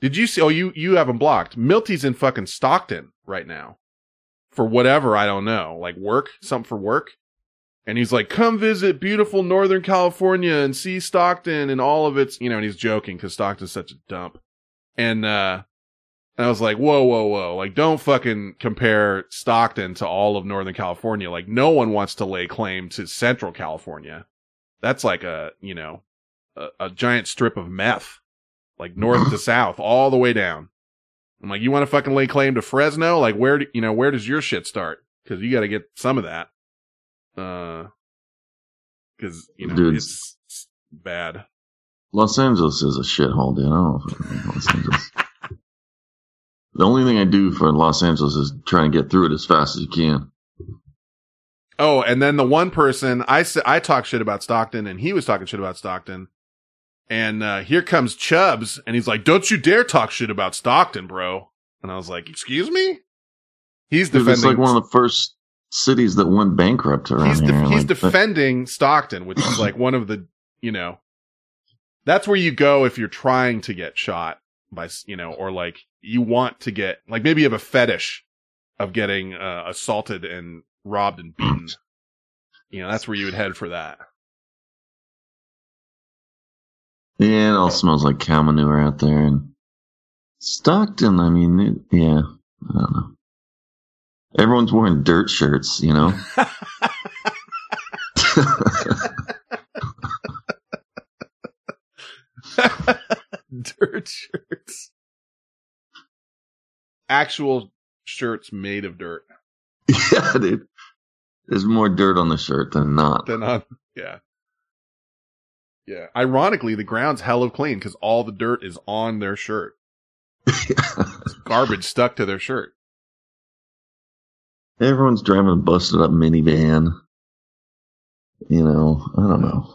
Did you see? Oh, you you have him blocked. Milty's in fucking Stockton right now for whatever I don't know, like work, something for work. And he's like, "Come visit beautiful Northern California and see Stockton and all of its, you know." And he's joking because Stockton's such a dump. And uh, and I was like, "Whoa, whoa, whoa! Like, don't fucking compare Stockton to all of Northern California. Like, no one wants to lay claim to Central California. That's like a, you know, a, a giant strip of meth, like north to south, all the way down." I'm like, you want to fucking lay claim to Fresno? Like, where, do, you know, where does your shit start? Cause you got to get some of that. Uh, cause, you know, Dude. it's, it's bad. Los Angeles is a shithole, dude. I don't know if Los Angeles. the only thing I do for Los Angeles is try and get through it as fast as you can. Oh, and then the one person I I talked shit about Stockton and he was talking shit about Stockton. And, uh, here comes Chubbs and he's like, don't you dare talk shit about Stockton, bro. And I was like, excuse me? He's Dude, it's defending, like one of the first cities that went bankrupt around he's, here. he's Like, defending Stockton, which is like one of the, you know, that's where you go if you're trying to get shot by, you know, or like you want to get, like maybe you have a fetish of getting uh, assaulted and robbed and beaten. You know, that's where you would head for that. Yeah, it all smells like cow manure out there. And Stockton, I mean, it, yeah, I don't know. Everyone's wearing dirt shirts, you know? dirt shirts. Actual shirts made of dirt. yeah, dude. There's more dirt on the shirt than not. Than on, yeah. Yeah. Ironically, the ground's hella clean because all the dirt is on their shirt. Garbage stuck to their shirt. Everyone's driving a busted up minivan. You know, I don't know.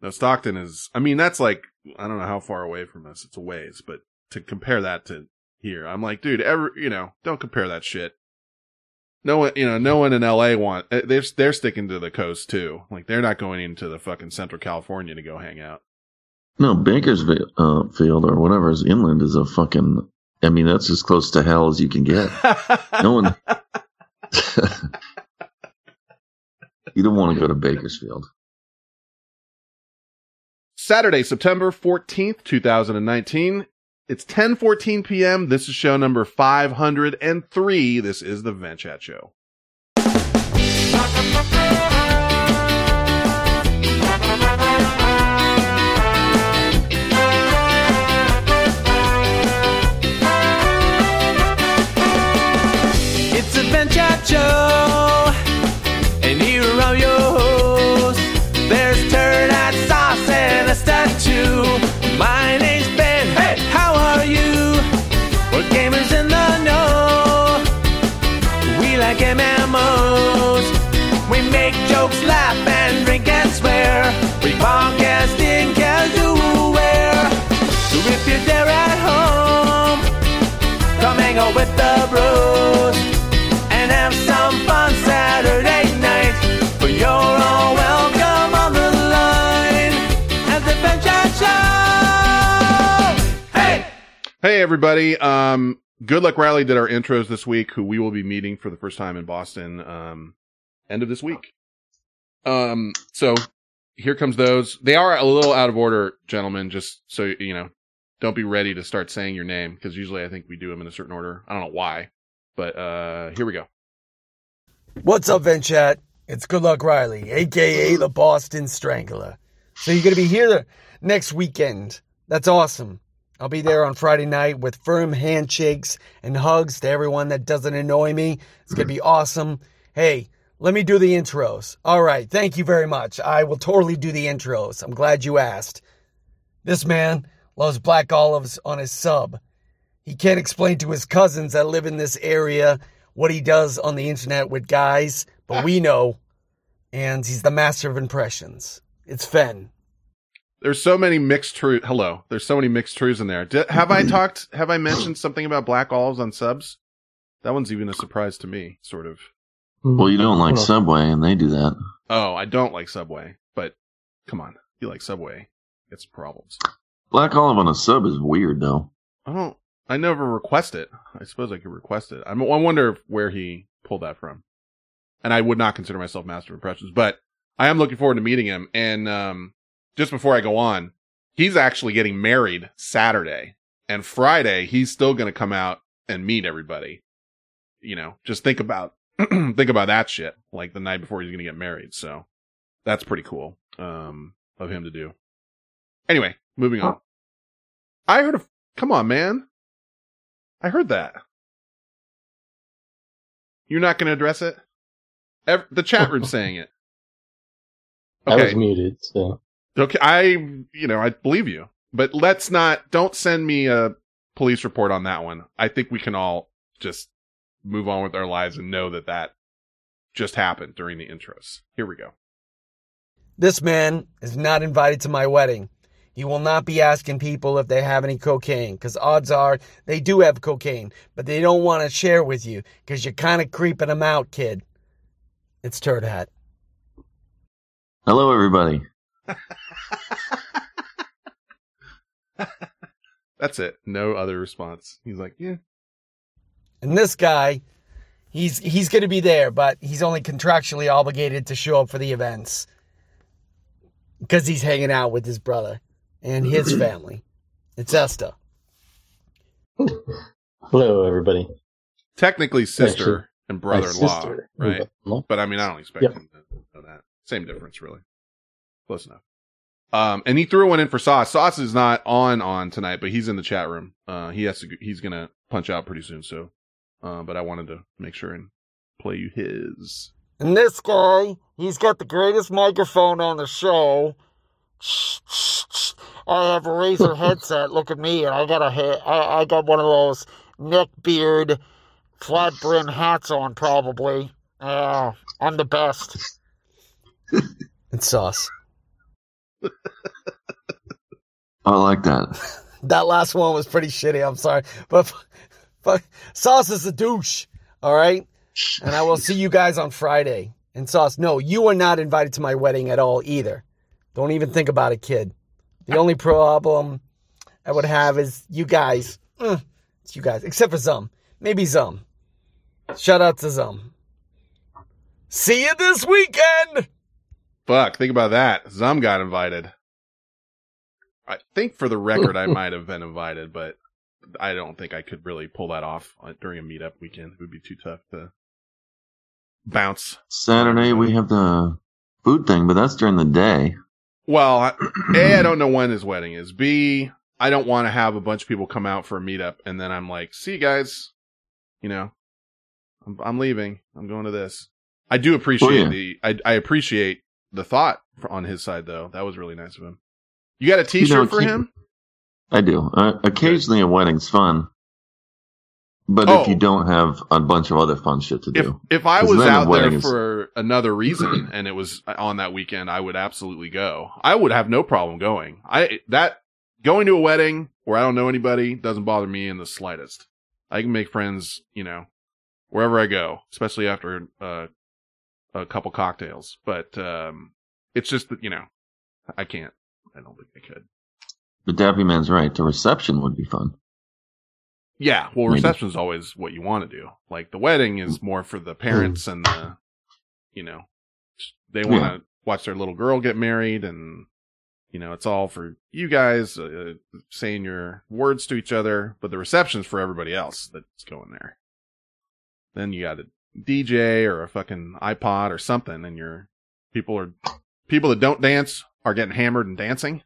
Now, Stockton is, I mean, that's like, I don't know how far away from us. It's a ways, but to compare that to here, I'm like, dude, ever, you know, don't compare that shit. No one, you know, no one in LA want, eh, they're, they're sticking to the coast too. Like, they're not going into the fucking Central California to go hang out. No, Bakersfield uh, Field or whatever is inland is a fucking. I mean, that's as close to hell as you can get. No one. you don't want to go to Bakersfield. Saturday, September 14th, 2019. It's 10:14 p.m. This is show number 503. This is the Vent Chat show. It's a Ben Chat Show, Hey! Hey everybody. Um Good Luck Riley did our intros this week, who we will be meeting for the first time in Boston um end of this week. Um so here comes those. They are a little out of order, gentlemen, just so you know. Don't be ready to start saying your name because usually I think we do them in a certain order. I don't know why. But uh here we go. What's up, Venchat? It's Good Luck Riley, aka the Boston Strangler. So you're gonna be here next weekend. That's awesome. I'll be there on Friday night with firm handshakes and hugs to everyone that doesn't annoy me. It's gonna be awesome. Hey, let me do the intros. All right, thank you very much. I will totally do the intros. I'm glad you asked. This man loves black olives on his sub. He can't explain to his cousins that live in this area what he does on the internet with guys, but we know. And he's the master of impressions. It's Fen. There's so many mixed truth. Hello. There's so many mixed truths in there. Di- have I talked? Have I mentioned something about black olives on subs? That one's even a surprise to me, sort of. Well, you don't like Subway, and they do that. Oh, I don't like Subway, but come on, you like Subway? It's problems. Black olive on a sub is weird, though. I don't. I never request it. I suppose I could request it. I'm, I wonder where he pulled that from. And I would not consider myself master of impressions, but I am looking forward to meeting him. And um, just before I go on, he's actually getting married Saturday, and Friday he's still going to come out and meet everybody. You know, just think about think about that shit. Like the night before he's going to get married. So that's pretty cool um, of him to do. Anyway, moving on. I heard of. Come on, man. I heard that. You're not going to address it. Ev- the chat room's saying it. I was muted, so Okay. I, you know, I believe you, but let's not, don't send me a police report on that one. I think we can all just move on with our lives and know that that just happened during the intros. Here we go. This man is not invited to my wedding. He will not be asking people if they have any cocaine, because odds are they do have cocaine, but they don't want to share with you because you're kind of creeping them out, kid. It's Turd Hat. Hello, everybody. That's it. No other response. He's like, yeah. And this guy, he's he's going to be there, but he's only contractually obligated to show up for the events because he's hanging out with his brother and his family. It's Esther. hello everybody. Technically sister Actually, and brother-in-law, right? No? But I mean, I don't expect Yep. him to know that. Same difference, really. Close enough. Um, and he threw one in for Sauce. Sauce is not on on tonight, but he's in the chat room. Uh, he has to. He's gonna punch out pretty soon. So, uh, but I wanted to make sure and play you his. And this guy, he's got the greatest microphone on the show. I have a Razer headset. Look at me, and I got a ha- I, I got one of those neck beard, flat brim hats on. Probably. Uh, I'm the best. it's sauce. I like that. That last one was pretty shitty. I'm sorry, but but sauce is a douche. All right, and I will see you guys on Friday. And sauce, no, you are not invited to my wedding at all either. Don't even think about it, kid. The only problem I would have is you guys. Mm, it's you guys, except for Zum. Maybe Zum. Shout out to Zum. See you this weekend. Fuck, think about that. Zum got invited. I think for the record, I might have been invited, but I don't think I could really pull that off uh, during a meetup weekend. It would be too tough to bounce. Saturday we have the food thing, but that's during the day. Well, A, I don't know when his wedding is. B, I don't want to have a bunch of people come out for a meetup and then I'm like, see you guys, you know, I'm, I'm leaving. I'm going to this. I do appreciate yeah. the, I, I appreciate the thought for, on his side though. That was really nice of him. You got a t-shirt You know, for him? I do. Uh, occasionally a wedding's fun, but Oh. if you don't have a bunch of other fun shit to do, if I was out there for another reason and it was on that weekend, I would absolutely go. I would have no problem going. I, that, going to a wedding where I don't know anybody doesn't bother me in the slightest. I can make friends, you know, wherever I go, especially after, uh, a couple cocktails. But, um, it's just that, you know, I can't. I don't think I could. but Dappy Man's right. The reception would be fun. Yeah, well, Maybe. reception's always what you want to do. Like the wedding is more for the parents and the, you know, they want to watch their little girl get married, and you know, it's all for you guys uh, saying your words to each other. But the reception's for everybody else that's going there. Then you got a DJ or a fucking iPod or something, and your people are people that don't dance are getting hammered and dancing,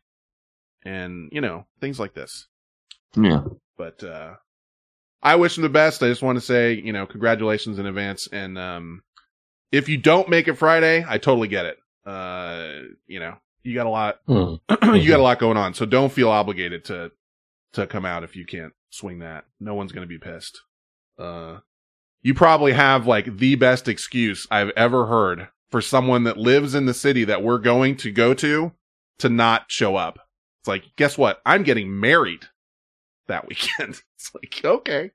and you know things like this Yeah. but uh I wish him the best. I just want to say, you know, congratulations in advance. And um if you don't make it Friday, I totally get it. Uh you know, you got a lot Hmm. you got a lot going on. So don't feel obligated to to come out if you can't swing that. No one's gonna be pissed. Uh you probably have like the best excuse I've ever heard for someone that lives in the city that we're going to go to to not show up. It's like, guess what? I'm getting married that weekend. It's like, okay.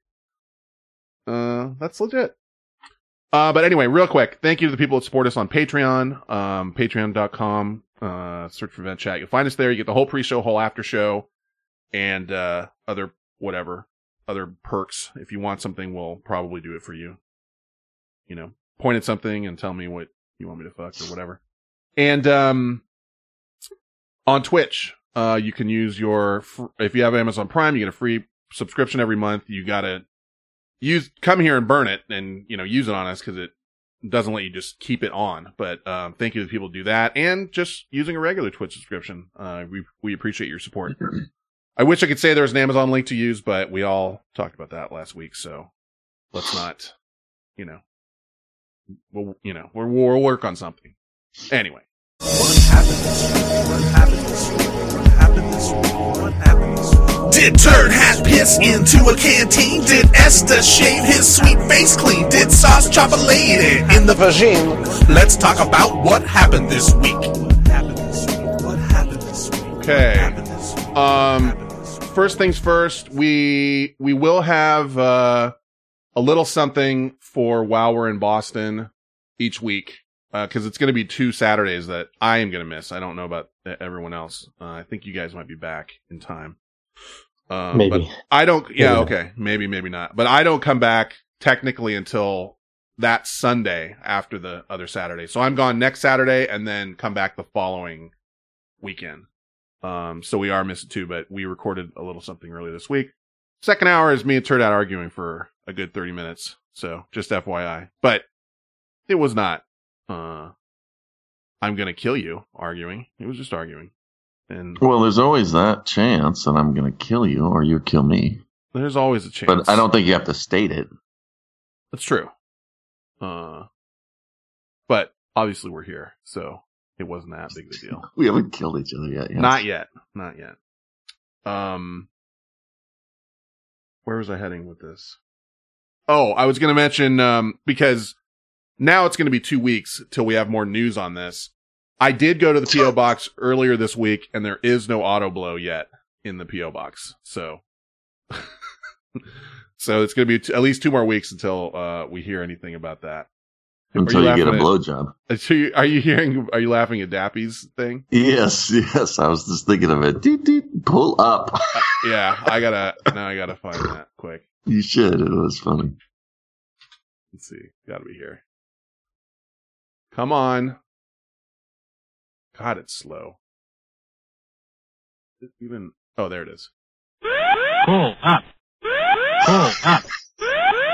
Uh, that's legit. Uh, but anyway, real quick, thank you to the people that support us on Patreon, um, patreon.com, uh, search for Vent Chat. You'll find us there. You get the whole pre-show, whole after show, and, uh, other whatever other perks. If you want something, we'll probably do it for you. You know, point at something and tell me what you want me to fuck or whatever. And um, on Twitch, uh, you can use your fr- if you have Amazon Prime, you get a free subscription every month. You gotta use come here and burn it and you know use it on us because it doesn't let you just keep it on. But um, thank you to the people who do that and just using a regular Twitch subscription. Uh, we we appreciate your support. I wish I could say there was an Amazon link to use, but we all talked about that last week, so let's not, you know, we'll you know we'll, we'll work on something. Anyway, What happened this week? What happened this week? What happened this week? What happened this week? Did Turd Hat piss into a canteen? Did Esther shave his sweet face clean? Did Sauce chop a lady in the vagine? Let's talk about what happened this week. What happened this week? What happened this week? What Okay. happened this week? What Um, happened this week? first things first, we we will have uh, a little something for while we're in Boston each week because it's going to be two Saturdays that I am going to miss. I don't know about everyone else. Uh, I think you guys might be back in time. Um, Maybe. but I don't. Yeah, okay, maybe maybe not. But I don't come back technically until that Sunday after the other Saturday. So I'm gone next Saturday and then come back the following weekend. Um, so we are missing two, but we recorded a little something early this week. Second hour is me and Turd out arguing for a good 30 minutes. So just FYI, but it was not, uh, I'm going to kill you arguing. It was just arguing. And Well, there's always that chance that I'm going to kill you or you kill me. there's always a chance. But I don't think you have to state it. That's true. Uh, but obviously we're here. So it wasn't that big of a deal. We haven't killed each other yet. yes. Not yet. Not yet. Um, where was I heading with this? Oh, I was going to mention, um, because now it's going to be two weeks till we have more news on this. I did go to the PO box earlier this week and there is no auto blow yet in the PO box. So, so it's going to be t- at least two more weeks until, uh, we hear anything about that. Until Are you, you get a blowjob. You- Are you hearing, are you laughing at Dappy's thing? Yes, yes. I was just thinking of it. Deet, deet, pull up. Yeah, I gotta, now I gotta find that quick. you should. It was funny. Let's see. Gotta be here. Come on. God, it's slow. It even, oh, there it is. Pull up. Pull up.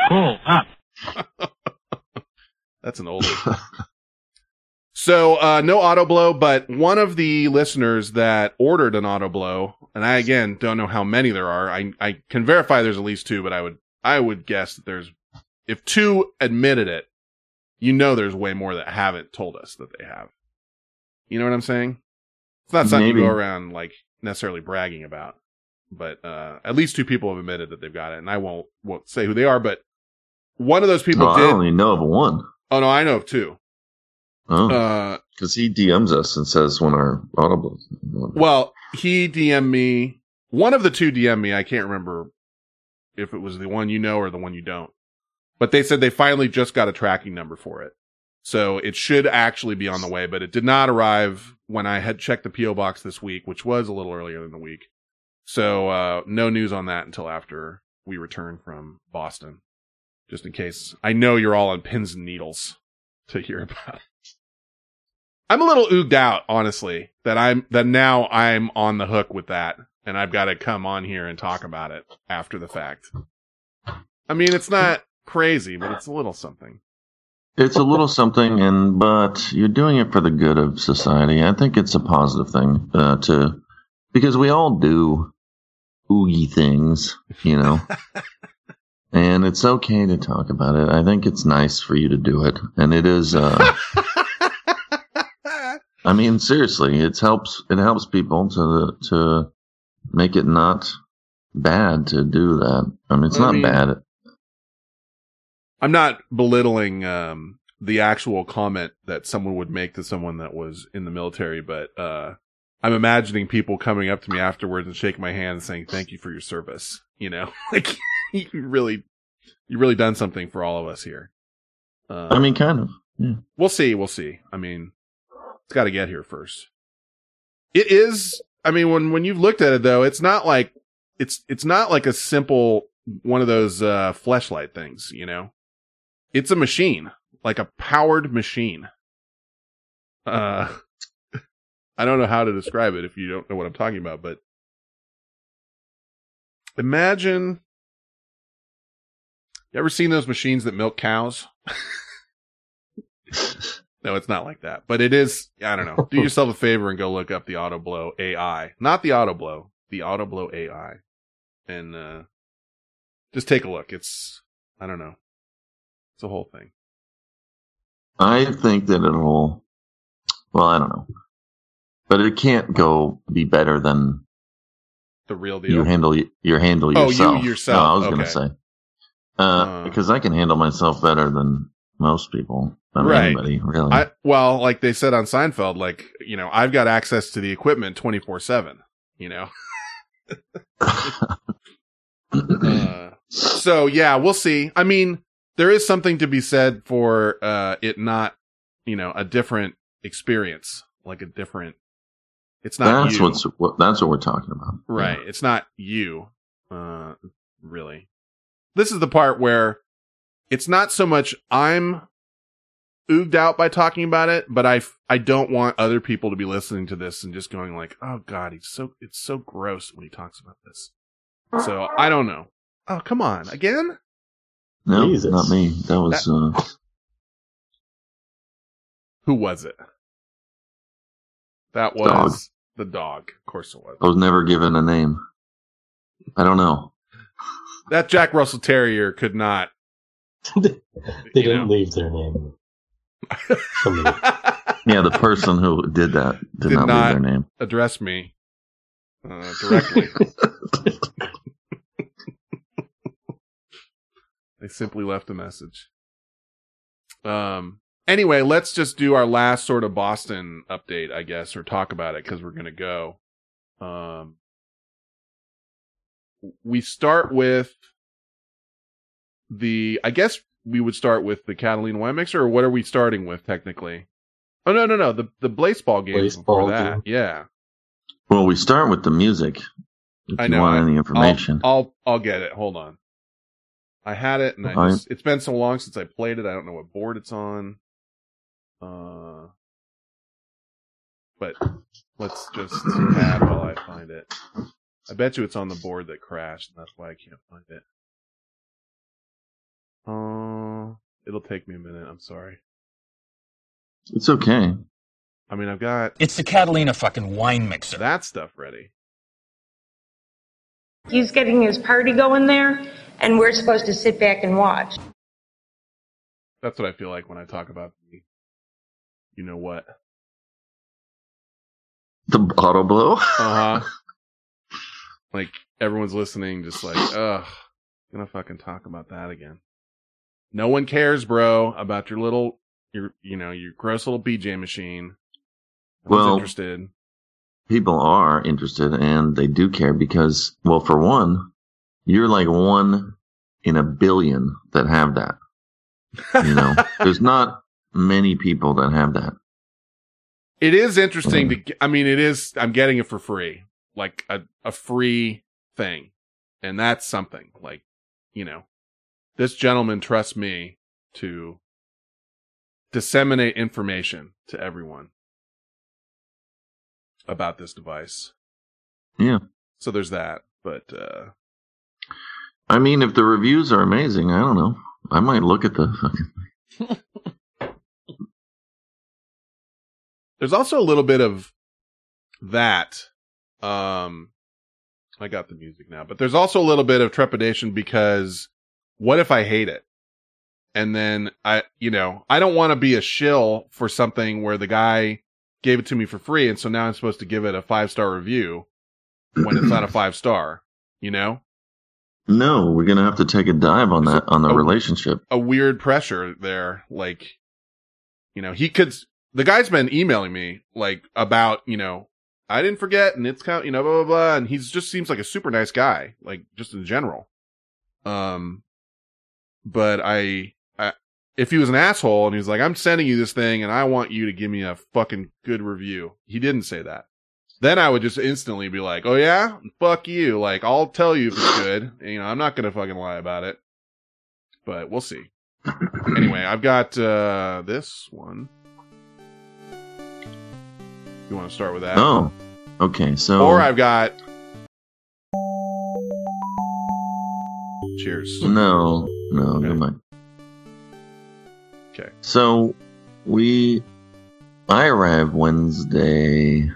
Pull up. That's an old. So, uh, no auto blow, but one of the listeners that ordered an auto blow, and I again don't know how many there are. I, I can verify there's at least two, but I would, I would guess that there's, if two admitted it, you know there's way more that haven't told us that they have. You know what I'm saying? It's not something Maybe. to go around like necessarily bragging about, but, uh, at least two people have admitted that they've got it, and I won't, won't say who they are, but one of those people I did. only know of one. Oh no, I know of two. Oh, Uh, because he DMs us and says when our audible. Well, he DM'd me. One of the two DM'd me. I can't remember if it was the one you know or the one you don't. But they said they finally just got a tracking number for it. So it should actually be on the way, but it did not arrive when I had checked the PO box this week, which was a little earlier in the week. So, uh, no news on that until after we return from Boston. Just in case. I know you're all on pins and needles to hear about it. I'm a little ooged out, honestly, that I'm, that now I'm on the hook with that and I've got to come on here and talk about it after the fact. I mean, it's not crazy, but it's a little something. It's a little something, and but you're doing it for the good of society. I think it's a positive thing uh, to because we all do oogie things, you know. and it's okay to talk about it. I think it's nice for you to do it, and it is. Uh, I mean, seriously, it helps. It helps people to to make it not bad to do that. I mean, it's I not mean- bad. I'm not belittling um, the actual comment that someone would make to someone that was in the military, but uh, I'm imagining people coming up to me afterwards and shaking my hand and saying, "Thank you for your service." You know, like you really, you really done something for all of us here. Uh, I mean, kind of. we'll see. We'll see. I mean, it's got to get here first. It is. I mean, when when you've looked at it though, it's not like it's it's not like a simple one of those uh fleshlight things, you know. It's a machine, like a powered machine. Uh I don't know how to describe it if you don't know what I'm talking about, but imagine you ever seen those machines that milk cows? no, it's not like that, but it is. I don't know. Do yourself a favor and go look up the Auto Blow AI, not the Auto Blow, the Auto Blow AI, and uh just take a look. It's I don't know. It's a whole thing. I think that it'll. Well, I don't know, but it can't go be better than The real deal. you handle your handle Oh, you yourself. yourself, No, I was okay. going to say uh, Uh. because I can handle myself better than most people, than Right. anybody really. I well, like they said on Seinfeld, like you know, I've got access to the equipment twenty four seven. You know, uh, so yeah, we'll see. I mean, there is something to be said for uh it not, you know, a different experience, like a different. It's not that's you, what's what, that's what we're talking about. right. It's not you, uh, really. This is the part where it's not so much I'm ooged out by talking about it, but I I don't want other people to be listening to this and just going like, "Oh God, he's so it's so gross when he talks about this." So I don't know. Oh come on, again? No, Jesus. not me. That was uh, Who was it? That was Dog. the dog. Of course it was. I was never given a name. I don't know. That Jack Russell Terrier could not. they didn't know. leave their name. Yeah, the person who did that did, Did not, not. leave their name. address me uh, directly. they simply left a message. Um. Anyway, let's just do our last sort of Boston update, I guess, or talk about it because we're gonna go. Um. We start with the. I guess we would start with the Catalina wine mixer, or what are we starting with technically? Oh no no no the the Blaseball game before Blaseball that game. yeah Well, we start with the music. If I you know, want any information. I'll, I'll I'll get it. Hold on. I had it, and I just, it's been so long since I played it. I don't know what board it's on. Uh, but let's just add while I find it. I bet you it's on the board that crashed, and that's why I can't find it. Uh, it'll take me a minute. I'm sorry. it's okay. I mean, I've got It's the Catalina fucking wine mixer. that stuff ready. He's getting his party going there, and we're supposed to sit back and watch. That's what I feel like when I talk about the, you know what. The auto blow. Uh huh. like everyone's listening, just like, ugh, gonna fucking talk about that again. No one cares, bro, about your little, your, you know, your gross little BJ machine. No one's Well- interested. People are interested and they do care because, well, for one, you're like one in a billion that have that. You know, there's not many people that have that. It is interesting mm. to. I mean, it is. I'm getting it for free, like a a free thing, and that's something. Like, you know, this gentleman trusts me to disseminate information to everyone about this device. Yeah. So there's that, but uh I mean, if the reviews are amazing, I don't know. I might look at the fucking. there's also a little bit of that. Um, I got the music now, but there's also a little bit of trepidation because what if I hate it? And then I, you know, I don't want to be a shill for something where the guy gave it to me for free. And so now I'm supposed to give it a five star review when it's not a five star, you know, No, we're gonna have to take a dive on that on the Oh. relationship. a weird pressure there. Like, you know, he could, the guy's been emailing me like about, you know, I didn't forget and it's kind of, you know, blah, blah, blah. And he's just seems like a super nice guy, like just in general. Um, but I, if he was an asshole and he was like, I'm sending you this thing and I want you to give me a fucking good review. He didn't say that. then I would just instantly be like, "Oh yeah, fuck you!" Like I'll tell you if it's good. And, you know, I'm not gonna fucking lie about it, but we'll see. anyway, I've got uh this one. You want to start with that? Oh, okay. So Or I've got. Cheers. no, no, never mind. Okay. So we, I arrived Wednesday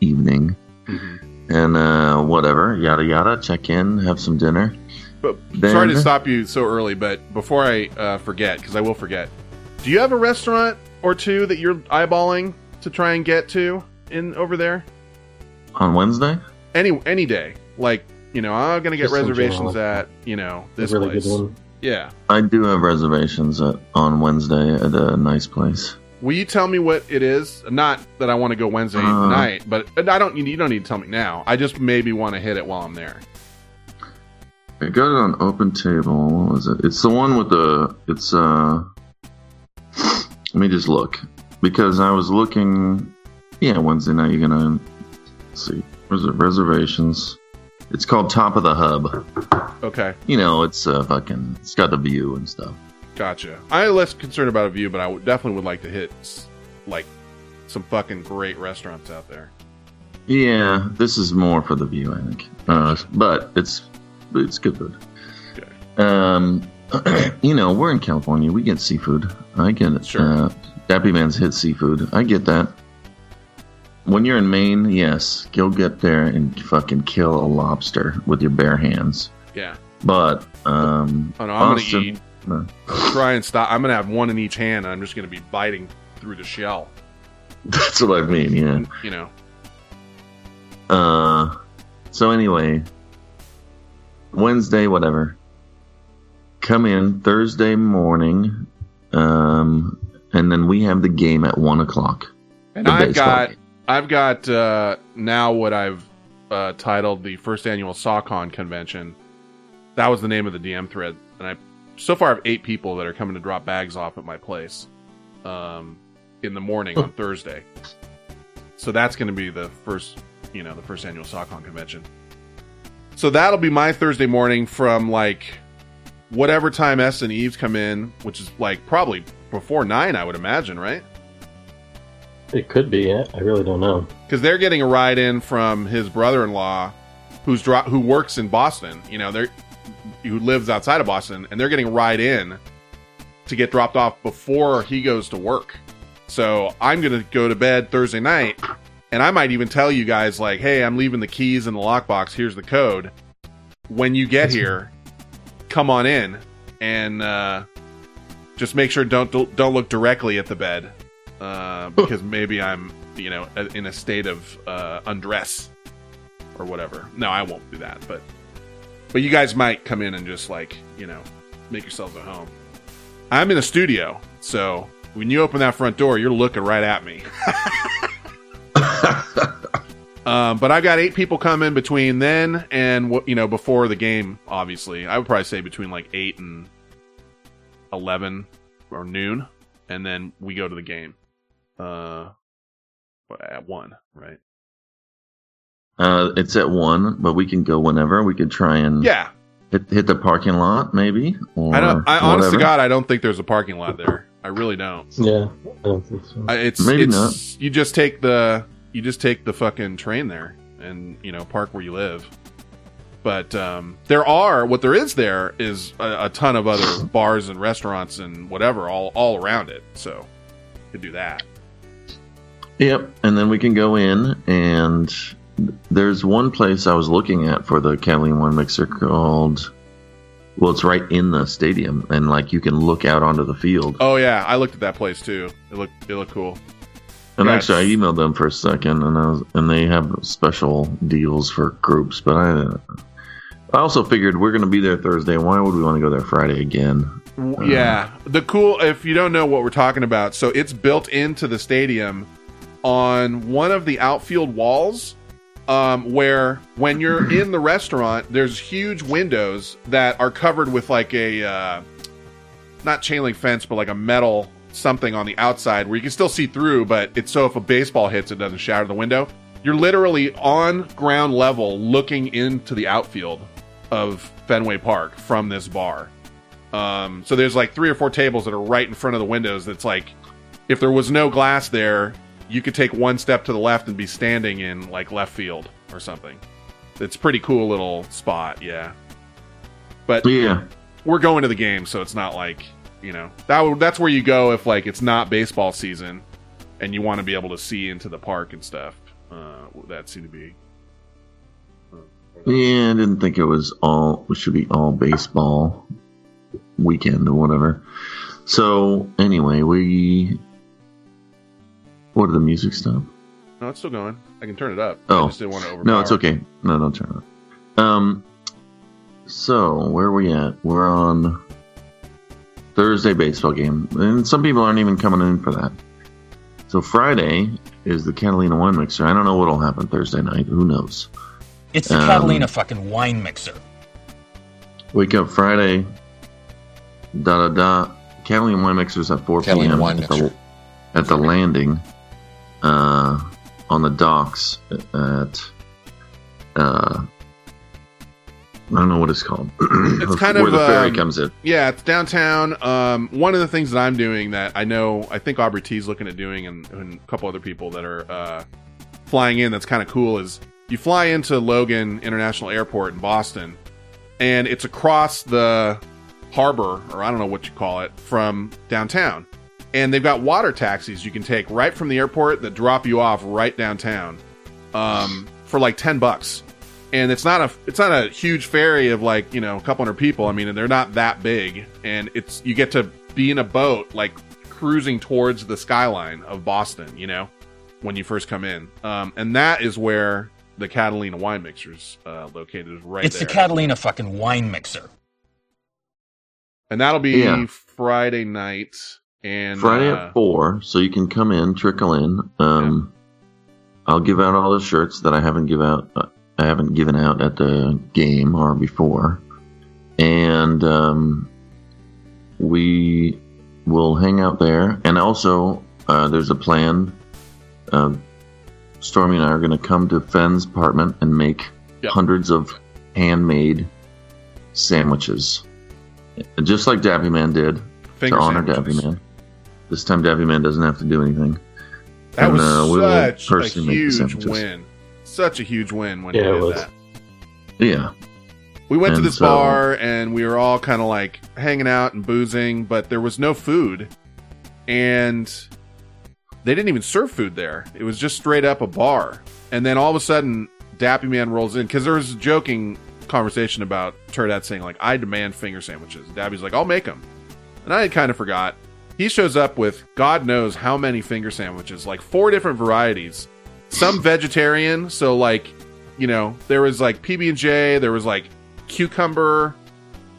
evening, Mm-hmm. and uh, whatever, yada yada. Check in, have some dinner. But Then- sorry to stop you so early, but before I uh, forget, because I will forget, do you have a restaurant or two that you're eyeballing to try and get to in over there? On Wednesday, Any any day, like you know, I'm gonna get Just reservations at you know this really place. Yeah. I do have reservations at, on Wednesday at a nice place. Will you tell me what it is? Not that I want to go Wednesday Uh. night, but I don't. You don't need to tell me now. I just maybe want to hit it while I'm there. I got it on Open Table. What was it? It's the one with the. It's uh. Let me just look because I was looking. Yeah, Wednesday night. You're gonna let's see. Where's it? Reservations. It's called Top of the Hub. Okay. You know, it's uh, fucking. It's got the view and stuff. Gotcha. I'm less concerned about a view, but I definitely would like to hit like some fucking great restaurants out there. Yeah, this is more for the view, I think. Uh, but it's it's good food. Okay. Um, you know, we're in California. We get seafood. I get it. Sure. Uh, Dappy Man's hit seafood. I get that. When you're in Maine, yes, go get there and fucking kill a lobster with your bare hands. Yeah. But um, Oh no, I'm gonna eat. no. Try and stop. I'm gonna have one in each hand. And I'm just gonna be biting through the shell. that's what I mean. Yeah. You know. Uh, so anyway, Wednesday, whatever. Come in Thursday morning, um, and then we have the game at one o'clock. And I've got game. I've got uh, now what I've uh, titled the first annual SawCon convention. That was the name of the DM thread, and I so far have eight people that are coming to drop bags off at my place um, in the morning on Thursday. So that's going to be the first, you know, the first annual SawCon convention. So that'll be my Thursday morning from like whatever time S and Eves come in, which is like probably before nine, I would imagine, right? It could be. I really don't know. because they're getting a ride in from his brother-in-law, who's dro- who works in Boston. You know, they're who lives outside of Boston, and they're getting a ride in to get dropped off before he goes to work. So I'm gonna go to bed Thursday night, and I might even tell you guys like, "Hey, I'm leaving the keys in the lockbox. Here's the code. When you get here, come on in and uh, just make sure don't don't look directly at the bed uh, because maybe I'm you know in a state of uh, undress or whatever. No, I won't do that, but but you guys might come in and just like you know make yourselves at home. I'm in a studio, so when you open that front door, you're looking right at me. Um, but I've got eight people coming between then and what you know before the game. Obviously, I would probably say between like eight and eleven or noon, and then we go to the game. Uh, at one, right? Uh, it's at one, but we can go whenever. We could try and Yeah, hit, hit the parking lot, maybe. Or I don't. I honest to. God, I don't think there's a parking lot there. I really don't. Yeah, I don't think so. I, it's Maybe it's you just take the you just take the fucking train there and you know park where you live. But um, there are what there is there is a, a ton of other bars and restaurants and whatever all all around it. So you could do that. Yep, and then we can go in and there's one place I was looking at for the Catalina wine mixer called. Well, it's right in the stadium, and like you can look out onto the field. Oh yeah, I looked at that place too. It looked it looked cool. And Yeah, actually, I emailed them for a second, and I was, and they have special deals for groups. But I, I also figured we're going to be there Thursday. Why would we want to go there Friday again? W- uh, Yeah, the cool. If you don't know what we're talking about, so it's built into the stadium on one of the outfield walls, um, where when you're in the restaurant, there's huge windows that are covered with like a uh, not chain link fence, but like a metal something on the outside where you can still see through. But it's so if a baseball hits, it doesn't shatter the window. You're literally on ground level looking into the outfield of Fenway Park from this bar. Um, so there's like three or four tables that are right in front of the windows. That's like, if there was no glass there, you could take one step to the left and be standing in like left field or something. It's a pretty cool little spot, yeah. But Yeah. we're going to the game, so it's not like you know that that's where you go if like it's not baseball season and you want to be able to see into the park and stuff. Uh, that seemed to be Yeah, I didn't think it was all. It should be all baseball weekend or whatever. So anyway, we. What did the music stop? no, it's still going. I can turn it up. I Oh just didn't want to overpower. no, it's okay. No, don't turn it. up. Um. So where are we at? We're on Thursday baseball game, and some people aren't even coming in for that. So Friday is the Catalina wine mixer. I don't know what'll happen Thursday night. Who knows? It's the Um, Catalina fucking wine mixer. Wake up Friday. Da da da. Catalina wine mixers at 4 Catalina p.m. wine at the, mixer. at the landing, uh, on the docks at, uh, I don't know what it's called. It's kind where of, the ferry um, comes in. Yeah, it's downtown. Um, one of the things that I'm doing that I know, I think Aubrey T's looking at doing, and, and a couple other people that are uh, flying in. That's kind of cool. Is you fly into Logan International Airport in Boston, and it's across the harbor, or I don't know what you call it, from downtown. And they've got water taxis you can take right from the airport that drop you off right downtown um, for like ten bucks. And it's not a it's not a huge ferry of like you know a couple hundred people. I mean, and they're not that big. And it's you get to be in a boat like cruising towards the skyline of Boston. You know, when you first come in, um, and that is where the Catalina wine mixers uh, located right it's there. the Catalina fucking wine mixer. and that'll be Yeah. Friday night. And Friday uh, at 4, so you can come in, trickle in. Um, I'll give out all the shirts that I haven't give out. Uh, I haven't given out at the game or before, and um, we will hang out there. And also, uh, there's a plan. Uh, Stormy and I are going to come to Fenn's apartment and make Yep. hundreds of handmade sandwiches, just like Dappy Man did Finger to honor sandwiches. Dappy Man. This time, Dappy Man doesn't have to do anything. That And, was uh, we will such a personally make the huge win. Such a huge win when Yeah, he did was. that. Yeah, We went to this so- bar and we were all kind of like hanging out and boozing, but there was no food. And they didn't even serve food there. It was just straight up a bar. And then all of a sudden, Dappy Man rolls in because there was a joking conversation about Turdette saying, like, I demand finger sandwiches. Dappy's like, I'll make them. And I kind of forgot. He shows up with God knows how many finger sandwiches, like four different varieties. Some vegetarian, so like, you know, there was like PB and J, there was like cucumber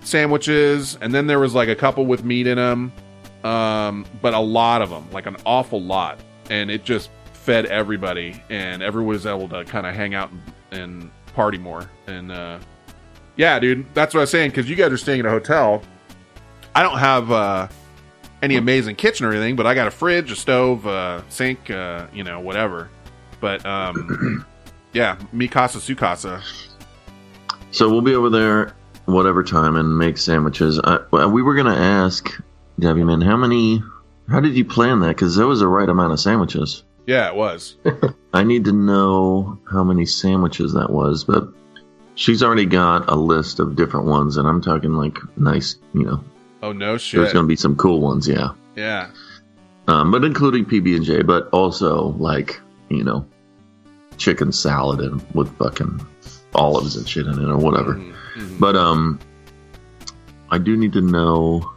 sandwiches, and then there was like a couple with meat in them. Um, but a lot of them, like an awful lot, and it just fed everybody, and everyone was able to kind of hang out and, and party more. And uh, yeah, dude, that's what I was saying because you guys are staying at a hotel. I don't have uh, any amazing kitchen or anything, but I got a fridge, a stove, a sink, uh, you know, whatever. But um, yeah, mi casa su casa. So we'll be over there whatever time and make sandwiches. I, we were gonna ask Dappy Man how many. How did you plan that? Because there was the right amount of sandwiches. Yeah, it was. I need to know how many sandwiches that was, but she's already got a list of different ones, and I'm talking like nice, you know. Oh no There's going to be some cool ones, yeah. Yeah. Um, but including PB and J, but also like you know, chicken salad and with fucking olives and shit in it or whatever. Mhm, mhm. But um, I do need to know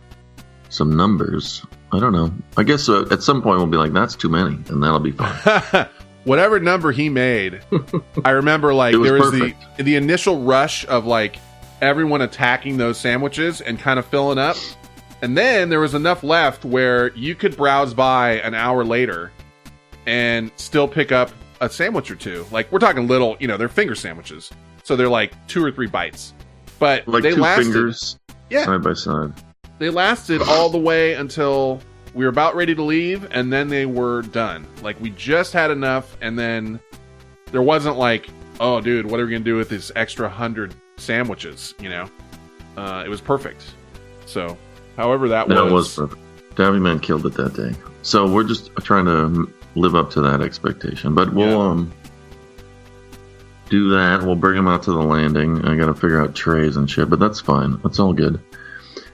some numbers. I don't know. I guess uh, at some point we'll be like, that's too many, and that'll be fine. Whatever number he made, I remember like was there was perfect. the the initial rush of like everyone attacking those sandwiches and kind of filling up. And then there was enough left where you could browse by an hour later and still pick up a sandwich or two. Like we're talking little, you know, they're finger sandwiches. So they're like two or three bites. But like they two lasted fingers Yeah. side by side. they lasted all the way until we were about ready to leave and then they were done like we just had enough and then there wasn't like, oh, dude, what are we gonna do with this extra hundred sandwiches? You know, uh, it was perfect. So, however that That was, was perfect. Dappy Man killed it that day. So we're just trying to live up to that expectation. But we'll Yeah. um do that. We'll bring him out to the landing. I got to figure out trays and shit, but that's fine. That's all good.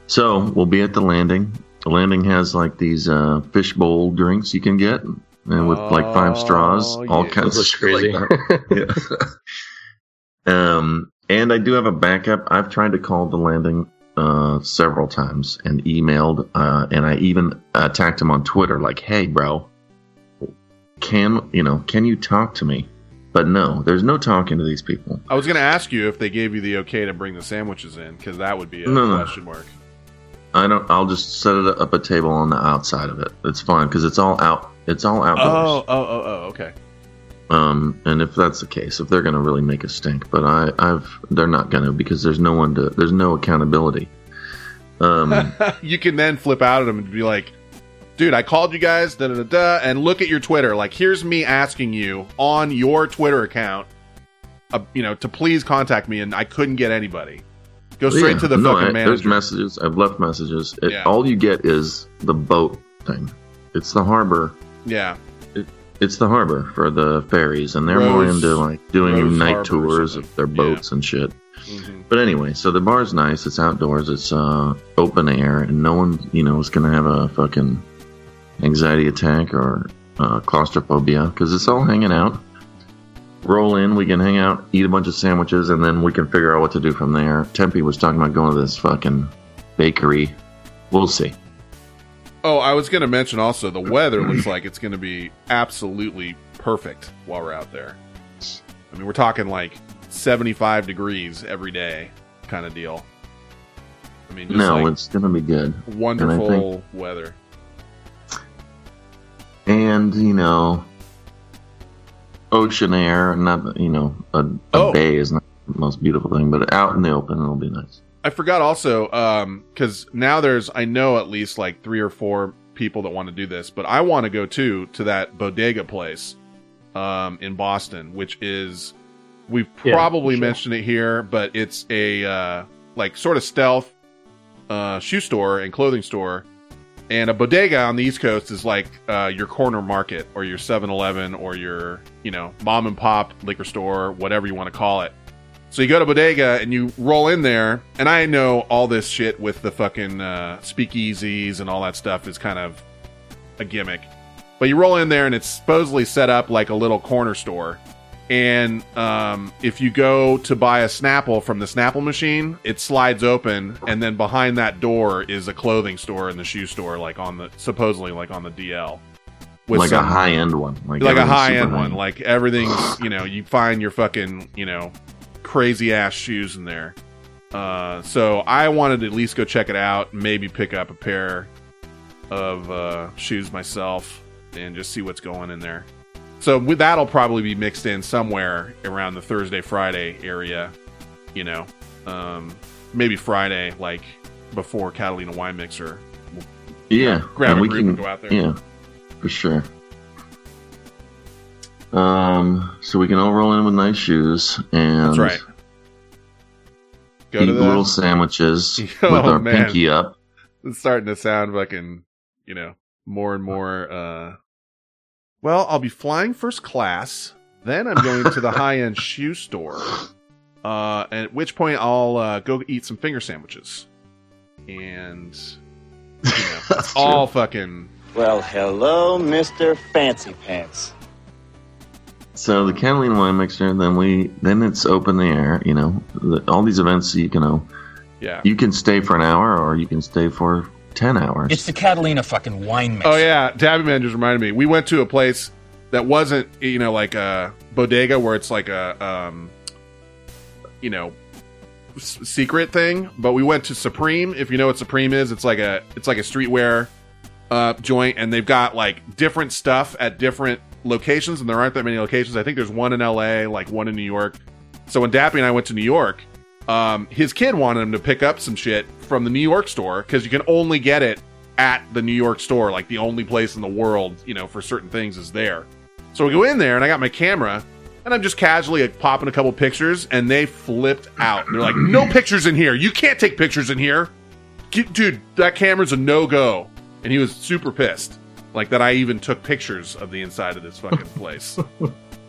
So we'll be at the landing. The landing has like these uh, fishbowl drinks you can get, and with like five straws, Oh, all yeah. kinds of Those shit like that. Yeah. um, and I do have a backup. I've tried to call the landing uh, several times and emailed, uh, and I even attacked him on Twitter, like, "Hey, bro, can you know? Can you talk to me?" But no, there's no talking to these people. I was gonna ask you if they gave you the okay to bring the sandwiches in because that would be a No, no. question mark. I don't. I'll just set it up a table on the outside of it. It's fine because it's all out. It's all outdoors. Oh, oh, oh, oh, okay. Um, and if that's the case, if they're going to really make a stink, but I, I've, they're not going to because there's no one to, there's no accountability. Um, you can then flip out at them and be like, dude, I called you guys, da da da and look at your Twitter. Like, here's me asking you on your Twitter account, uh, you know, to please contact me, and I couldn't get anybody. Go straight yeah, to the no, fucking I- There's messages. I've left messages. It, Yeah. All you get is the boat thing. It's the harbor. yeah, It's the harbor for the ferries, and they're more Rose- into like doing Rose night Harbor or tours something. of their Yeah. boats and shit. Mhm. But anyway, so the bar's nice. It's outdoors. It's uh, open air, and no one, you know, is gonna have a fucking anxiety attack or uh, claustrophobia because it's all hanging out. Roll in, we can hang out, eat a bunch of sandwiches, and then we can figure out what to do from there. Tempe was talking about going to this fucking bakery. We'll see. Oh, I was going to mention also the weather looks like it's going to be absolutely perfect while we're out there. I mean, we're talking like 75 degrees every day kind of deal. I mean, just no, like it's gonna be good. wonderful weather. and you know ocean air not you know a, a Oh. bay is not the most beautiful thing but out in the open it'll be nice I forgot also um cuz now there's I know at least like 3 or 4 people that want to do this, but I want to go too to that bodega place um in Boston, which is we've Yeah, probably sure. mentioned it here, but it's a uh like sort of stealth uh shoe store and clothing store. And a bodega on the East Coast is like uh, your corner market or your 7 Eleven or your, you know, mom and pop liquor store, whatever you want to call it. So you go to bodega and you roll in there, and I know all this shit with the fucking uh, speakeasies and all that stuff is kind of a gimmick. But you roll in there and it's supposedly set up like a little corner store. And um, if you go to buy a Snapple from the Snapple machine, it slides open, and then behind that door is a clothing store and the shoe store, like on the supposedly like on the DL. With like a high end one like a high end one. Like everything's, you know, you find your fucking, you know, crazy ass shoes in there. Uh, so I wanted to at least go check it out, maybe pick up a pair of uh, shoes myself, and just see what's going in there. So with that'll probably be mixed in somewhere around the Thursday Friday area, you know, um, maybe Friday, like before Catalina Wine Mixer. yeah grab and a we group can and go out there. yeah for sure um so we can all roll in with nice shoes and That's right. Go eat to the little sandwiches Oh, with our man. pinky up it's starting to sound fucking, you know, more and more. uh Well, I'll be flying first class. Then I'm going to the high end shoe store. Uh, at which point I'll uh, go eat some finger sandwiches, and you know, That's all fucking Well, hello, Mr. Fancy Pants. So the Catalina wine mixer, then we then it's open the air. You know, the, all these events you can know. yeah. You can stay for an hour, or you can stay for ten hours. It's the Catalina fucking wine mixer. Oh yeah, Dappy Man just reminded me. We went to a place that wasn't, you know, like a bodega where it's like a, um, you know, s- secret thing. But we went to Supreme. If you know what Supreme is, it's like a it's like a streetwear uh, joint, and they've got like different stuff at different locations, and there aren't that many locations. I think there's one in L.A., like one in New York. So when Dappy and I went to New York, um, his kid wanted him to pick up some shit from the New York store because you can only get it at the New York store. Like the only place in the world, you know, for certain things is there. So we go in there and I got my camera And I'm just casually like, popping a couple pictures, and they flipped out. They're like, "No pictures in here. You can't take pictures in here, dude. That camera's a no go." And he was super pissed, like that I even took pictures of the inside of this fucking place.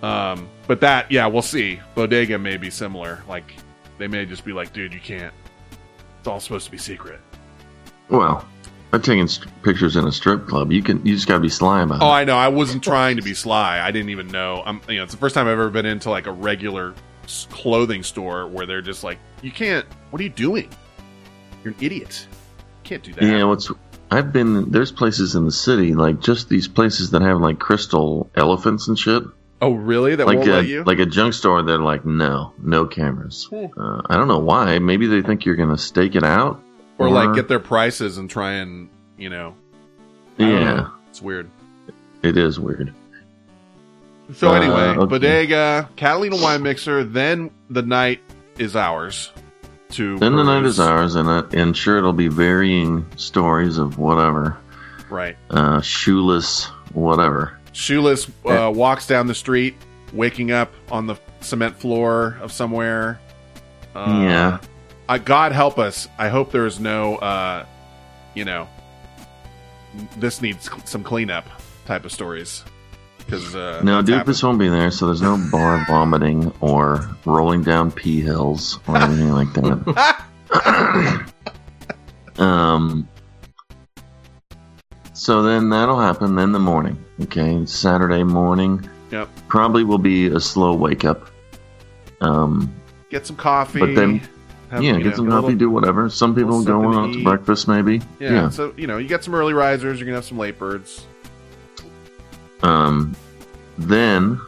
um, but that, yeah, we'll see. Bodega may be similar. Like they may just be like, "Dude, you can't. It's all supposed to be secret." Well, I'm taking st- pictures in a strip club. You can. You just gotta be sly about it. Oh. I know. I wasn't trying to be sly. I didn't even know. I'm, you know, it's the first time I've ever been into like a regular s- clothing store where they're just like, "You can't. What are you doing? You're an idiot. You can't do that." Yeah, what's I've been there's places in the city like just these places that have like crystal elephants and shit. oh, really? That like won't a, let you? like a junk store. They're like, no, no cameras. Hmm. Uh, I don't know why. Maybe they think you're gonna stake it out, or like get their prices and try and you know. I yeah, it's weird. it is weird. So Uh, anyway, okay. bodega, Catalina wine mixer. Then the night is ours. To Then the night is ours, and uh, and sure it'll be varying stories of whatever, Right. uh, shoeless, whatever. Shoeless uh, walks down the street, waking up on the cement floor of somewhere. Uh, yeah, I, God help us. I hope there is no, uh, you know, this needs some cleanup type of stories. Because uh, no. Doofus won't be there, so there's no bar vomiting or rolling down pee hills or anything like that. um. So then that'll happen. Then the morning, okay, Saturday morning Yep. probably will be a slow wake up. Um, Get some coffee. But then- have, yeah, get know, some coffee, do whatever. Some people go out to to breakfast, maybe. Yeah, yeah. So you know, you get some early risers. You're gonna have some late birds. Um, then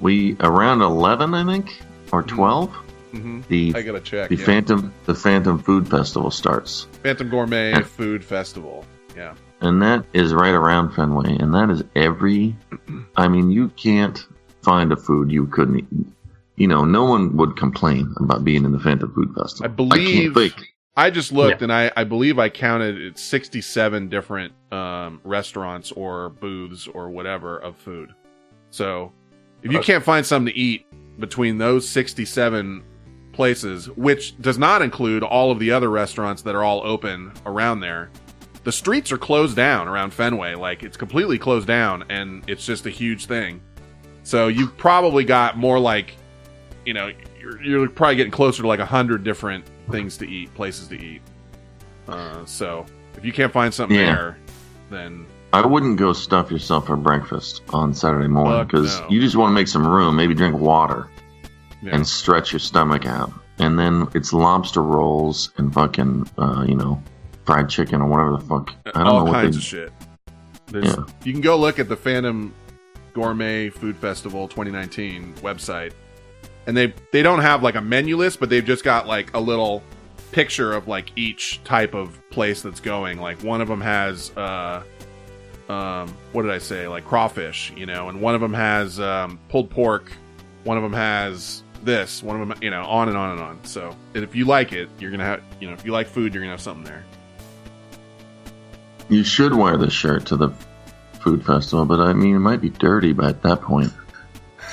we around eleven, I think, or 12 hmm The I gotta check. the yeah. Phantom the Phantom Food Festival starts, Phantom Gourmet Food Festival. Yeah. and that is right around Fenway, and that is every. I mean, you can't find a food you couldn't. eat. You know, no one would complain about being in the Phantom Food Festival. I believe- can't think. I just looked and I, I believe I counted it's 67 different um, restaurants or booths or whatever of food. So if you can't find something to eat between those 67 places, which does not include all of the other restaurants that are all open around there, the streets are closed down around Fenway. Like it's completely closed down and it's just a huge thing. So you've probably got more like, you know, you're, you're probably getting closer to like a hundred different things to eat, places to eat. Uh, so if you can't find something Yeah. there, then I wouldn't go stuff yourself for breakfast on Saturday morning because no. you just want to make some room, maybe drink water yeah. and stretch your stomach out. And then it's lobster rolls and fucking, uh, you know, fried chicken or whatever the fuck. I don't all know what kinds they. of shit. There's, Yeah. You can go look at the Phantom Gourmet Food Festival 2019 website, and they they don't have like a menu list, but they've just got like a little picture of like each type of place that's going. Like one of them has uh um what did I say? Like crawfish, you know, and one of them has um pulled pork, one of them has this, one of them, you know, on and on and on. So, and if you like it, you're gonna have, you know, if you like food, you're gonna have something there. You should wear this shirt to the food festival, but I mean, it might be dirty by at that point.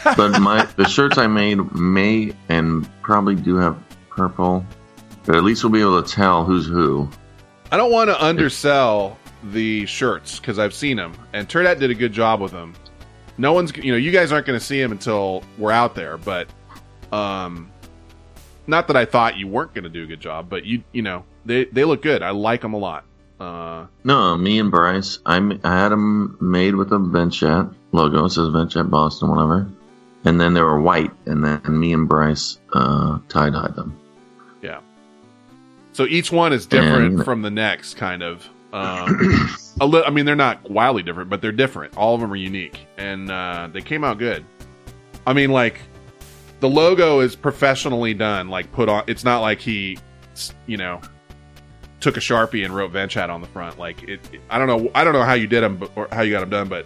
But my the shirts I made may and probably do have purple, but at least we'll be able to tell who's who. I don't want to undersell the shirts because I've seen them, and Turdat did a good job with them. No one's, you know, you guys aren't going to see them until we're out there, but, um, not that I thought you weren't going to do a good job, but you, you know, they they look good. I like them a lot. Uh, No, me and Bryce, I, I had them made with a Venchat logo. It says Venchat Boston, whatever. And then they were white, and then me and Bryce uh, tie dyed them. yeah. So each one is different And- from the next, kind of. Um, a li- I mean, they're not wildly different, but they're different. All of them are unique, and uh, they came out good. I mean, like the logo is professionally done. Like put on. It's not like he, you know, took a sharpie and wrote Venchat on the front. Like it, it- I don't know. I don't know how you did them, or how you got them done, but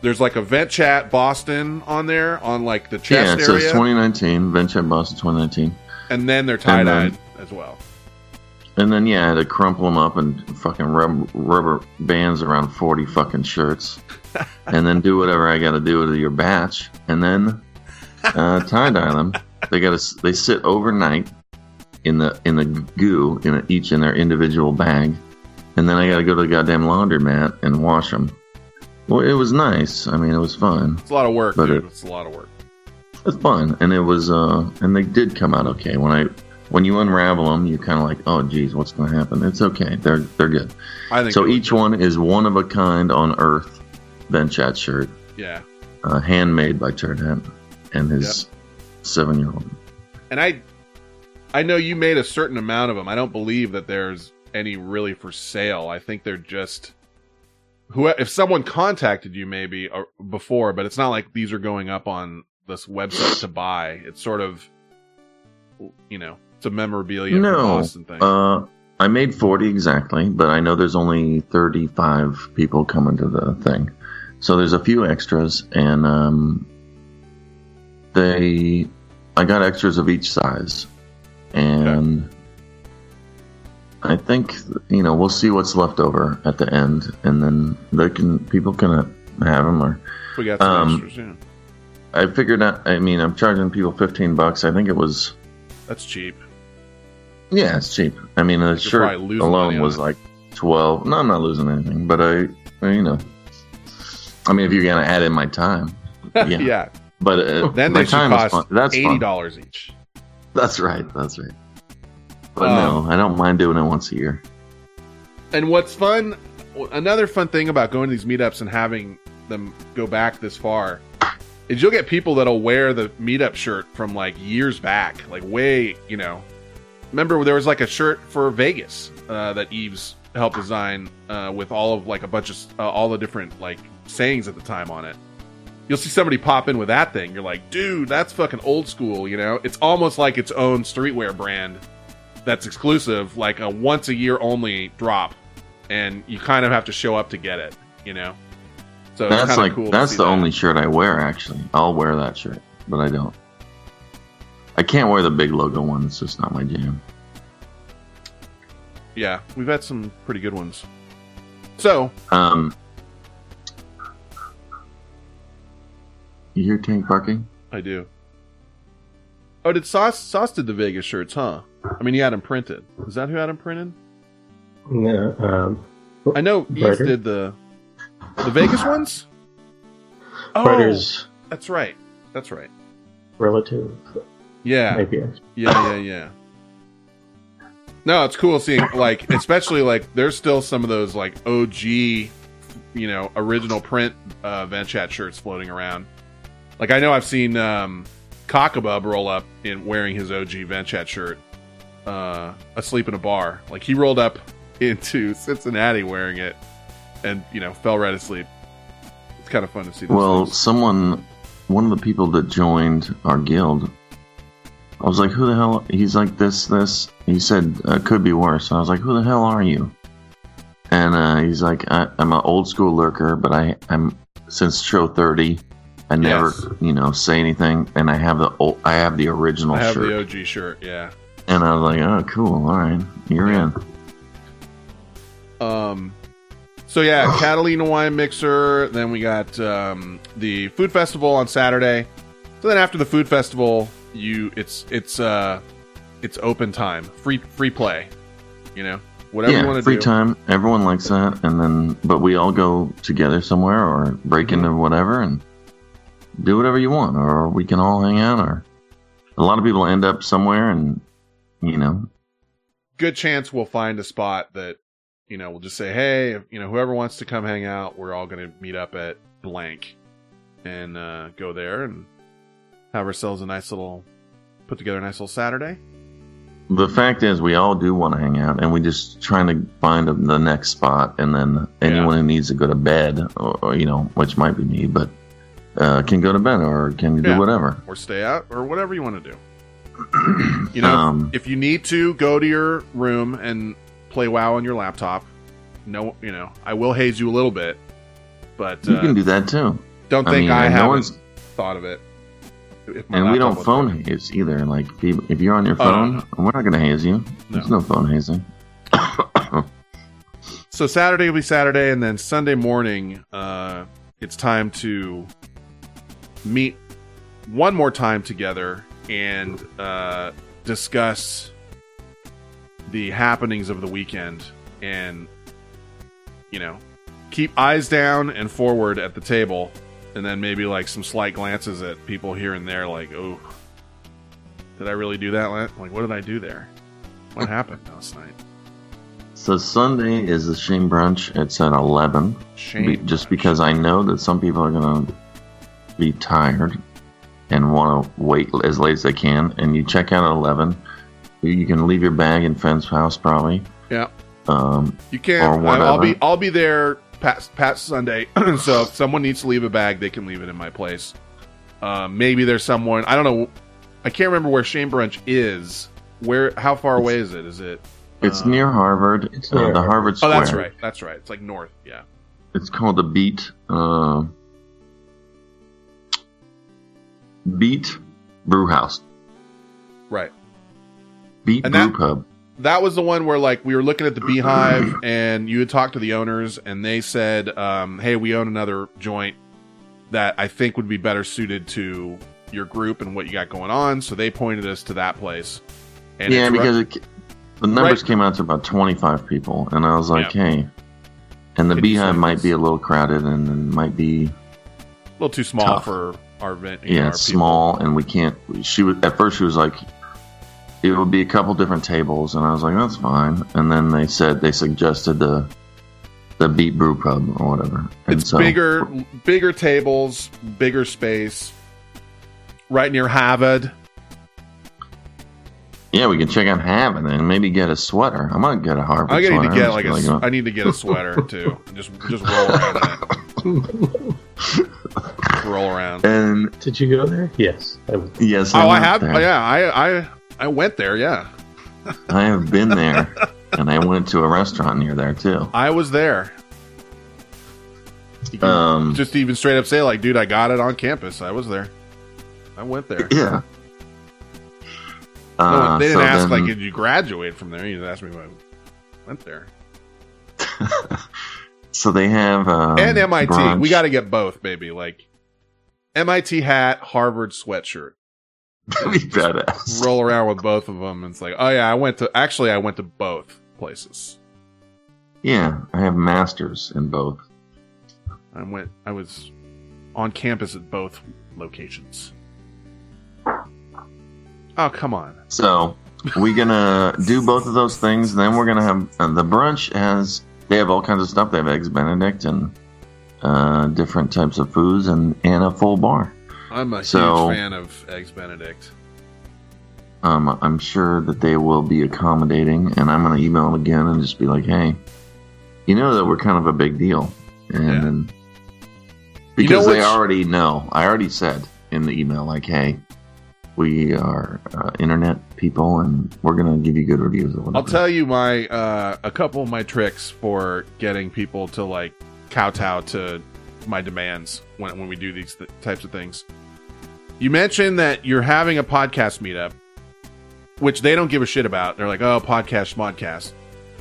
there's like a Vent Chat Boston on there on like the yeah, chest it area, says 2019, Venchat Boston 2019. and then they're tie dyed as well. And then, yeah, I had to crumple them up and fucking rub rubber bands around 40 fucking shirts. and then do whatever I got to do to your batch. And then uh, tie dye them. They got to. They sit overnight in the in the goo in a, each in their individual bag, and then I got to go to the goddamn laundromat and wash them. Well, it was nice. I mean, it was fun. It's a lot of work, But dude. it- it's a lot of work. It's fun, and it was. uh And they did come out okay. When I when you unravel them, you're kind of like, oh, geez, what's going to happen? It's okay. They're they're good. I think So each one is one of a kind on Earth. Vent Chat shirt, Yeah. uh, handmade by Turd Hat and his seven year old. And I I know you made a certain amount of them. I don't believe that there's any really for sale. I think they're just who if someone contacted you maybe or before, but it's not like these are going up on this website to buy. It's sort of you know, it's a memorabilia No, uh, I made forty exactly, but I know there's only thirty five people coming to the thing, so there's a few extras, and um, they, I got extras of each size, and I think you know we'll see what's left over at the end, and then they can people can have them or. we got um, extras, yeah. I figured out. I mean, I'm charging people 15 bucks. I think it was. That's cheap. Yeah, it's cheap. I mean, the shirt alone was like 12. No, I'm not losing anything, but I, you know, I mean, if you're gonna add in my time, yeah. Yeah. But uh, Then my they time is cost fun. That's eighty dollars each. That's right. That's right. But Um, no, I don't mind doing it once a year. And what's fun, another fun thing about going to these meetups and having them go back this far is you'll get people that'll wear the meetup shirt from like years back, like way, you know. Remember, there was like a shirt for Vegas uh, that Eves helped design uh, with all of like a bunch of uh, all the different like sayings at the time on it. You'll see somebody pop in with that thing. You're like, dude, that's fucking old school. You know, it's almost like its own streetwear brand that's exclusive, like a once a year only drop, and you kind of have to show up to get it. You know, so that's like cool that's the that. only shirt I wear. Actually, I'll wear that shirt, but I don't. I can't wear the big logo one. It's just not my jam. Yeah, we've had some pretty good ones. So Um, you hear tank barking? I do. Oh, did Sauce Sauce did the Vegas shirts, huh? I mean, he had them printed. Is that who had them printed? No, um, I know Brighter. did the the Vegas ones. Oh, Brighter's that's right. That's right. relative. Yeah. Maybe. Yeah, yeah, yeah. No, it's cool seeing like, especially like, there's still some of those like OG, you know, original print uh, Vent Chat shirts floating around. Like, I know I've seen um, Cockabub roll up in wearing his OG Vent Chat shirt, uh, asleep in a bar. Like, he rolled up into Cincinnati wearing it, and you know, fell right asleep. It's kind of fun to see. Well, things. someone, one of the people that joined our guild, I was like, "Who the hell?" He's like, "This, this." He said, uh, "Could be worse." And I was like, "Who the hell are you?" And uh, he's like, I, "I'm an old school lurker, but I, I'm since show 30. I never, Yes. you know, say anything, and I have the old, I have the original I have shirt." the OG shirt. Yeah. And I was like, "Oh, cool. All right, you're in." Um, so yeah, Catalina wine mixer. Then we got um, the food festival on Saturday. So then after the food festival, you it's it's uh it's open time, free free play. You know, whatever you yeah, want to free time. Everyone likes that, and then but we all go together somewhere or break Mm-hmm. into whatever and do whatever you want, or we can all hang out. Or a lot of people end up somewhere, and you know, Good chance we'll find a spot that you know we'll just say, hey, if, you know, whoever wants to come hang out, we're all going to meet up at blank and uh, go there and have ourselves a nice little put together a nice little Saturday. the fact is we all do want to hang out, and we're just trying to find the next spot, and then anyone who needs to go to bed, or, or you know, which might be me, but uh, can go to bed or can do Yeah. whatever. or stay out or whatever you want to do. you know, Um, if you need to go to your room and play WoW on your laptop, no, you know, I will haze you a little bit, but You uh, can do that too. don't I think mean, I no haven't thought of it. And we don't phone working. haze either. Like if, you, if you're on your Oh, no, phone, no. we're not going to haze you. There's no phone hazing. So Saturday will be Saturday, and then Sunday morning, uh, it's time to meet one more time together and uh, discuss the happenings of the weekend and you know keep eyes down and forward at the table and then maybe like some slight glances at people here and there like oh did i really do that like what did i do there what happened last night So Sunday is the shame brunch. It's at eleven. Shame Be- just because I know that some people are gonna be tired and want to wait as late as they can. And you check out at eleven. You- You can leave your bag in Fence House probably. yeah Um, you can Or I- i'll be i'll be there past past sunday so if someone needs to leave a bag they can leave it in my place uh, maybe there's someone i don't know i can't remember where shane brunch is where how far away is it is it it's uh, near Harvard. it's uh, the Harvard Square. oh that's right that's right it's like north yeah It's called the Beat. Uh, Beat Brew House. right Beat And Brew that- Pub. that was the one where like we were looking at the beehive and you had talked to the owners and they said um, hey we own another joint that i think would be better suited to your group and what you got going on so they pointed us to that place and yeah, it's right- because it, the numbers Right. came out to about 25 people, and I was like, hey. And the Could beehive might be a little crowded and, and might be a little too small tough. for our event yeah, know, our it's people. small, and we can't. She was at first she was like, it would be a couple different tables, and I was like, that's fine. And then they said they suggested the the Beat Brew Pub or whatever. And it's so, bigger bigger tables bigger space right near harvard Yeah, we can check out Having and maybe get a sweater. I'm gonna get a Harvard I need sweater. to get I'm like a. I need to get a sweater too. Just just roll around in it. Just roll around. And Did you go there? Yes. I, yes, Oh, I went have. there. Yeah, I I I went there. Yeah, I have been there, and I went to a restaurant near there too. I was there. You can Um, just even straight up say like, dude, I got it on campus. I was there. I went there. yeah. No, Uh, they didn't so ask then- like, did you graduate from there? You just asked me if I went there. so they have um, and MIT. brunch. We got to get both, baby. Like MIT hat, Harvard sweatshirt. That'd be badass. Roll around with both of them. And it's like, oh yeah, I went to. Actually, I went to both places. Yeah, I have masters in both. I went. I was on campus at both locations. Oh come on! So we're gonna do both of those things. Then we're gonna have uh, the brunch. Has they have all kinds of stuff. They have eggs Benedict and uh, different types of foods and and a full bar. I'm a So- huge fan of eggs Benedict. Um, I'm sure that they will be accommodating, and I'm gonna email them again and just be like, hey, you know that we're kind of a big deal, and You know because they already know. I already said in the email like, hey. We are uh, internet people, and we're gonna give you good reviews. I'll tell you my uh, a couple of my tricks for getting people to like kowtow to my demands when when we do these th- types of things. You mentioned that you're having a podcast meetup, which they don't give a shit about. They're like, "Oh, podcast, modcast."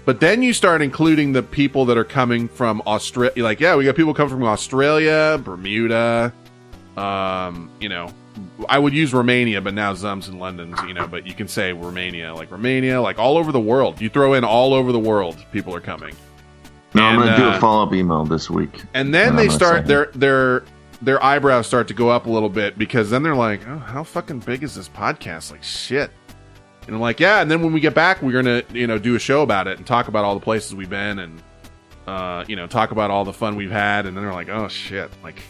But then you start including the people that are coming from Australia. Like, yeah, we got people coming from Australia, Bermuda. Um, you know, I would use Romania, but now Zum's in London's, you know, but you can say Romania, like Romania, like all over the world. You throw in all over the world, people are coming. No, I'm going to do uh, a follow up email this week. And then And they start their their their eyebrows start to go up a little bit because then they're like, "Oh, how fucking big is this podcast? Like shit." And I'm like, "Yeah." And then when we get back, we're gonna you know do a show about it and talk about all the places we've been and uh, you know talk about all the fun we've had. And then they're like, "Oh shit!" Like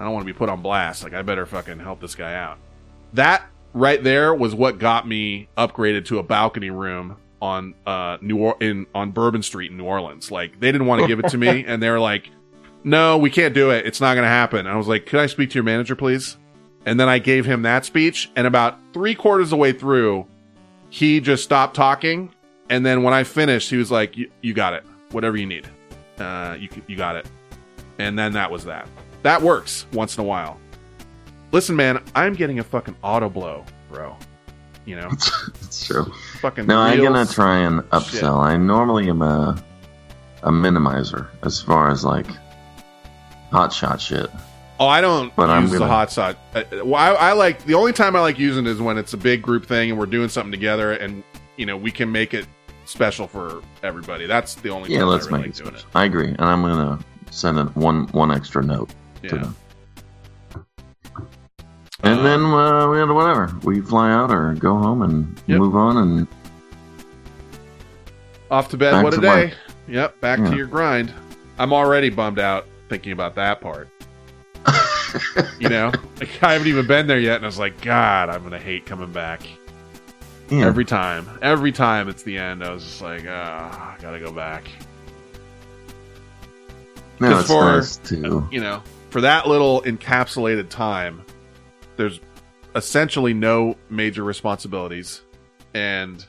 I don't want to be put on blast. Like I better fucking help this guy out. That right there was what got me upgraded to a balcony room on uh New or- in on Bourbon Street in New Orleans. Like they didn't want to give it to me, and they were like, "No, we can't do it. It's not going to happen." And I was like, "Could I speak to your manager, please?" And then I gave him that speech, and about three quarters of the way through, he just stopped talking. And then when I finished, he was like, "You, you got it. Whatever you need, uh, you you got it." And then that was that. That works once in a while. Listen, man, I'm getting a fucking auto blow, bro. You know, It's true. fucking. No, I'm going to try and upsell. shit. I normally am a, a minimizer as far as like hot shot shit. Oh, I don't But I'm use the gonna- hot sauce. Uh, well, I, I like the only time I like using it is when it's a big group thing and we're doing something together, and you know we can make it special for everybody. That's the only Yeah, time let's I really make like it doing special. I agree, and I'm gonna send it one one extra note to Yeah. them. And Uh, then uh, we had whatever. We fly out or go home and Yep. move on, and Off to bed. Back what a day. work. Yep, back Yeah. to your grind. I'm already bummed out thinking about that part. you know, like, I haven't even been there yet, and I was like, God, I'm gonna hate coming back. yeah, Every time, every time it's the end, I was just like, ah, I gotta go back. No, it's for- nice to. you know, for that little encapsulated time, there's essentially no major responsibilities. And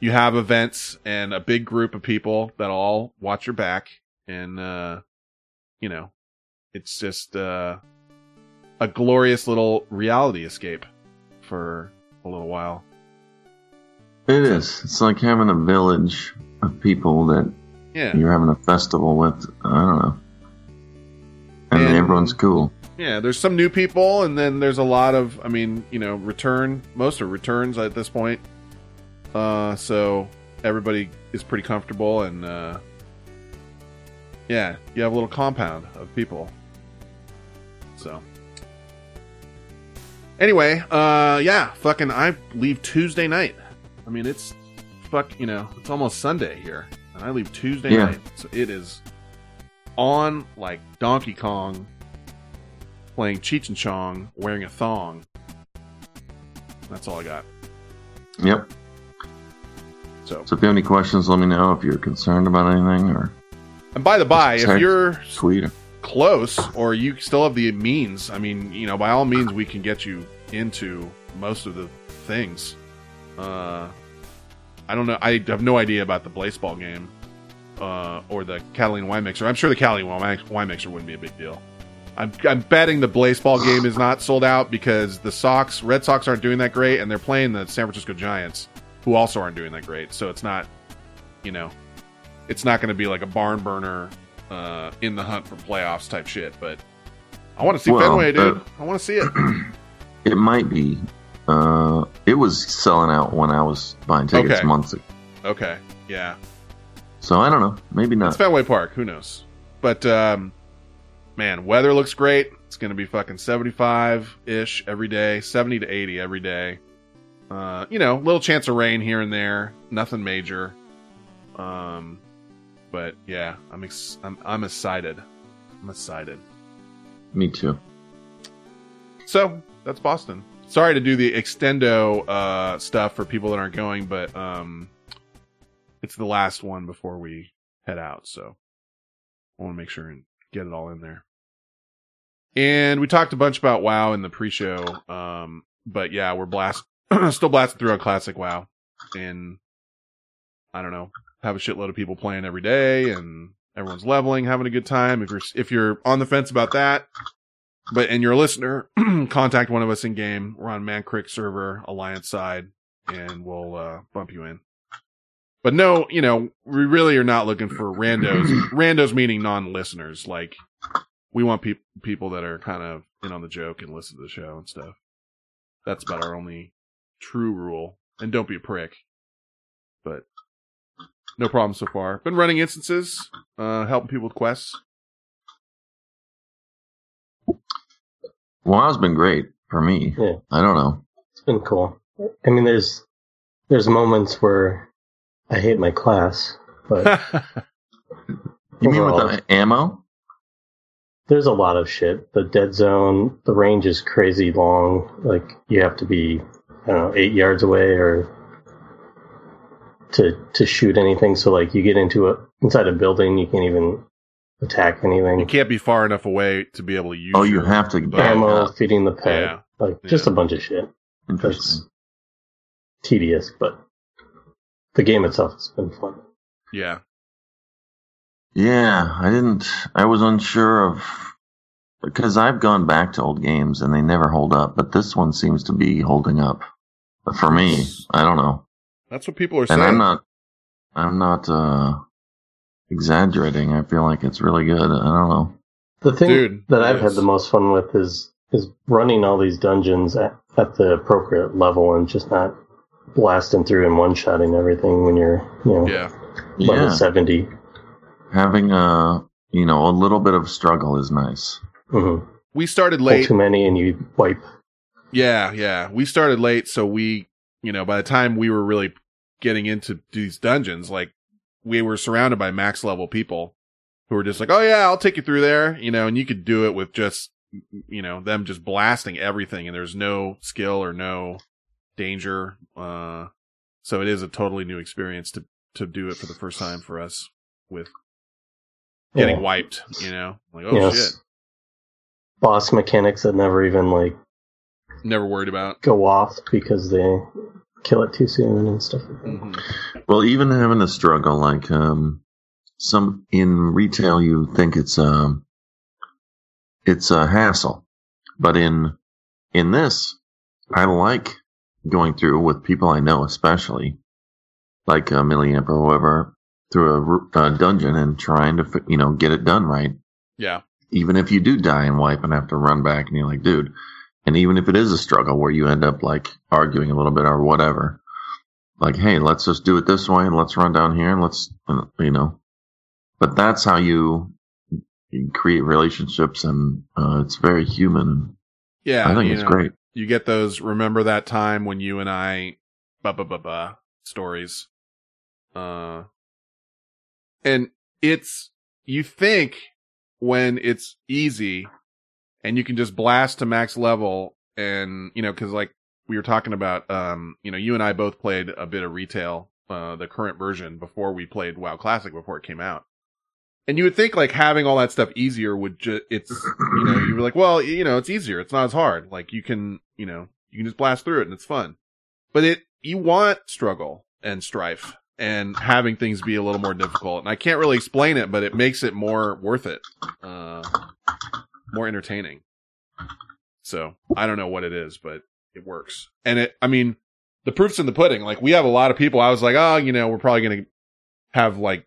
you have events and a big group of people that all watch your back. And, uh, you know, it's just, uh, a glorious little reality escape for a little while. It is. It's like having a village of people that Yeah. you're having a festival with. I don't know, and, And- everyone's cool. Yeah, there's some new people, and then there's a lot of, I mean, you know, return. Most are returns at this point. Uh, so everybody is pretty comfortable, and uh, yeah, you have a little compound of people. So anyway, uh, yeah, fucking, I leave Tuesday night. I mean, it's fuck, you know, it's almost Sunday here, and I leave Tuesday Yeah. night, so it is on like Donkey Kong playing Cheech and Chong wearing a thong. That's all I got. Yep. So, So if you have any questions, let me know. If you're concerned about anything or and by the by, if you're tweet. close or you still have the means, I mean, you know, by all means, we can get you into most of the things. Uh, I don't know. I have no idea about the baseball game uh, or the Catalina wine mixer. I'm sure the Catalina wine mixer wouldn't be a big deal. I'm, I'm betting the baseball game is not sold out because the Sox, Red Sox, aren't doing that great, and they're playing the San Francisco Giants, who also aren't doing that great. So it's not, you know, it's not going to be like a barn burner uh, in the hunt for playoffs type shit. But I want to see Well, Fenway, dude. uh, I want to see it. It might be. Uh, it was selling out when I was buying tickets Okay. months ago. Okay, yeah, So I don't know. Maybe not. it's. Fenway Park. Who knows? But um, man, weather looks great. It's going to be fucking 75 ish every day, 70 to 80 every day. Uh, you know, little chance of rain here and there, nothing major. Um, but yeah, I'm ex- I'm I'm excited. I'm excited. Me too. So that's Boston. Sorry to do the extendo uh, stuff for people that aren't going, but um, it's the last one before we head out. So I want to make sure and get it all in there. And we talked a bunch about WoW in the pre-show, um, but yeah, we're blast still blasting through a classic WoW, and I don't know, have a shitload of people playing every day, and everyone's leveling, having a good time. If you're if you're on the fence about that, but and you're a listener, contact one of us in game. We're on Mankrik server, Alliance side, and we'll uh, bump you in. But no, you know, we really are not looking for randos. randos meaning non-listeners. Like we want peop people that are kind of in on the joke and listen to the show and stuff. That's about our only true rule. And don't be a prick. But no problem so far. Been running instances, uh, helping people with quests. WoW's been great for me. Yeah. I don't know. It's been cool. I mean, there's there's moments where I hate my class, but You mean Overall. with the ammo? there's a lot of shit. The dead zone, the range is crazy long. Like you have to be, I don't know, eight yards away or to to shoot anything. So like you get into a inside a building, you can't even attack anything. You can't be far enough away to be able to use. Oh, you have to bow. back Ammo, up. feeding the pet, Yeah. like just a bunch of shit. That's tedious, but the game itself has been fun. Yeah, Yeah, I didn't. I was unsure of because I've gone back to old games and they never hold up, but this one seems to be holding up. For me, I don't know. that's what people are saying. And I'm not. I'm not uh exaggerating. I feel like it's really good. I don't know. The thing Dude, that I've had the most fun with is is running all these dungeons at, at the appropriate level and just not blasting through and one shotting everything when you're you know Yeah. level Yeah. seventy. Having a you know a little bit of struggle is nice. Mm-hmm. We started Pull late. too many and you wipe. Yeah, yeah. We started late, so we, you know, by the time we were really getting into these dungeons, like we were surrounded by max level people who were just like, "Oh yeah, I'll take you through there," you know, and you could do it with just, you know, them just blasting everything, and there's no skill or no danger. Uh, so it is a totally new experience to to do it for the first time for us with getting Yeah. wiped. You know, like oh Yes. shit, Boss mechanics that never even like never worried about. go off because they kill it too soon and stuff like that. hmm Well, even having a struggle like um, some in retail, you think it's um, it's a hassle, but in in this, I like going through with people I know, especially like a milliamp or whoever, through a, a dungeon and trying to you know get it done right. Yeah, Even if you do die and wipe and have to run back, and you're like, dude. And even if it is a struggle where you end up like arguing a little bit or whatever, like, hey, let's just do it this way and let's run down here and let's, uh, you know. But that's how you, you create relationships and uh, it's very human. yeah. I think it's know. great. You get those remember that time when you and I ba ba ba ba stories. Uh and it's you think when it's easy and you can just blast to max level and you know cuz like we were talking about um you know you and I both played a bit of retail uh the current version before we played WoW Classic before it came out. And you would think like having all that stuff easier would just, it's, you know, you were like, well, you know, it's easier. It's not as hard. Like you can, you know, you can just blast through it and it's fun. But it, you want struggle and strife and having things be a little more difficult. And I can't really explain it, but it makes it more worth it. Uh, more entertaining. So I don't know what it is, but it works. And it, I mean, the proof's in the pudding. Like we have a lot of people. I was like, oh, you know, we're probably to have like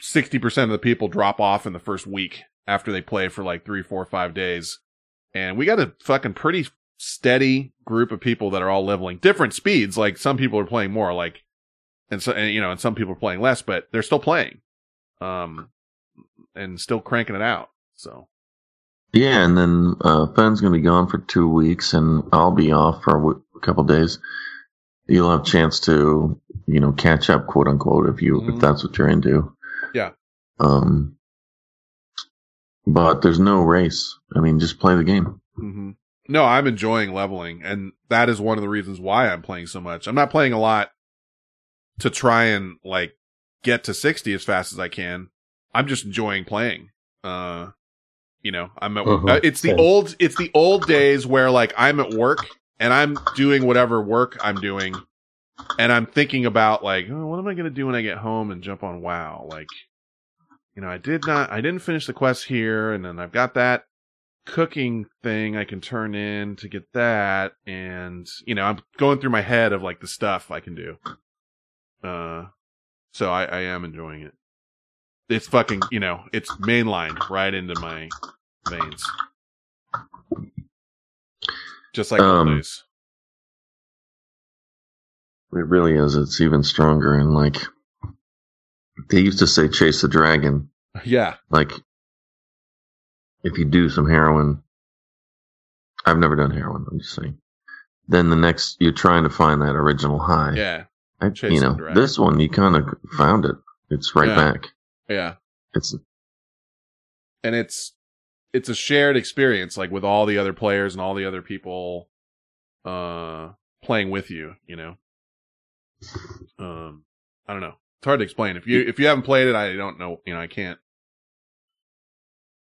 60% of the people drop off in the first week after they play for like three, four, five days. And we got a fucking pretty steady group of people that are all leveling different speeds. Like some people are playing more, like, and so, and, you know, and some people are playing less, but they're still playing, um, and still cranking it out. So Yeah, and then uh, Fenn's going to be gone for two weeks, and I'll be off for a, w- a couple days. You'll have a chance to, you know, catch up, quote unquote, if you Mhm. if that's what you're into. Yeah. Um, but there's no race. I mean, just play the game. hmm No, I'm enjoying leveling, and that is one of the reasons why I'm playing so much. I'm not playing a lot to try and like get to 60 as fast as I can. I'm just enjoying playing. Uh, you know, I'm at, Mhm, uh, it's the old, it's the old days where like I'm at work and I'm doing whatever work I'm doing, and I'm thinking about like, oh, what am I gonna do when I get home and jump on WoW? Like, you know, I did not, I didn't finish the quest here, and then I've got that cooking thing I can turn in to get that, and you know, I'm going through my head of like the stuff I can do. Uh, so I, I am enjoying it. It's fucking, you know, it's mainlined right into my veins, just like Um, old days. It really is. It's even stronger. And like, they used to say, chase the dragon. Yeah, Like, if you do some heroin, I've never done heroin. I'm just saying. Then the next, you're trying to find that original high. yeah, I, you know, this one you kind of found it. It's right Yeah. back. yeah. It's and it's it's a shared experience like with all the other players and all the other people uh playing with you you know um i don't know it's hard to explain if you if you haven't played it i don't know you know i can't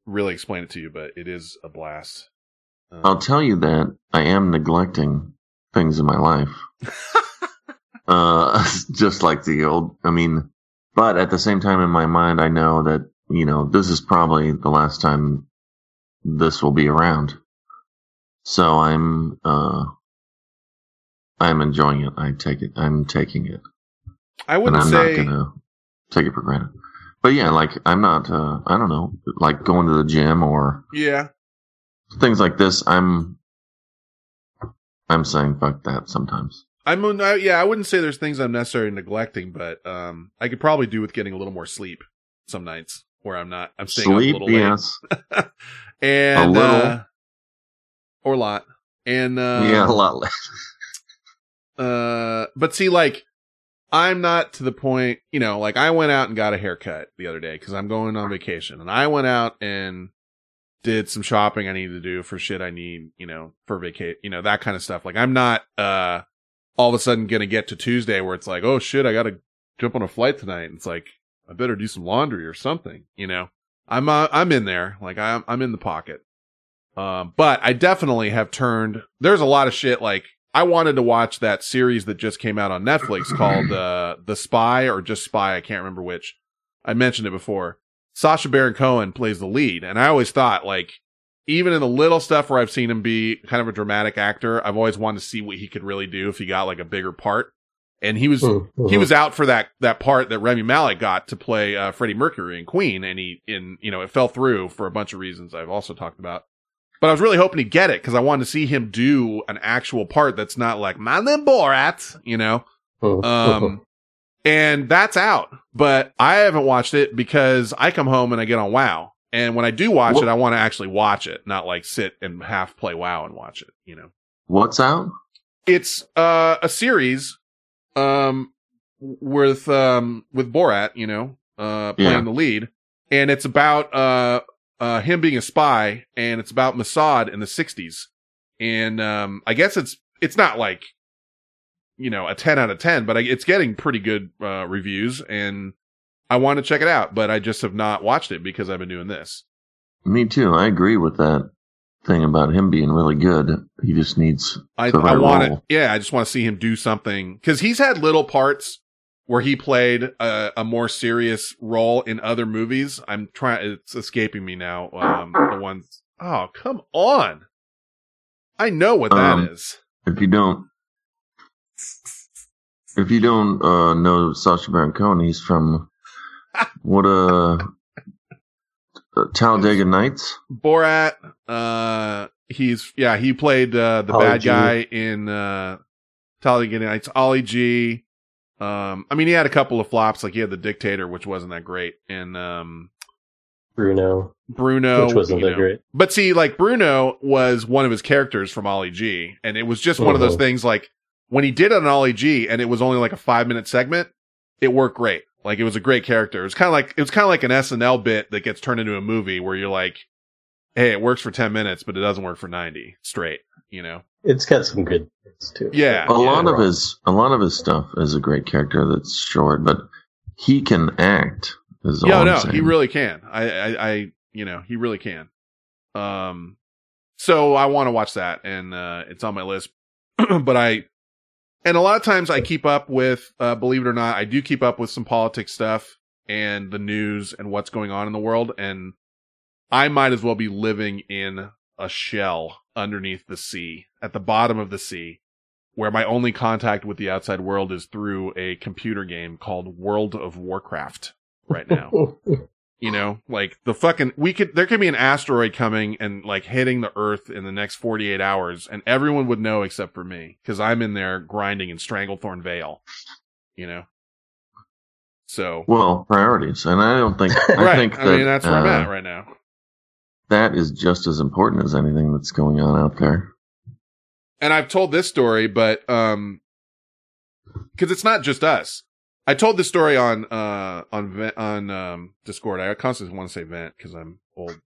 really explain it to you but it is a blast um, I'll tell you that I am neglecting things in my life. uh, just like the old, I mean, but at the same time in my mind, I know that, you know, this is probably the last time this will be around. So I'm, uh, I'm enjoying it. I take it. I'm taking it. i And wouldn't I'm say not gonna take it for granted. but yeah, like I'm not. Uh, I don't know, like going to the gym or Yeah. things like this. I'm. I'm saying fuck that sometimes. I'm I, yeah, I wouldn't say there's things I'm necessarily neglecting, but um, I could probably do with getting a little more sleep some nights where I'm not. I'm staying Sleep, up a little yes, late, and A little. uh, or a lot, and uh, yeah, a lot less. Uh, but see, like, I'm not to the point, you know, like I went out and got a haircut the other day because I'm going on vacation and I went out and did some shopping I needed to do for shit I need, you know, for vacate, you know, that kind of stuff. Like I'm not, uh, all of a sudden gonna get to Tuesday where it's like, oh shit, I gotta jump on a flight tonight. And it's like, I better do some laundry or something, you know, I'm, uh, I'm in there. Like I'm, I'm in the pocket. Um, but I definitely have turned, there's a lot of shit like, I wanted to watch that series that just came out on Netflix called uh, The Spy or just Spy. I can't remember which. I mentioned it before. Sacha Baron Cohen plays the lead, and I always thought like, even in the little stuff where I've seen him be kind of a dramatic actor, I've always wanted to see what he could really do if he got like a bigger part. And he was Mhm. he was out for that that part that Rami Malek got to play uh, Freddie Mercury in Queen, and he in you know it fell through for a bunch of reasons I've also talked about. But I was really hoping to get it because I wanted to see him do an actual part that's not like my name Borat, you know. Mhm. Um, and that's out, but I haven't watched it because I come home and I get on WoW, and when I do watch it, I want to actually watch it, not like sit and half play WoW and watch it, you know What's out? it's uh a series um with um with Borat, you know, uh playing Yeah. the lead and it's about uh uh him being a spy and it's about Mossad in the 60s. And um I guess it's it's not like you know, a 10 out of 10, but I, it's getting pretty good uh reviews and I want to check it out, but I just have not watched it because I've been doing this. Me too. I agree with that thing about him being really good. He just needs I, the I right want to, yeah, I just want to see him do something because he's had little parts where he played a, a more serious role in other movies. I'm trying, it's escaping me now. Um, the ones, oh, come on. I know what that Um, is. If you don't, if you don't uh, know Sacha Baron Cohen, he's from what uh, uh Talladega Nights. Borat, uh, he's, yeah, he played, uh, the Ali bad G. guy in, uh, Talladega Nights, Ali G. Um, I mean, he had a couple of flops, like he had the dictator, which wasn't that great. And, um, Bruno, Bruno, which wasn't that know. great. But see, like Bruno was one of his characters from Ali G, and it was just one of those Mhm. things. Like when he did it on Ali G, and it was only like a five minute segment, it worked great. Like it was a great character. It was kind of like it was kind of like an SNL bit that gets turned into a movie where you're like, hey, it works for ten minutes, but it doesn't work for ninety straight. You know? It's got some good bits too. Yeah. A lot of yeah. his a lot of his stuff is a great character that's short, but he can act. Is all Yeah, I'm no, he really can. I, I, I, you know, he really can. Um, so I want to watch that, and uh, it's on my list. but I, and a lot of times I keep up with, uh, believe it or not, I do keep up with some politics stuff and the news and what's going on in the world, and I might as well be living in a shell underneath the sea, at the bottom of the sea, where my only contact with the outside world is through a computer game called World of Warcraft right now. You know, like the fucking, we could, there could be an asteroid coming and like hitting the earth in the next 48 hours and everyone would know except for me because I'm in there grinding in Stranglethorn Vale, you know? So, Well, priorities, and I don't think I right. think I mean, that's where I'm uh, at right now. That is just as important as anything that's going on out there. and I've told this story, but um, because it's not just us. I told this story on uh on on um Discord. I constantly want to say vent because I'm old,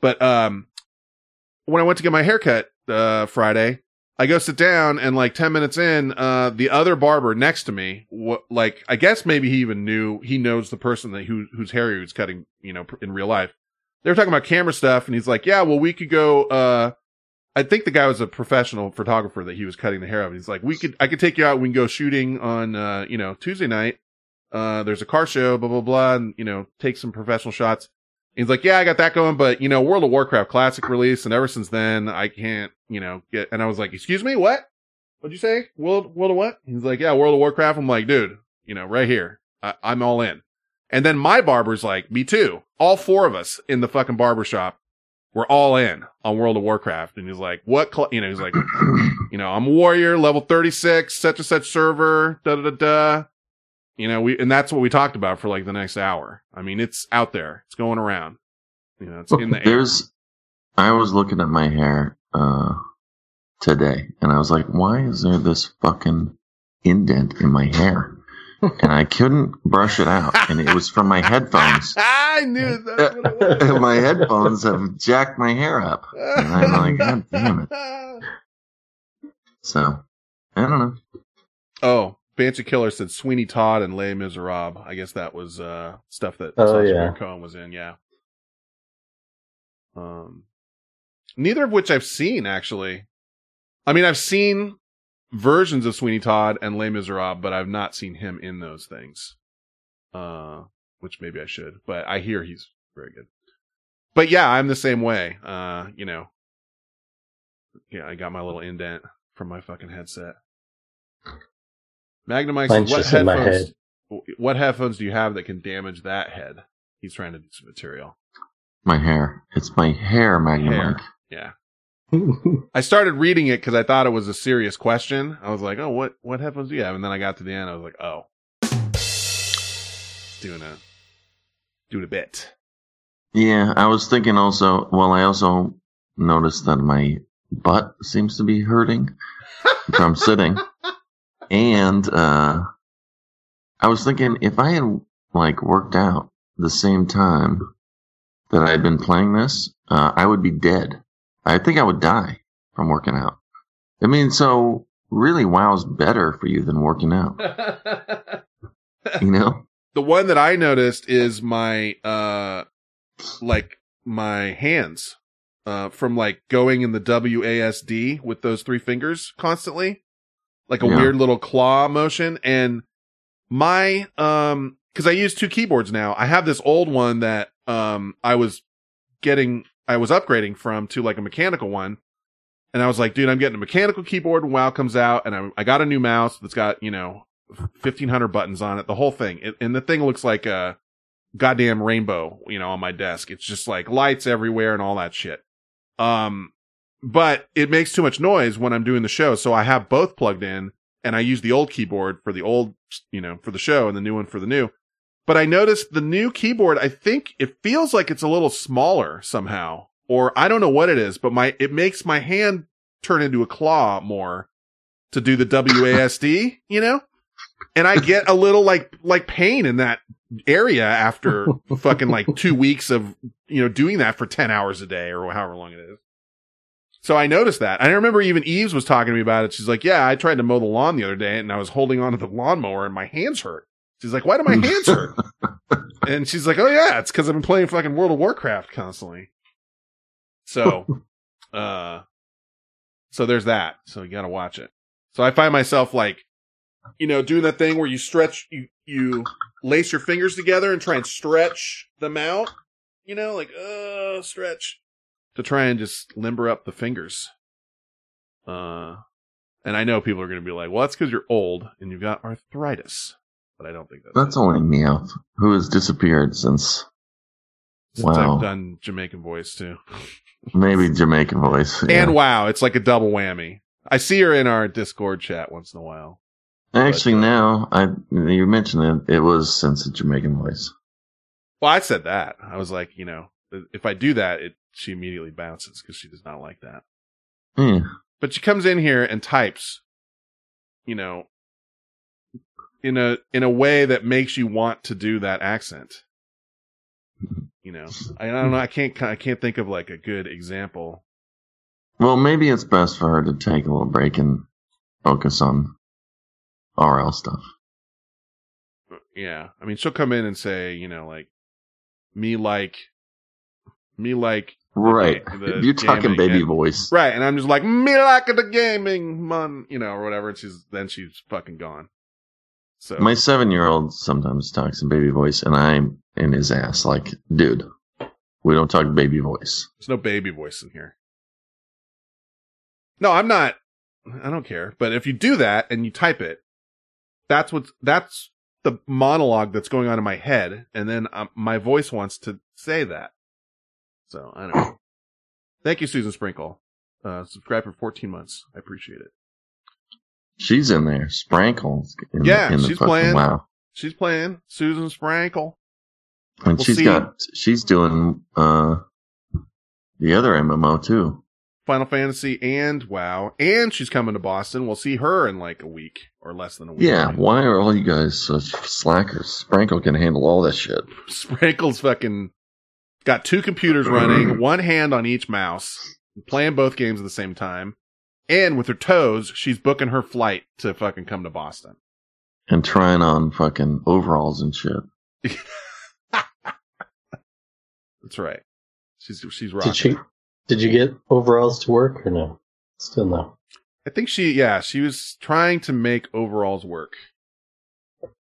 but um, when I went to get my haircut uh Friday, I go sit down and like ten minutes in, uh, the other barber next to me, what like I guess maybe he even knew he knows the person that who whose hair he was cutting, you know, in real life. They were talking about camera stuff, and he's like, "Yeah, well, we could go." uh I think the guy was a professional photographer that he was cutting the hair of. He's like, we could, I could take you out. We can go shooting on, uh, you know, Tuesday night. Uh, there's a car show, blah, blah, blah. And, you know, take some professional shots. He's like, yeah, I got that going, but you know, World of Warcraft classic release. And ever since then, I can't, you know, get, and I was like, excuse me, what? What'd you say? World, World of what? He's like, yeah, World of Warcraft. I'm like, dude, you know, right here. I, I'm all in. And then my barber's like, me too. All four of us in the fucking barber shop were all in on World of Warcraft. And he's like, what, cl-? you know, he's like, you know, I'm a warrior, level 36, such and such server, da da da da. You know, we, and that's what we talked about for like the next hour. I mean, it's out there. It's going around. You know, it's in the air. There's, I was looking at my hair uh, today, and I was like, "Why is there this fucking indent in my hair?" And I couldn't brush it out, and it was from my headphones. I knew that's what it was. My headphones have jacked my hair up, and I'm like, "God damn it!" So, I don't know. Oh, Banshee Killer said Sweeney Todd and Les Miserables. I guess that was uh stuff that Oh, Sacha yeah. Cohen was in. Yeah. Um, neither of which I've seen actually. I mean, I've seen versions of Sweeney Todd and Les Miserables, but I've not seen him in those things. Uh, which maybe I should, but I hear he's very good. But yeah, I'm the same way. Uh, you know, yeah, I got my little indent from my fucking headset. Magnum says, what just in my headphones, what headphones do you have that can damage that head? He's trying to do some material. My hair. It's my hair, Magnum Hair. Yeah. I started reading it because I thought it was a serious question. I was like, "Oh, what what headphones do you have?" And then I got to the end. I was like, "Oh, doing a doing a bit." Yeah, I was thinking also. Well, I also noticed that my butt seems to be hurting from sitting, and uh, I was thinking if I had like worked out the same time that I had been playing this, uh, I would be dead. I think I would die from working out. I mean, so really, WoW's better for you than working out. You know? the one that I noticed is my uh like my hands uh from like going in the WASD with those three fingers constantly like a Yeah. weird little claw motion and my um cuz I use two keyboards now I have this old one that um I was getting I was upgrading from to like a mechanical one and I was like dude I'm getting a mechanical keyboard when WoW comes out and I I got a new mouse that's got you know 1500 buttons on it, the whole thing. It, and the thing looks like a goddamn rainbow, you know, on my desk. It's just like lights everywhere and all that shit. Um, but it makes too much noise when I'm doing the show. So I have both plugged in and I use the old keyboard for the old, you know, for the show and the new one for the new. But I noticed the new keyboard, I think it feels like it's a little smaller somehow, or I don't know what it is, but my, it makes my hand turn into a claw more to do the WASD, you know? And I get a little like, like pain in that area after fucking like two weeks of, you know, doing that for 10 hours a day or however long it is. So I noticed that. I remember even Eves was talking to me about it. She's like, yeah, I tried to mow the lawn the other day and I was holding onto the lawnmower and my hands hurt. She's like, why do my hands hurt? and she's like, oh yeah, it's because I've been playing fucking World of Warcraft constantly. So, uh, so there's that. So you gotta watch it. So I find myself like, you know, doing that thing where you stretch, you, you lace your fingers together and try and stretch them out, you know, like, uh, stretch to try and just limber up the fingers. Uh, and I know people are going to be like, well, that's because you're old and you've got arthritis. But I don't think that's, That's only Meowth, who has disappeared since since wow. I've done Jamaican voice too. maybe Jamaican voice. yeah. And wow, it's like a double whammy. I see her in our Discord chat once in a while. Actually, but, uh, now I you mentioned it, it was since the Jamaican voice. Well, I said that. I was like, you know, if I do that, it she immediately bounces because she does not like that. Yeah. But she comes in here and types, you know, in a in a way that makes you want to do that accent. You know, I don't know. I can't I can't think of like a good example. Well, maybe it's best for her to take a little break and focus on RL stuff. Uh, yeah, I mean, she'll come in and say, you know, like me like me like Right. the You're talking baby and- voice. Right, and I'm just like me like the gaming man, you know, or whatever. And she's then she's fucking gone. So My seven year old sometimes talks in baby voice, and I'm in his ass like, dude, we don't talk baby voice. there's no baby voice in here. No, I'm not. I don't care. But if you do that and you type it, that's what that's the monologue that's going on in my head, and then um, my voice wants to say that. So I don't know. Thank you, Susan Sprinkle. Uh, subscribe for 14 months. I appreciate it. She's in there. Sprankles. In Yeah, the, in the she's fucking, playing. Wow. She's playing Susan Sprinkle. And We'll she's see. got, she's doing, uh, the other MMO too. Final Fantasy and WoW, and she's coming to Boston. We'll see her in like a week or less than a week. Yeah. Why are all you guys such slackers? Sprankle can handle all that shit. Sprinkle's fucking got two computers running, one hand on each mouse, playing both games at the same time. And with her toes, she's booking her flight to fucking come to Boston. And trying on fucking overalls and shit. That's right. She's she's rocking. Did she? Did you get overalls to work or no? Still no. I think she, yeah, she was trying to make overalls work.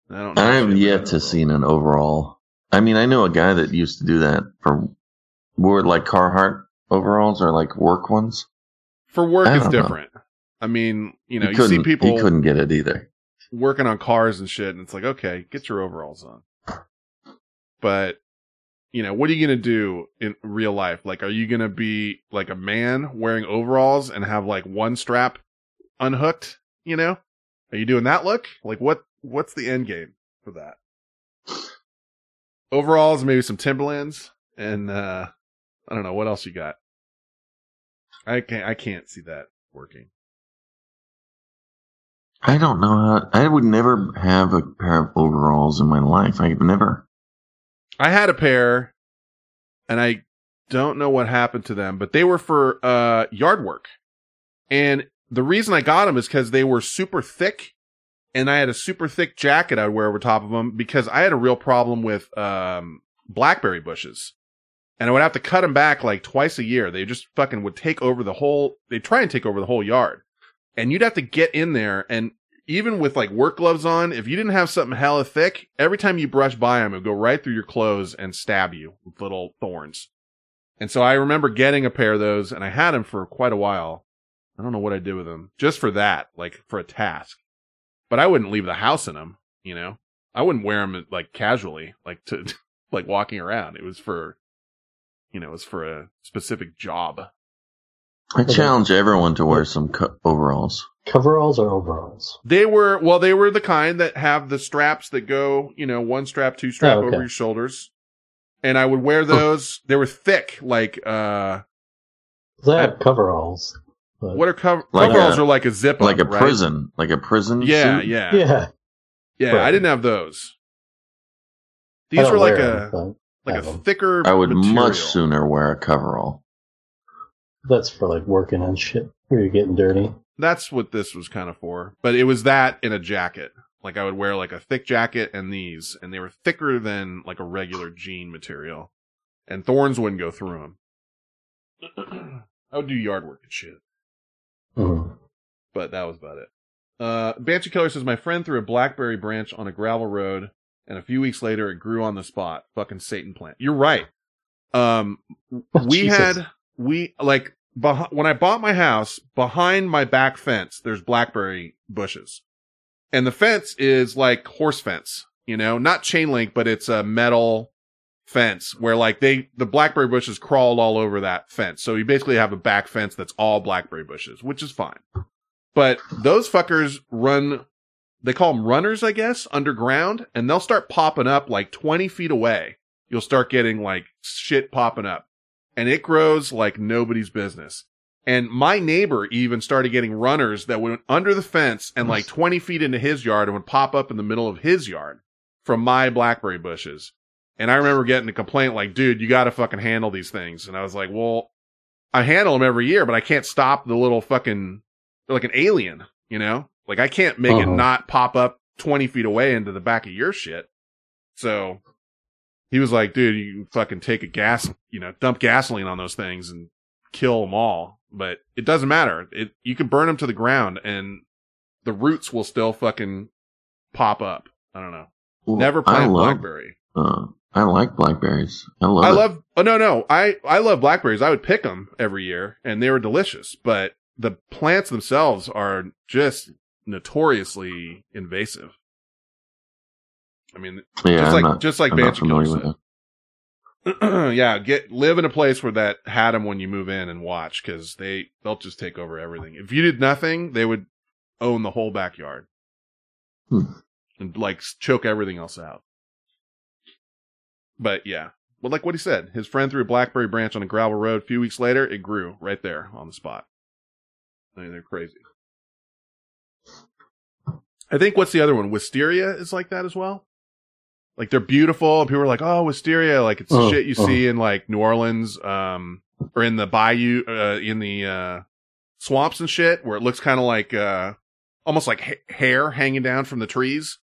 I don't know. I have yet to overall. see an overall. I mean, I know a guy that used to do that for were like Carhartt overalls or like work ones. For work, I it's don't know. different. I mean, you know, you see people he couldn't get it either. working on cars and shit, and it's like, okay, get your overalls on. But, you know, what are you gonna do in real life? Like, are you gonna be like a man wearing overalls and have like one strap unhooked? You know, are you doing that look? Like, what? What's the end game for that? Overalls, maybe some Timberlands, and uh I don't know what else you got. I can't. I can't see that working. I don't know how, I would never have a pair of overalls in my life. I've never, I had a pair and I don't know what happened to them, but they were for uh yard work. And the reason I got them is cuz they were super thick and I had a super thick jacket I'd wear over top of them because I had a real problem with um blackberry bushes. And I would have to cut them back like twice a year. They just fucking would take over the whole they try and take over the whole yard. And you'd have to get in there and even with like work gloves on, if you didn't have something hella thick, every time you brush by them, it would go right through your clothes and stab you with little thorns. And so I remember getting a pair of those and I had them for quite a while. I don't know what I did with them just for that, like for a task. But I wouldn't leave the house in them, you know? I wouldn't wear them like casually, like to, like walking around. It was for, you know, it was for a specific job. I challenge everyone to wear some co- overalls. Coveralls or overalls? They were well, they were the kind that have the straps that go, you know, one strap, two strap Oh, okay. over your shoulders. And I would wear those. they were thick, like uh. I have coveralls. but- what are cover- Like coveralls a- are like a zip Like a right? prison, like a prison Yeah, suit. yeah, Yeah. yeah. I Right. didn't have those. These were like a them, like a them. thicker. I would material. much sooner wear a coverall. That's for like working on shit where you're getting dirty. That's what this was kind of for. But it was that in a jacket. Like I would wear like a thick jacket and these, and they were thicker than like a regular jean material, and thorns wouldn't go through them. I would do yard work and shit, Mhm. but that was about it. Uh, Banshee Killer says my friend threw a blackberry branch on a gravel road, and a few weeks later it grew on the spot. Fucking Satan plant. You're right. Um, we Jesus. had we like beh- when I bought my house behind my back fence. There's blackberry bushes, and the fence is like horse fence. You know, not chain link, but it's a metal fence where like they the blackberry bushes crawled all over that fence. So you basically have a back fence that's all blackberry bushes, which is fine. But those fuckers run. They call them runners, I guess, underground, and they'll start popping up like 20 feet away. You'll start getting like shit popping up and it grows like nobody's business. And my neighbor even started getting runners that went under the fence and like 20 feet into his yard and would pop up in the middle of his yard from my blackberry bushes. And I remember getting a complaint like, dude, you got to fucking handle these things. And I was like, well, I handle them every year, but I can't stop the little fucking, like an alien, you know? Like I can't make it Uh-huh. not pop up 20 feet away into the back of your shit. So he was like, dude, you fucking take a gas, you know, dump gasoline on those things and kill them all. But it doesn't matter. It, you can burn them to the ground and the roots will still fucking pop up. I don't know. Well, Never plant love, blackberry. Uh, I like blackberries. I love. I it. love, oh no, no. I, I love blackberries. I would pick them every year and they were delicious, but the plants themselves are just notoriously invasive. I mean, Yeah, just I'm like not- just like I'm Banshee Killer with said. that. yeah, get live in a place where that had them when you move in and watch because they they'll just take over everything. If you did nothing, they would own the whole backyard Hmm. and like choke everything else out. But yeah, well, like what he said, his friend threw a blackberry branch on a gravel road. A few weeks later, it grew right there on the spot. I mean, they're crazy. I think what's the other one? Wisteria is like that as well. Like they're beautiful. and People are like, "Oh, wisteria!" Like it's Oh, shit you oh. see in like New Orleans, um, or in the bayou, uh, in the uh, swamps and shit, where it looks kind of like, uh, almost like ha- hair hanging down from the trees.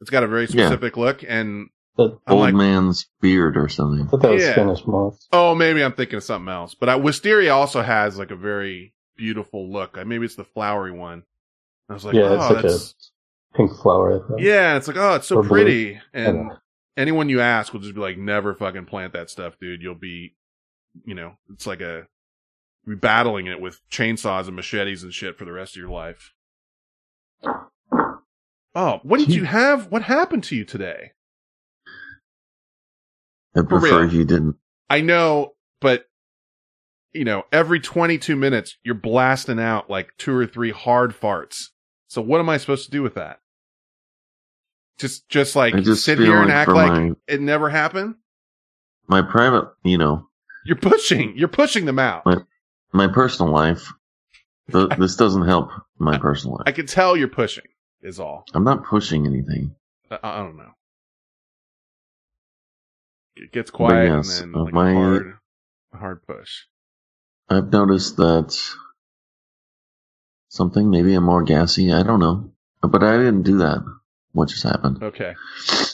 It's got a very Yeah. specific look, and But I'm Old like, man's beard or something. I that was Yeah. Spanish moss. oh, maybe I'm thinking of something else. But I, wisteria also has like a very beautiful look. Uh, Maybe it's the flowery one. I was like, yeah, oh, it's like that's a pink flower. Yeah, it's like, oh, it's so Or blue. pretty. And anyone you ask will just be like, never fucking plant that stuff, dude. You'll be, you know, it's like a, you'll be battling it with chainsaws and machetes and shit for the rest of your life. Oh, what did you have? What happened to you today? I prefer you didn't. I know, but, you know, every 22 minutes, you're blasting out like two or three hard farts. So what am I supposed to do with that? Just, just like just sit here and act like my- it never happened? My private, you know, You're pushing. You're pushing them out. my my personal life. th- this doesn't help my personal life. I can tell you're pushing. Is all. I'm not pushing anything. I, I don't know. It gets quiet yes, and then like my- a hard, hard push. I've noticed that something, maybe I'm more gassy. I don't know, but I didn't do that. What just happened? Okay,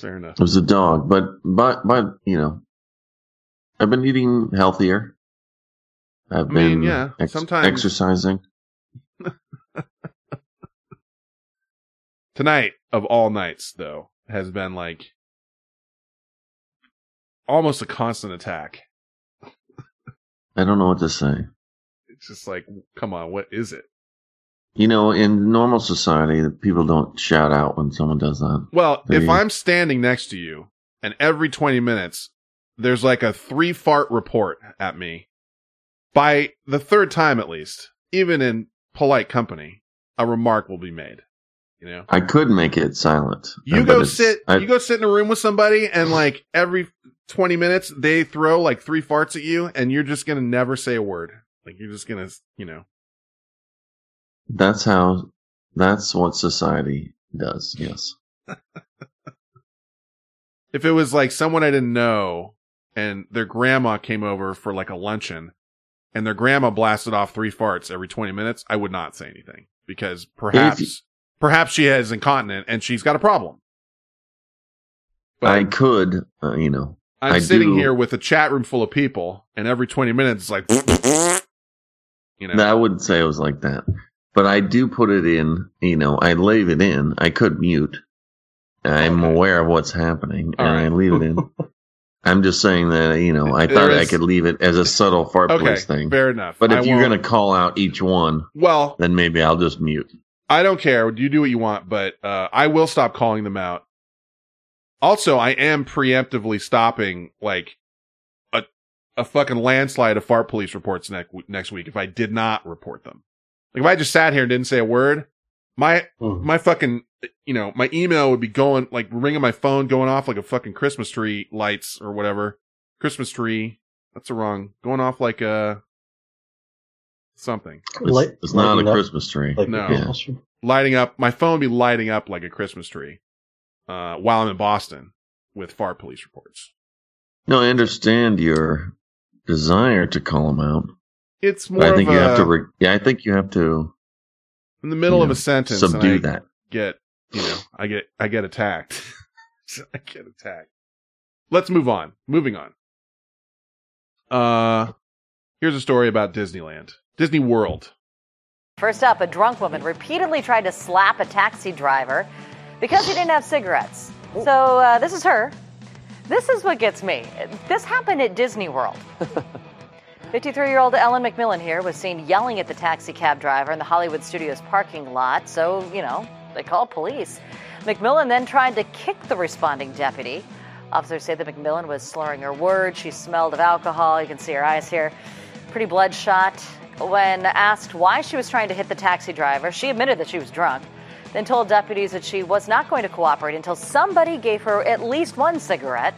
fair enough. It was a dog, but but but you know, I've been eating healthier. I've I mean, been yeah, ex- sometimes- exercising. Tonight of all nights, though, has been like almost a constant attack. I don't know what to say. It's just like, come on, what is it? You know, in normal society, people don't shout out when someone does that. Well, if I'm standing next to you and every 20 minutes there's like a three fart report at me, by the third time at least, even in polite company, a remark will be made. You know, I could make it silent. you uh, go sit, I- you go sit in a room with somebody and like every 20 minutes they throw like three farts at you and you're just going to never say a word. Like you're just going to, you know, That's how. That's what society does. Yes. if it was like someone I didn't know and their grandma came over for like a luncheon and their grandma blasted off three farts every 20 minutes, I would not say anything because perhaps, perhaps she has incontinent and she's got a problem. But I could. Uh, you know. I'm I sitting do- here with a chat room full of people and every 20 minutes it's like, you know, I wouldn't say it was like that, but I do put it in. You know, I leave it in. I could mute. I'm Okay. aware of what's happening, All and I leave it in. I'm just saying that you know I There thought I could leave it as a subtle fart okay, police thing. fair enough. But I if you're won't- gonna call out each one, well, then maybe I'll just mute. I don't care. You do what you want, but uh, I will stop calling them out. Also, I am preemptively stopping like a a fucking landslide of fart police reports next next week if I did not report them. Like if I just sat here and didn't say a word, my Mhm. my fucking you know my email would be going like ringing my phone going off like a fucking Christmas tree lights or whatever Christmas tree. That's the wrong going off like a something It's, Light- it's not a up Christmas tree. Like No. the Christmas tree. lighting up. My phone would be lighting up like a Christmas tree uh, while I'm in Boston with FAR police reports. no, I understand your desire to call them out. It's more But I think of you a, have to. Re- yeah, I think you have to in the middle you of know, a sentence. and subdue I that. Get you know, I get I get attacked. I get attacked. Let's move on. Moving on. Uh, here's a story about Disneyland, Disney World. First up, a drunk woman repeatedly tried to slap a taxi driver because he didn't have cigarettes. So uh, this is her. This is what gets me. This happened at Disney World. 53 year old Ellen McMillan here was seen yelling at the taxi cab driver in the Hollywood Studios parking lot. So, you know, they called police. McMillan then tried to kick the responding deputy. Officers say that McMillan was slurring her words. She smelled of alcohol. You can see her eyes here. Pretty bloodshot. When asked why she was trying to hit the taxi driver, she admitted that she was drunk, then told deputies that she was not going to cooperate until somebody gave her at least one cigarette.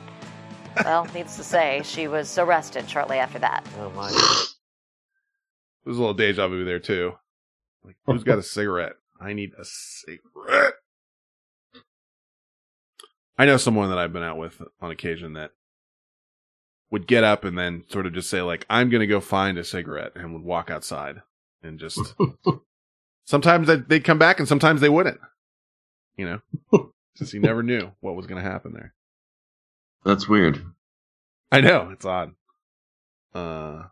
Well, needless to say, she was arrested shortly after that. Oh my. There's a little deja vu there too. Like, who's got a cigarette? I need a cigarette. I know someone that I've been out with on occasion that would get up and then sort of just say like, "I'm going to go find a cigarette," and would walk outside and just. sometimes they- they'd come back and sometimes they wouldn't. You know, since he never knew what was going to happen there. That's weird. I know it's odd. Uh,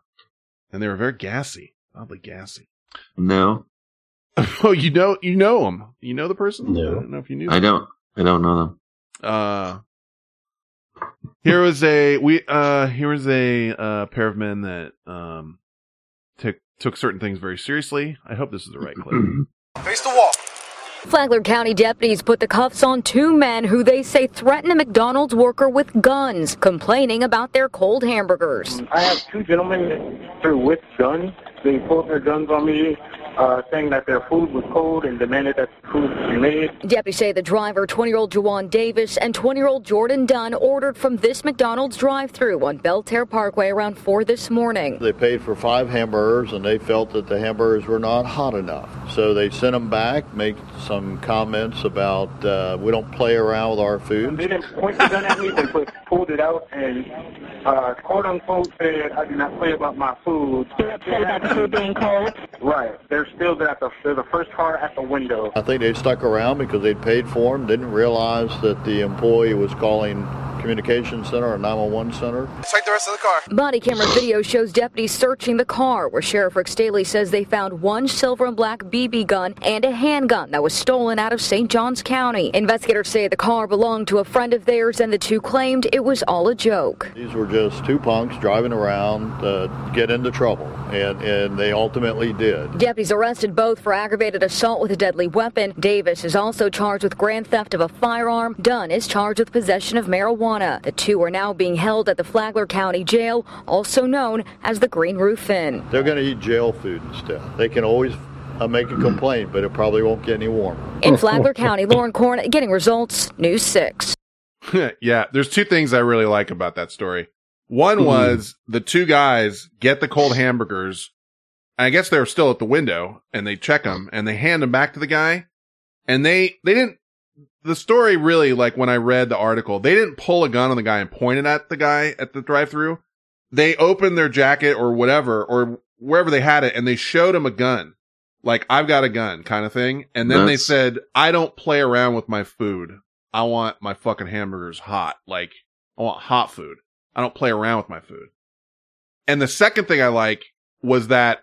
and they were very gassy, oddly gassy. No, Oh, you know, you know them. You know the person. No. I don't know if you knew. I don't. I don't know them. Uh, here was a we. Uh, here was a uh, pair of men that um took took certain things very seriously. I hope this is the right clip. Face the wall. Flagler County deputies put the cuffs on two men who they say threatened a McDonald's worker with guns, complaining about their cold hamburgers. I have two gentlemen with guns. They pulled their guns on me, uh, saying that their food was cold and demanded that the food be made. Deputies say the driver, 20-year-old Jawan Davis, and 20-year-old Jordan Dunn ordered from this McDonald's drive-through on Belle Terre Parkway around 4 this morning. They paid for five hamburgers and they felt that the hamburgers were not hot enough. So they sent them back, made some comments about uh, we don't play around with our food. They didn't point the gun at me, they put, pulled it out and uh, quote unquote said, I do not play about my food. Still upset about the food being cold? Right. They're still at the, the first car at the window. I think they stuck around because they'd paid for them, didn't realize that the employee was calling communication center or 911 center. Take the rest of the car. Body camera video shows deputies searching the car, where Sheriff Rick Staly says they found one silver and black BB gun and a handgun that was stolen out of St. Johns County. Investigators say the car belonged to a friend of theirs, and the two claimed it was all a joke. These were just two punks driving around to get into trouble, and, and they ultimately did. Deputies arrested both for aggravated assault with a deadly weapon. Davis is also charged with grand theft of a firearm. Dunn is charged with possession of marijuana. The two are now being held at the Flagler County Jail, also known as the Green Roof Inn. They're going to eat jail food instead. They can always uh, make a complaint, but it probably won't get any warmer. In Flagler County, Lauren Korn getting results, News 6. yeah, there's two things I really like about that story. One was the two guys get the cold hamburgers. I guess they're still at the window and they check them and they hand them back to the guy. And they, they didn't, the story really, like when I read the article, they didn't pull a gun on the guy and point it at the guy at the drive through. They opened their jacket or whatever or wherever they had it and they showed him a gun. Like, I've got a gun kind of thing. And then they said, I don't play around with my food. I want my fucking hamburgers hot. Like, I want hot food. I don't play around with my food. And the second thing I like was that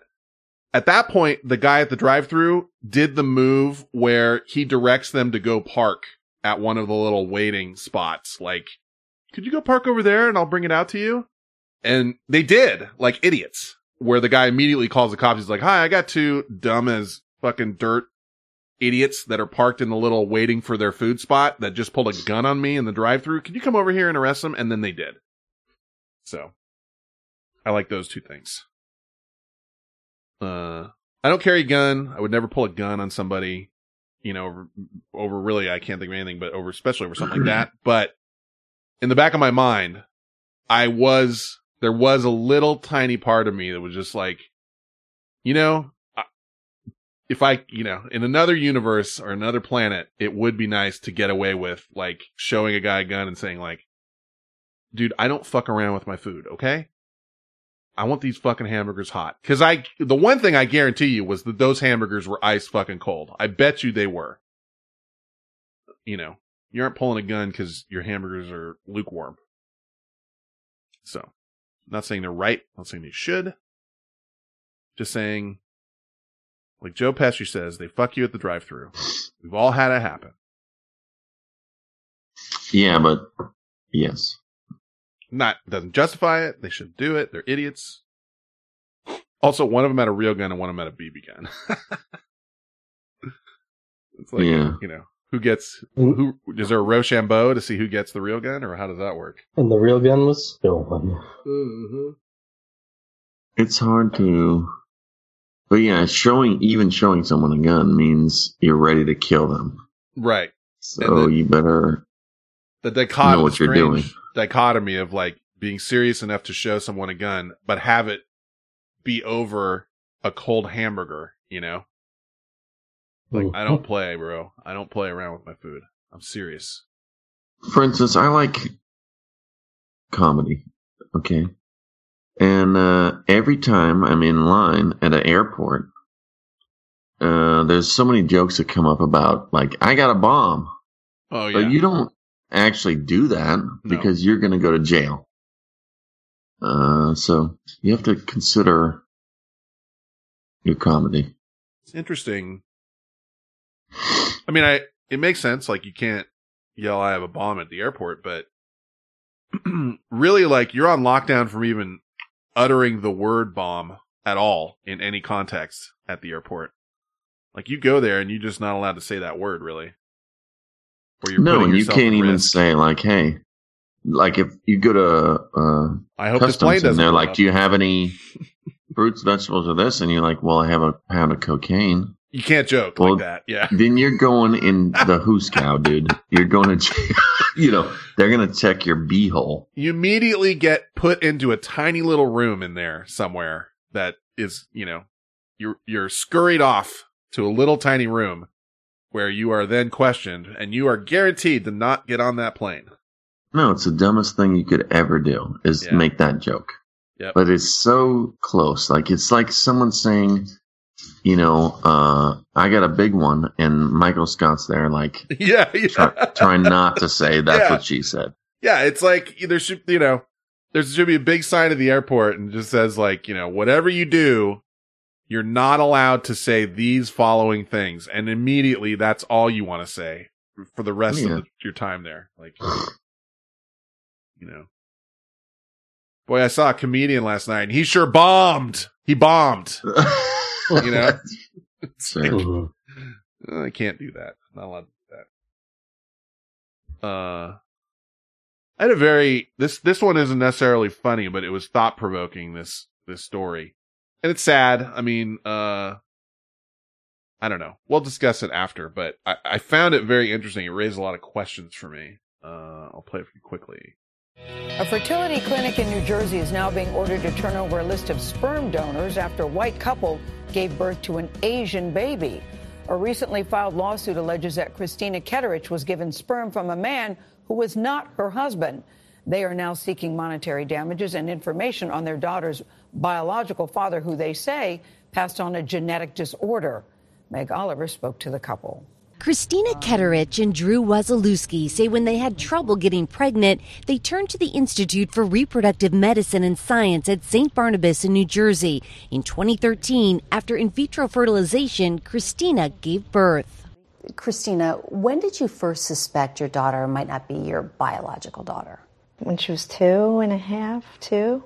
at that point, the guy at the drive through did the move where he directs them to go park at one of the little waiting spots. Like, could you go park over there and I'll bring it out to you? And they did, like idiots, where the guy immediately calls the cops. He's like, hi, I got two dumb as fucking dirt idiots that are parked in the little waiting for their food spot that just pulled a gun on me in the drive through. Could you come over here and arrest them? And then they did. So I like those two things. Uh, I don't carry a gun. I would never pull a gun on somebody, you know, over, over really, I can't think of anything, but over, especially over something like that. But in the back of my mind, I was, there was a little tiny part of me that was just like, you know, I- if I, you know, in another universe or another planet, it would be nice to get away with like showing a guy a gun and saying like, dude, I don't fuck around with my food. Okay. I want these fucking hamburgers hot. Cause I, the one thing I guarantee you was that those hamburgers were ice fucking cold. I bet you they were. You know, you aren't pulling a gun cause your hamburgers are lukewarm. So, not saying they're right. Not saying they should. Just saying, like Joe Pesci says, they fuck you at the drive through. We've all had it happen. Yeah, but yes. Not doesn't justify it. They should do it. They're idiots. Also, one of them had a real gun and one of them had a BB gun. it's like Yeah. you know, Who gets who? Is there a Rochambeau to see who gets the real gun, or how does that work? And the real gun was stolen. Mm-hmm. It's hard to, but yeah, showing even showing someone a gun means you're ready to kill them. Right. So you better The dichotomy, know what you're doing. dichotomy of like being serious enough to show someone a gun, but have it be over a cold hamburger. You know, like I don't play, bro. I don't play around with my food. I'm serious. For instance, I like comedy. Okay. And uh, every time I'm in line at an airport, uh, there's so many jokes that come up about, like, I got a bomb. Oh, yeah. But you don't actually do that because you're going to go to jail. Uh, so you have to consider your comedy. It's interesting. I mean, I it makes sense. Like you can't yell, "I have a bomb" at the airport, but really, like you're on lockdown from even uttering the word "bomb" at all in any context at the airport. Like you go there and you're just not allowed to say that word, really. No, and you can't even risk. say like, "Hey," like if you go to uh, I hope this customs and they're like, up. "Do you have any fruits, vegetables, or this?" And you're like, "Well, I have a pound of cocaine." You can't joke Well, like that. Yeah. Then you're going in the hoosegow, dude. You're going to, you know, they're gonna check your beehole. you immediately get put into a tiny little room in there somewhere that is, you know, you're you're scurried off to a little tiny room where you are then questioned and you are guaranteed to not get on that plane. No, it's the dumbest thing you could ever do is Yeah. make that joke. Yep. But it's so close. Like it's like someone saying, you know, uh, I got a big one, and Michael Scott's there, like yeah, yeah. try, trying not to say that's Yeah. what she said. Yeah, it's like there should, you know, there should be a big sign at the airport and just says like, you know, whatever you do, you're not allowed to say these following things, and immediately that's all you want to say for the rest Yeah. of the, your time there. Like, you know, boy, I saw a comedian last night, and he sure bombed. He bombed. you know, it's like, uh, I can't do that. Not allowed to do that. Uh, I had a very this this one isn't necessarily funny, but it was thought provoking. This this story, and it's sad. I mean, uh, I don't know. We'll discuss it after, but I, I found it very interesting. It raised a lot of questions for me. Uh, I'll play it for you quickly. A fertility clinic in New Jersey is now being ordered to turn over a list of sperm donors after a white couple gave birth to an Asian baby. A recently filed lawsuit alleges that Christina Ketterich was given sperm from a man who was not her husband. They are now seeking monetary damages and information on their daughter's biological father, who they say passed on a genetic disorder. Meg Oliver spoke to the couple. Christina Ketterich and Drew Wazalewski say when they had trouble getting pregnant, they turned to the Institute for Reproductive Medicine and Science at St. Barnabas in New Jersey. In 2013, after in vitro fertilization, Christina gave birth. Christina, when did you first suspect your daughter might not be your biological daughter? When she was two and a half, two.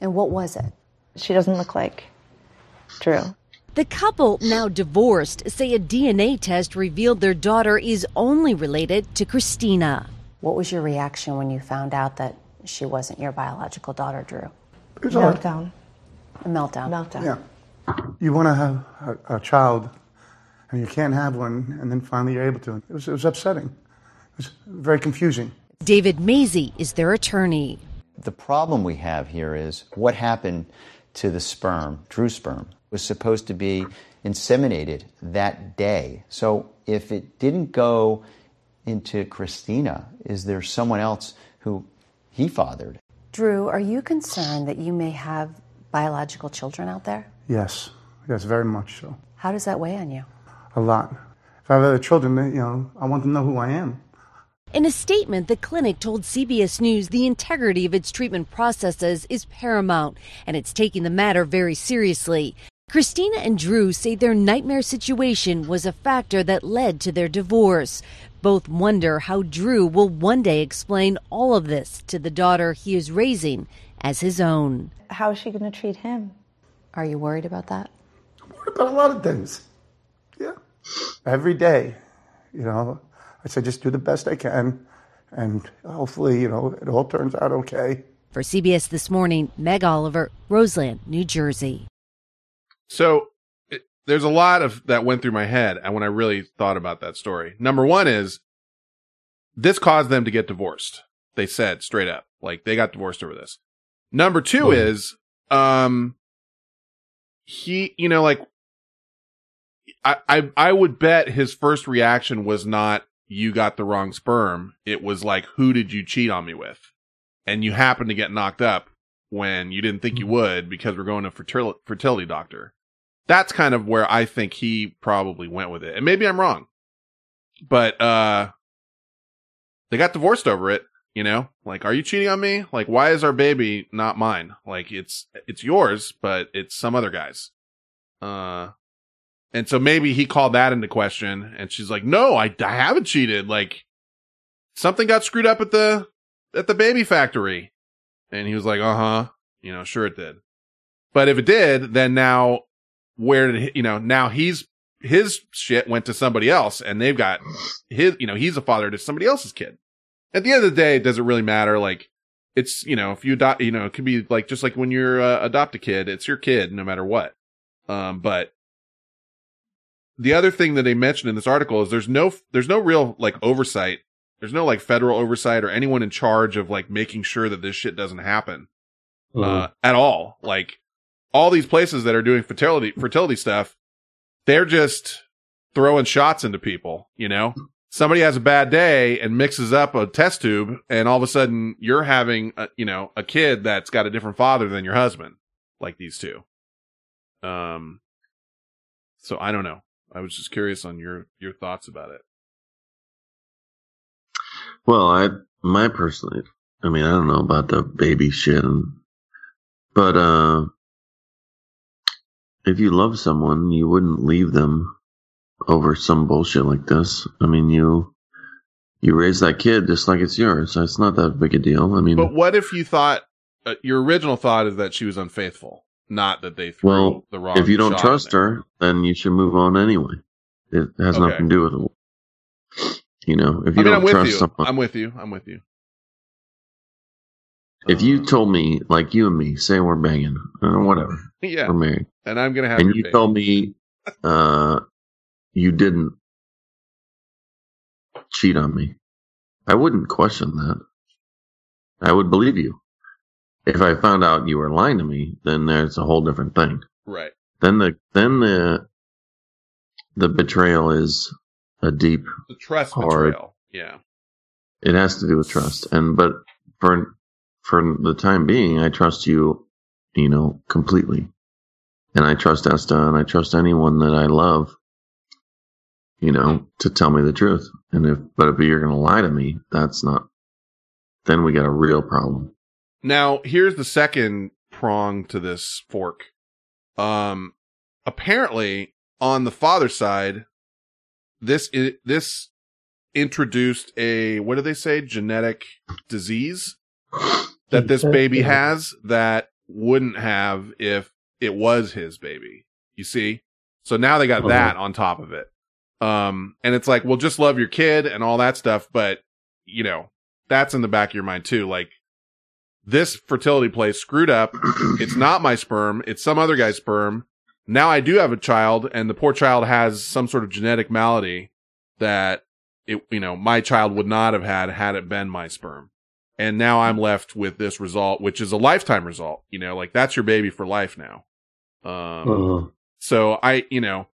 And what was it? She doesn't look like Drew. The couple, now divorced, say a DNA test revealed their daughter is only related to Christina. What was your reaction when you found out that she wasn't your biological daughter, Drew? It was hard. Meltdown. A meltdown. Meltdown. Yeah. You want to have a, a child and you can't have one, and then finally you're able to. It was, it was upsetting. It was very confusing. David Mazie is their attorney. The problem we have here is what happened to the sperm, Drew's sperm, was supposed to be inseminated that day. So if it didn't go into Christina, is there someone else who he fathered? Drew, are you concerned that you may have biological children out there? Yes, yes, very much so. How does that weigh on you? A lot. If I have other children, you know, I want them to know who I am. In a statement, the clinic told CBS News the integrity of its treatment processes is paramount, and it's taking the matter very seriously. Christina and Drew say their nightmare situation was a factor that led to their divorce. Both wonder how Drew will one day explain all of this to the daughter he is raising as his own. How is she going to treat him? Are you worried about that? I'm worried About a lot of things. Yeah. Every day, you know, I said, just do the best I can, and hopefully, you know, it all turns out okay. For CBS This Morning, Meg Oliver, Roseland, New Jersey. So it, there's a lot of that went through my head and when I really thought about that story. Number one is this caused them to get divorced. They said straight up, like they got divorced over this. Number two is, um, he, you know, like I, I, I would bet his first reaction was not, you got the wrong sperm. It was like, who did you cheat on me with? And you happened to get knocked up when you didn't think you would because we're going to fertil- fertility doctor. That's kind of where I think he probably went with it. And maybe I'm wrong. But, uh, they got divorced over it, you know? Like, are you cheating on me? Like, why is our baby not mine? Like, it's, it's yours, but it's some other guy's. Uh, and so maybe he called that into question and she's like, no, I, I haven't cheated. Like, something got screwed up at the, at the baby factory. And he was like, uh huh. You know, sure it did. But if it did, then now where did he, you know, now he's, his shit went to somebody else and they've got his, you know, he's a father to somebody else's kid. At the end of the day, it does it really matter? Like, it's, you know, if you adopt, you know, it could be like, just like when you're, uh, adopt a kid, it's your kid no matter what. Um, but the other thing that they mentioned in this article is there's no, there's no real like oversight. There's no like federal oversight or anyone in charge of like making sure that this shit doesn't happen, uh, at all. Like all these places that are doing fertility, fertility stuff, they're just throwing shots into people, you know? Somebody has a bad day and mixes up a test tube and all of a sudden you're having a, you know, a kid that's got a different father than your husband, like these two. Um, so I don't know. I was just curious on your, your thoughts about it. Well, I my personally, I mean, I don't know about the baby shit, and, but uh, if you love someone, you wouldn't leave them over some bullshit like this. I mean, you you raise that kid just like it's yours. So it's not that big a deal. I mean, But what if you thought, uh, your original thought is that she was unfaithful, not that they threw well, the wrong if you don't trust her, then you should move on anyway. It has Okay. nothing to do with it. You know, if I you mean, don't I'm with trust you. someone, I'm with you. I'm with you. if you told me, like you and me, say we're banging, uh, whatever, Yeah. we're married, And I'm gonna have and you baby. told me uh, you didn't cheat on me, I wouldn't question that. I would believe you. If I found out you were lying to me, then there's a whole different thing. Right. Then the then the the betrayal is a deep The trust hard. betrayal. Yeah. It has to do with trust. And but for for the time being, I trust you, you know, completely. And I trust Esta and I trust anyone that I love, you know, to tell me the truth. And if but if you're gonna lie to me, that's not then we got a real problem. Now, here's the second prong to this fork. Um, apparently, on the father's side, this this introduced a what do they say genetic disease that this baby has that wouldn't have if it was his baby. You see, so now they got Uh-huh. that on top of it. Um, and it's like, well, just love your kid and all that stuff, but you know, that's in the back of your mind too. Like this fertility place screwed up. it's not my sperm. It's some other guy's sperm. Now I do have a child and the poor child has some sort of genetic malady that it, you know, my child would not have had had it been my sperm. And now I'm left with this result, which is a lifetime result. You know, like that's your baby for life now. Um, Mhm. so I, you know,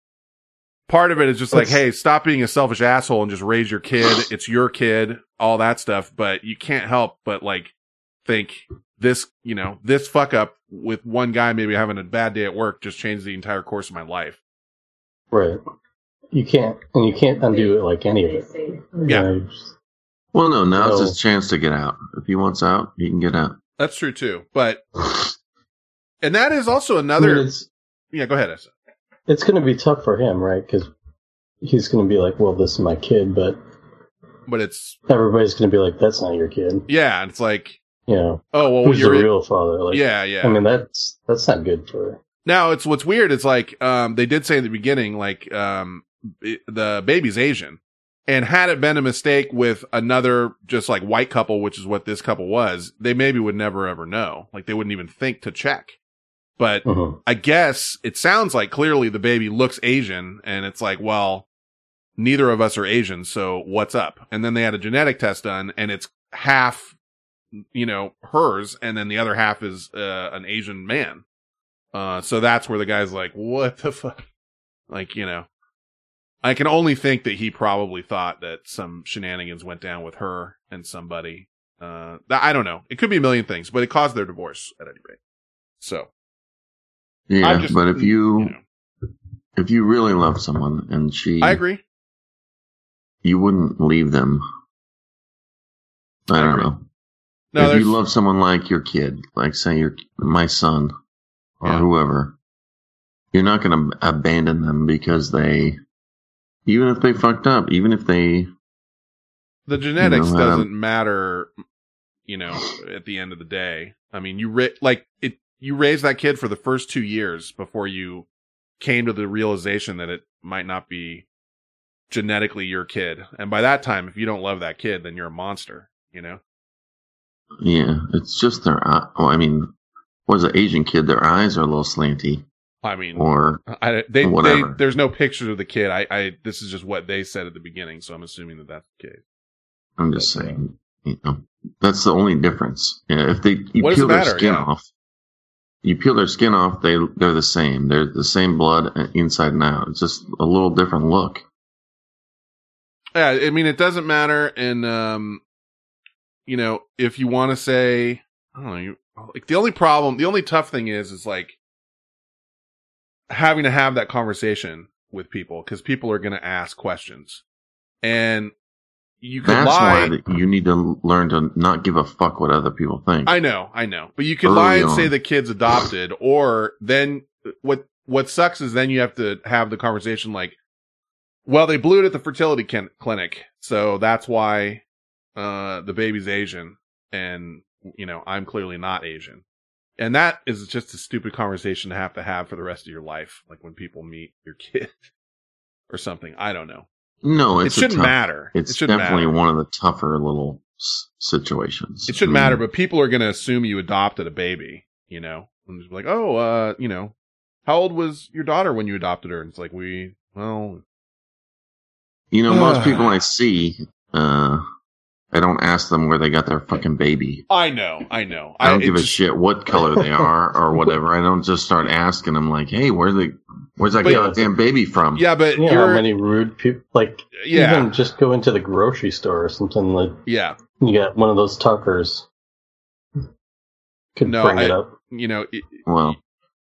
part of it is just like, That's- hey, stop being a selfish asshole and just raise your kid. It's your kid, all that stuff. But you can't help but like think this, you know, this fuck up with one guy maybe having a bad day at work just changed the entire course of my life. Right. You can't, and you can't undo it like any of it. Yeah. You know, just- Well no, now's So- his chance to get out. If he wants out, he can get out. That's true too. But, and that is also I mean, another, it's yeah, go ahead. Essa. it's going to be tough for him, right? Because he's going to be like, "Well, this is my kid," but But it's, everybody's going to be like, "That's not your kid." yeah, and it's like, You know, oh, well, who's the real father? Like, yeah, yeah. I mean, that's that's not good for. Now it's what's weird. It's like um they did say in the beginning, like um it, the baby's Asian, And had it been a mistake with another just like white couple, which is what this couple was, they maybe would never ever know. Like they wouldn't even think to check. But Mhm. I guess it sounds like clearly the baby looks Asian and it's like, well, neither of us are Asian, so what's up? And then they had a genetic test done and it's half, you know, hers and then the other half is uh, an Asian man. Uh, so that's where the guy's like, what the fuck? Like, you know, I can only think that he probably thought that some shenanigans went down with her and somebody. Uh, I don't know. It could be a million things, but it caused their divorce at any rate. So Yeah, just- but if you, if you really love someone and she, I agree. you wouldn't leave them. I, don't know. No, if you love someone like your kid, like say your my son or Yeah. whoever, you're not going to abandon them because they, even if they fucked up, even if they, the genetics know, doesn't um, matter, you know, at the end of the day. I mean, you ra- like it, you raised that kid for the first two years before you came to the realization that it might not be genetically your kid. And by that time, if you don't love that kid, then you're a monster, you know? Yeah, it's just their. eye- Well, I mean, was an Asian kid? Their eyes are a little slanty, I mean, or I, they, they, whatever. there's no picture of the kid. I, I, this is just what they said at the beginning. So I'm assuming that that's the case. I'm just saying, you know, that's the only difference. Yeah, if they you What peel their skin Yeah. off, you peel their skin off, they they're the same. They're the same blood uh, inside and out. It's just a little different look. Yeah, I mean, it doesn't matter. And, um, you know, if you want to say, I don't know, you, like the only problem, the only tough thing is, is like having to have that conversation with people because people are going to ask questions. And you could That's lie. why you need to learn to not give a fuck what other people think. I know, I know, but you could Early lie and on. say the kid's adopted, or then what? What sucks is then you have to have the conversation like, well, they blew it at the fertility clinic, so that's why uh the baby's Asian, and you know I'm clearly not Asian, and that is just a stupid conversation to have to have for the rest of your life, like when people meet your kid or something. I don't know. no, it shouldn't tough- matter. It's it shouldn't definitely matter. one of the tougher little s- situations. It shouldn't I mean, matter, but people are going to assume you adopted a baby, you know, and just be like, oh, uh, you know, how old was your daughter when you adopted her? And it's like, we, well, You know, most people I see, uh, I don't ask them where they got their fucking baby. I know, I know. I don't it give a just- shit what color they are or whatever. I don't just start asking them like, "Hey, where's the where's that But- goddamn baby from?" Yeah, but You know you're, how many rude people, like, Yeah. even just go into the grocery store or something, like, yeah, you got one of those Tuckers. Could no, bring I, it up. you know, it, Well,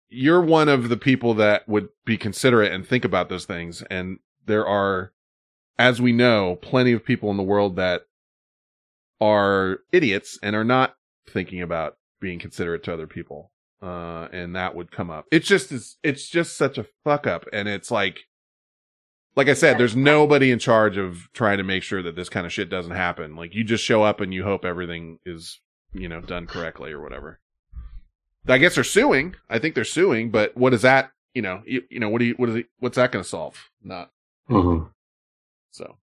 you're one of the people that would be considerate and think about those things. And there are, as we know, plenty of people in the world that are idiots and are not thinking about being considerate to other people. Uh, and that would come up. It's just, it's, it's just such a fuck up. And it's like, like I said, there's nobody in charge of trying to make sure that this kind of shit doesn't happen. Like you just show up and you hope everything is, you know, done correctly or whatever. I guess they're suing. I think they're suing, but what is that? You know, you, you know, what do you, what is it, what's that going to solve? Not Mm-hmm. so.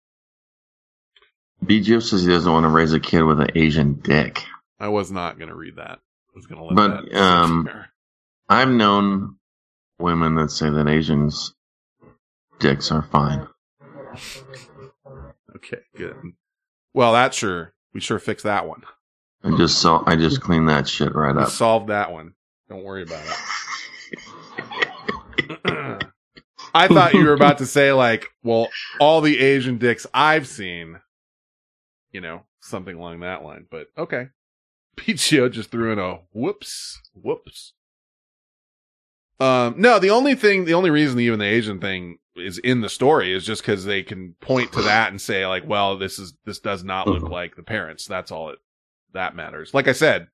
BGO says he doesn't want to raise a kid with an Asian dick, I was not going to read that. I was going to let but that. um. I've known women that say that Asians' dicks are fine. okay, good. Well, that sure we sure fixed that one. I just saw, I just cleaned that shit right We up. solved that one. Don't worry about it. I thought you were about to say like, well, all the Asian dicks I've seen, you know, something along that line. But okay, PGO just threw in a whoops, whoops. Um, no, the only thing, the only reason even the Asian thing is in the story is just because they can point to that and say like, well, this is this does not look like the parents. That's all it that matters. Like I said,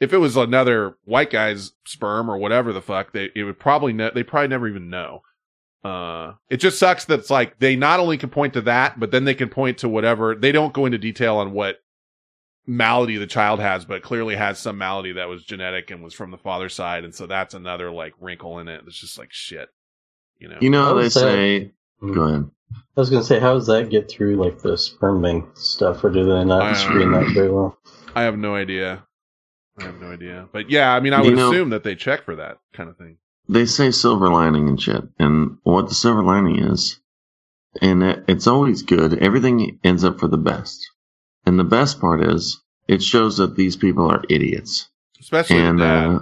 if it was another white guy's sperm or whatever the fuck, they it would probably ne- they probably never even know. Uh, it just sucks that it's like they not only can point to that, but then they can point to whatever. They don't go into detail on what malady the child has, but clearly has some malady that was genetic and was from the father's side, and so that's another like wrinkle in it. It's just like shit, you know. You know how How they is that- say Go ahead. I was gonna say, how does that get through like the sperm bank stuff, or do they I not screen that very well? I have no idea. I have no idea. But yeah, I mean, I You would know- assume that they check for that kind of thing. They say silver lining and shit, and what the silver lining is, and it- it's always good. Everything ends up for the best, and the best part is it shows that these people are idiots, Especially and uh,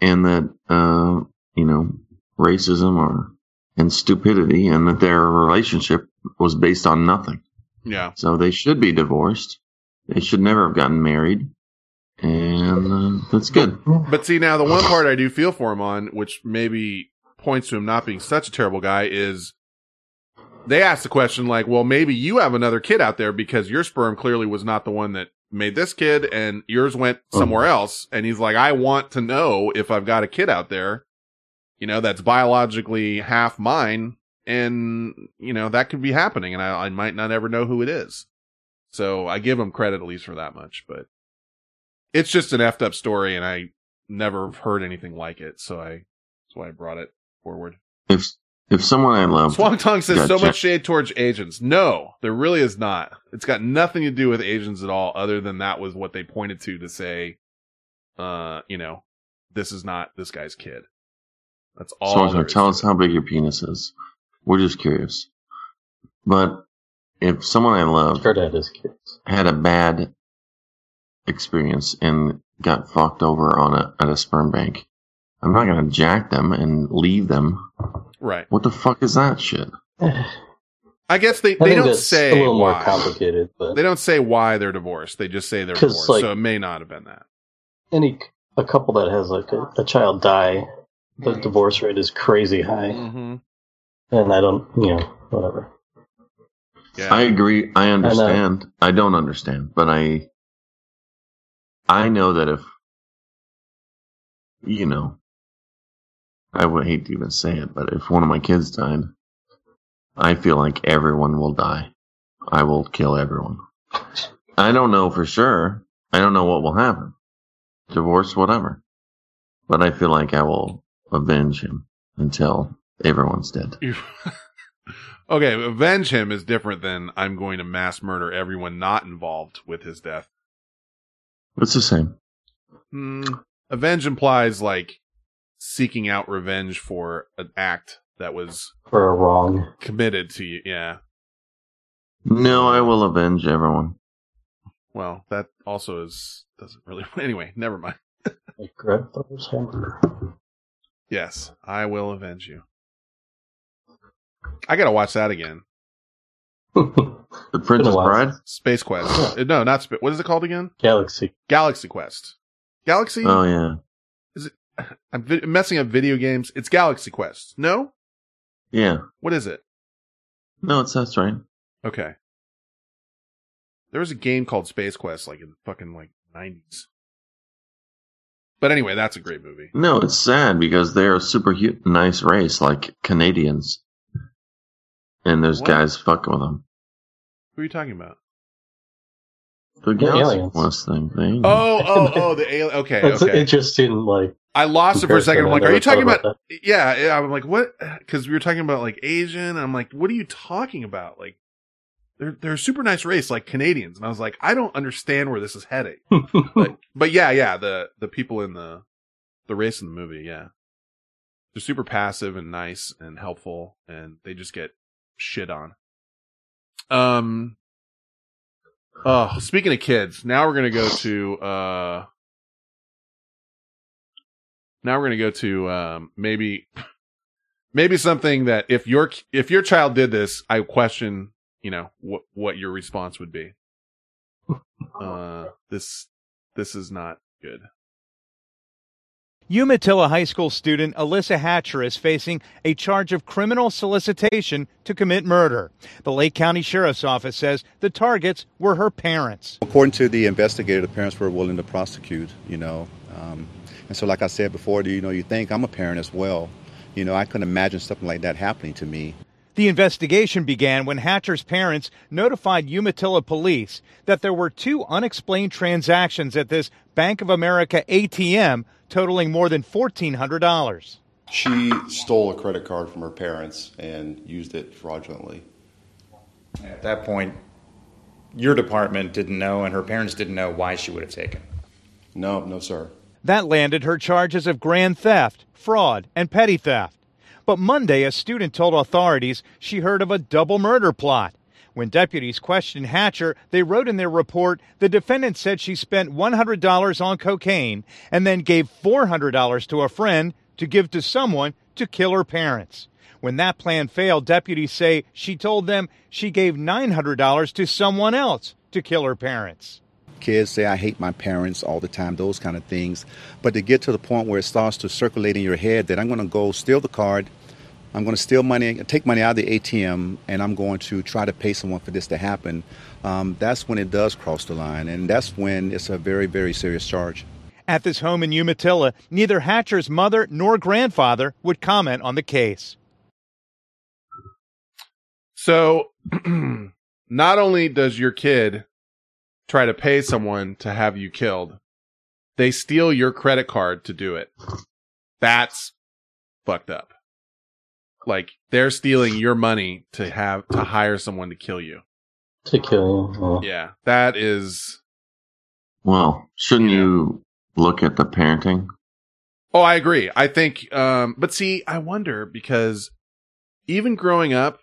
and that uh, you know racism or and stupidity, and that their relationship was based on nothing. yeah. So they should be divorced. They should never have gotten married, and uh, that's good. But see, now the one part I do feel for him on, which maybe points to him not being such a terrible guy, is they asked the question like, well, maybe you have another kid out there because your sperm clearly was not the one that made this kid and yours went somewhere else. And he's like, I want to know if I've got a kid out there, you know, that's biologically half mine. And, you know, that could be happening and I, I might not ever know who it is. So I give him credit at least for that much, but it's just an effed up story and I never heard anything like it. So I, that's why I brought it forward. If if someone I love, Swang Tong says got so much shade towards Asians. No, there really is not. It's got nothing to do with Asians at all, other than that was what they pointed to to say, uh, you know, this is not this guy's kid. That's all. Sorry, there is tell us how big your penis is. We're just curious. But if someone I love Start had a bad experience and got fucked over on a at a sperm bank, I'm not gonna jack them and leave them. Right. What the fuck is that shit? I guess they, I they don't say a little more complicated, but They don't say why they're divorced. They just say they're divorced. like- so it may not have been that. any a couple that has like a, a child die, the divorce rate is crazy high, Mm-hmm. and I don't, you know, whatever. I agree. I understand. I, don't understand, but I I know that if you know, I would hate to even say it, but if one of my kids died, I feel like everyone will die. I will kill everyone. I don't know for sure. I don't know what will happen. Divorce, whatever. But I feel like I will avenge him until everyone's dead. Okay, avenge him is different than I'm going to mass murder everyone not involved with his death. It's the same. Hmm. avenge implies like seeking out revenge for an act that was For a wrong. committed to you. Yeah. No, I will avenge everyone. Well, that also is doesn't really. Anyway, never mind. Like grandfather's hamburger. Yes, I will avenge you. I gotta watch that again. The Princess Bride? Space Quest. Uh, No, not Spa- what is it called again? Galaxy. Galaxy Quest. Galaxy. Oh yeah. Is it? I'm vi- messing up video games. It's Galaxy Quest. No. Yeah. What is it? No, it's that's right. Okay. There was a game called Space Quest, like in the fucking like nineties. But anyway, that's a great movie. No, it's sad because they're a super hu- nice race, like Canadians, and there's What? guys fucking with them. Who are you talking about? The The Galaxy aliens. Quest thing. thing. Oh, oh, oh, the alien. Okay, It's okay. interesting, like I lost it for a second. I'm like, are you talking Comparison, I about? Yeah, yeah. I'm like, what? Because we were talking about like Asian. I'm like, what are you talking about? Like, they're they're a super nice race, like Canadians. And I was like, I don't understand where this is heading. but but yeah, yeah. The the people in the the race in the movie, yeah, they're super passive and nice and helpful, and they just get shit on. Um. Oh, speaking of kids, now we're gonna go to uh. Now we're gonna go to um maybe maybe something that if your if your child did this, I question you know what what your response would be. Uh, this this is not good. Umatilla High School student Alyssa Hatcher is facing a charge of criminal solicitation to commit murder. The Lake County Sheriff's Office says the targets were her parents. According to the investigator, the parents were willing to prosecute, you know. Um, and so, like I said before, you know, you think I'm a parent as well. You know, I couldn't imagine something like that happening to me. The investigation began when Hatcher's parents notified Umatilla police that there were two unexplained transactions at this Bank of America ATM totaling more than $1,400. She stole a credit card from her parents and used it fraudulently. At that point, your department didn't know, and her parents didn't know why she would have taken. No, no, sir. That landed her charges of grand theft, fraud, and petty theft. But Monday, a student told authorities she heard of a double murder plot. When deputies questioned Hatcher, they wrote in their report the defendant said she spent $100 on cocaine and then gave $400 to a friend to give to someone to kill her parents. When that plan failed, deputies say she told them she gave $900 to someone else to kill her parents. Kids say, I hate my parents all the time, those kind of things. But to get to the point where it starts to circulate in your head that I'm going to go steal the card, I'm going to steal money, take money out of the ATM, and I'm going to try to pay someone for this to happen, um, that's when it does cross the line. And that's when it's a very, very serious charge. At this home in Umatilla, neither Hatcher's mother nor grandfather would comment on the case. So, not only does your kid try to pay someone to have you killed, they steal your credit card to do it. That's fucked up. Like they're stealing your money to have to hire someone to kill you. To kill you. Yeah, that is. Well, shouldn't you look at the parenting? Oh, I agree. I think, um, but see, I wonder because even growing up,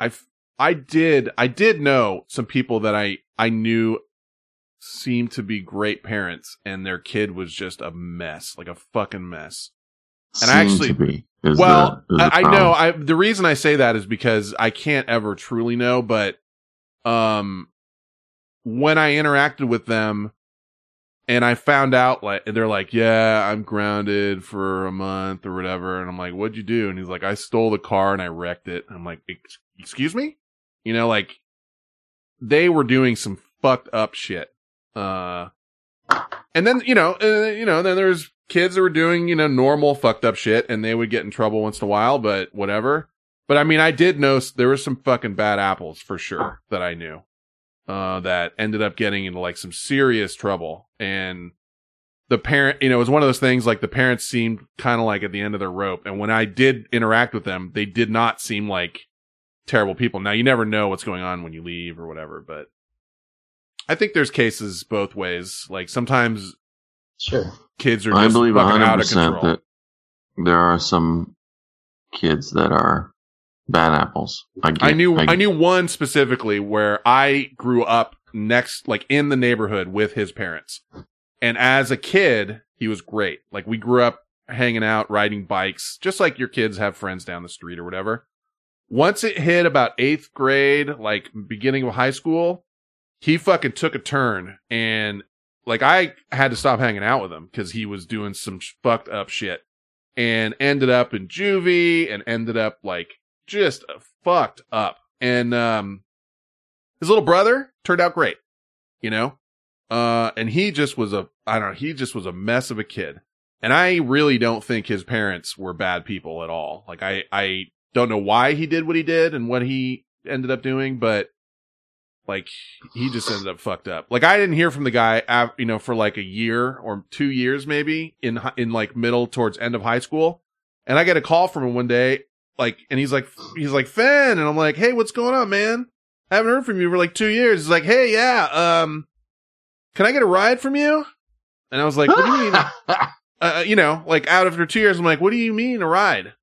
I I did I did know some people that I I knew seemed to be great parents, and their kid was just a mess, like a fucking mess. And I actually, well, the- I, I know. I the reason I say that is because I can't ever truly know, but um, when I interacted with them, and I found out like they're like, yeah, I'm grounded for a month or whatever, and I'm like, what'd you do? And he's like, I stole the car and I wrecked it. And I'm like, excuse me, you know, like they were doing some fucked up shit. Uh, and then you know, uh, you know, then there's kids that were doing you know normal fucked up shit, and they would get in trouble once in a while, but whatever. But I mean, I did know there was some fucking bad apples for sure that I knew, uh, that ended up getting into like some serious trouble, and the parent, you know, it was one of those things like the parents seemed kind of like at the end of their rope, and when I did interact with them, they did not seem like terrible people. Now you never know what's going on when you leave or whatever, but I think there's cases both ways. Like sometimes Sure. kids are I just believe fucking out of 100% control. that there are some kids that are bad apples. I, get, I knew I, knew one specifically where I grew up next like in the neighborhood with his parents. And as a kid, he was great. Like we grew up hanging out, riding bikes, just like your kids have friends down the street or whatever. Once it hit about 8th grade, like beginning of high school, he fucking took a turn and like I had to stop hanging out with him cuz he was doing some fucked up shit and ended up in juvie and ended up like just fucked up. And um his little brother turned out great, you know? Uh and he just was a I don't know, he just was a mess of a kid. And I really don't think his parents were bad people at all. Like I I don't know why he did what he did and what he ended up doing, but like he just ended up fucked up. Like I didn't hear from the guy, you know, for like a year or two years maybe in in like middle towards end of high school, and I get a call from him one day, like, and he's like, he's like Finn, and I'm like, hey, what's going on, man? I haven't heard from you for like two years. He's like, hey, yeah, um, can I get a ride from you? And I was like, what do you mean? uh, you know, like out after two years, I'm like, what do you mean a ride?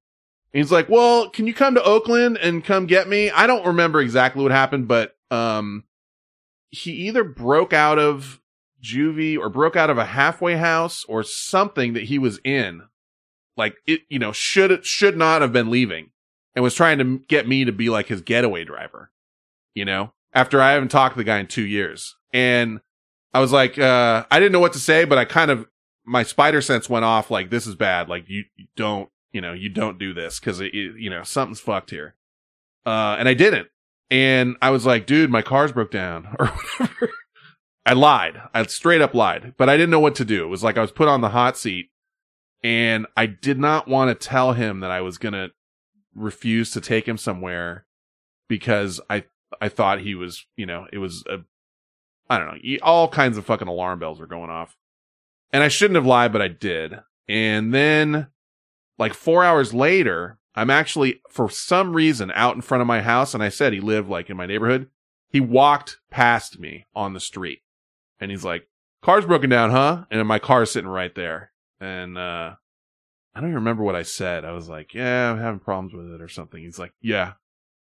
He's like, well, can you come to Oakland and come get me? I don't remember exactly what happened, but, um, he either broke out of juvie or broke out of a halfway house or something that he was in. Like it, you know, should, should not have been leaving and was trying to get me to be like his getaway driver, you know, after I haven't talked to the guy in two years. And I was like, uh, I didn't know what to say, but I kind of, my spider sense went off like, this is bad. Like you, you don't, you know, you don't do this because it, it- you know, something's fucked here. Uh, and I didn't. And I was like, dude, my car's broke down or whatever. I lied. I straight up lied, but I didn't know what to do. It was like I was put on the hot seat and I did not want to tell him that I was going to refuse to take him somewhere because I, I thought he was, you know, it was a, I don't know, all kinds of fucking alarm bells were going off. And I shouldn't have lied, but I did. And then like four hours later, I'm actually, for some reason, out in front of my house. And I said he lived like in my neighborhood. He walked past me on the street and he's like, car's broken down, huh? And my car's sitting right there. And, uh, I don't even remember what I said. I was like, yeah, I'm having problems with it or something. He's like, yeah.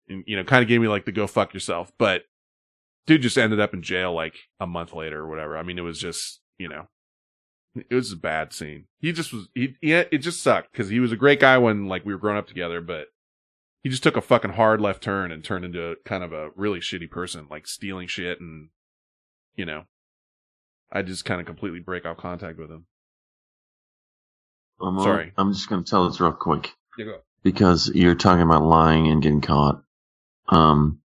And, you know, kind of gave me like the go fuck yourself. But dude just ended up in jail like a month later or whatever. I mean, it was just, you know, it was a bad scene. He just was, he, yeah, it just sucked because he was a great guy when like we were growing up together, but he just took a fucking hard left turn and turned into a, kind of a really shitty person, like stealing shit and, you know, I just kind of completely break off contact with him. I'm, Sorry. I'm just going to tell this real quick Yeah, go. because you're talking about lying and getting caught. Um,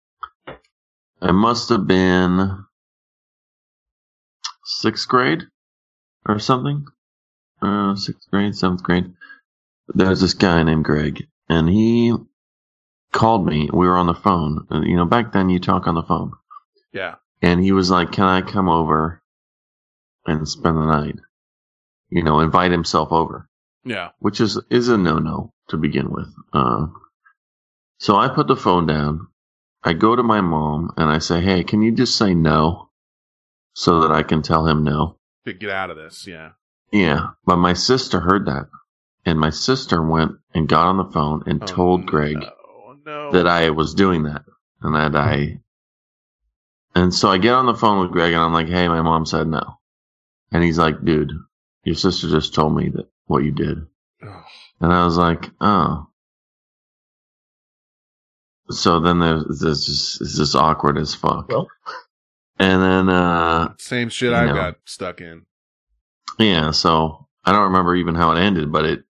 it must have been sixth grade or something. Uh, sixth grade, seventh grade. There was this guy named Greg, and he called me. We were on the phone. You know, back then you talk on the phone. Yeah. And he was like, "Can I come over and spend the night?" You know, invite himself over Yeah. which is is a no no to begin with. Uh, so I put the phone down. I go to my mom and I say, "Hey, can you just say no, so that I can tell him no?" To get out of this. Yeah. Yeah, but my sister heard that, and my sister went and got on the phone and oh, told Greg that I was doing that, and that I. And so I get on the phone with Greg and I'm like, "Hey, my mom said no," and he's like, "Dude, your sister just told me that what you did," and I was like, "Oh." So then there's this just it's just awkward as fuck. And then uh Same shit I got stuck in. yeah, so I don't remember even how it ended, but it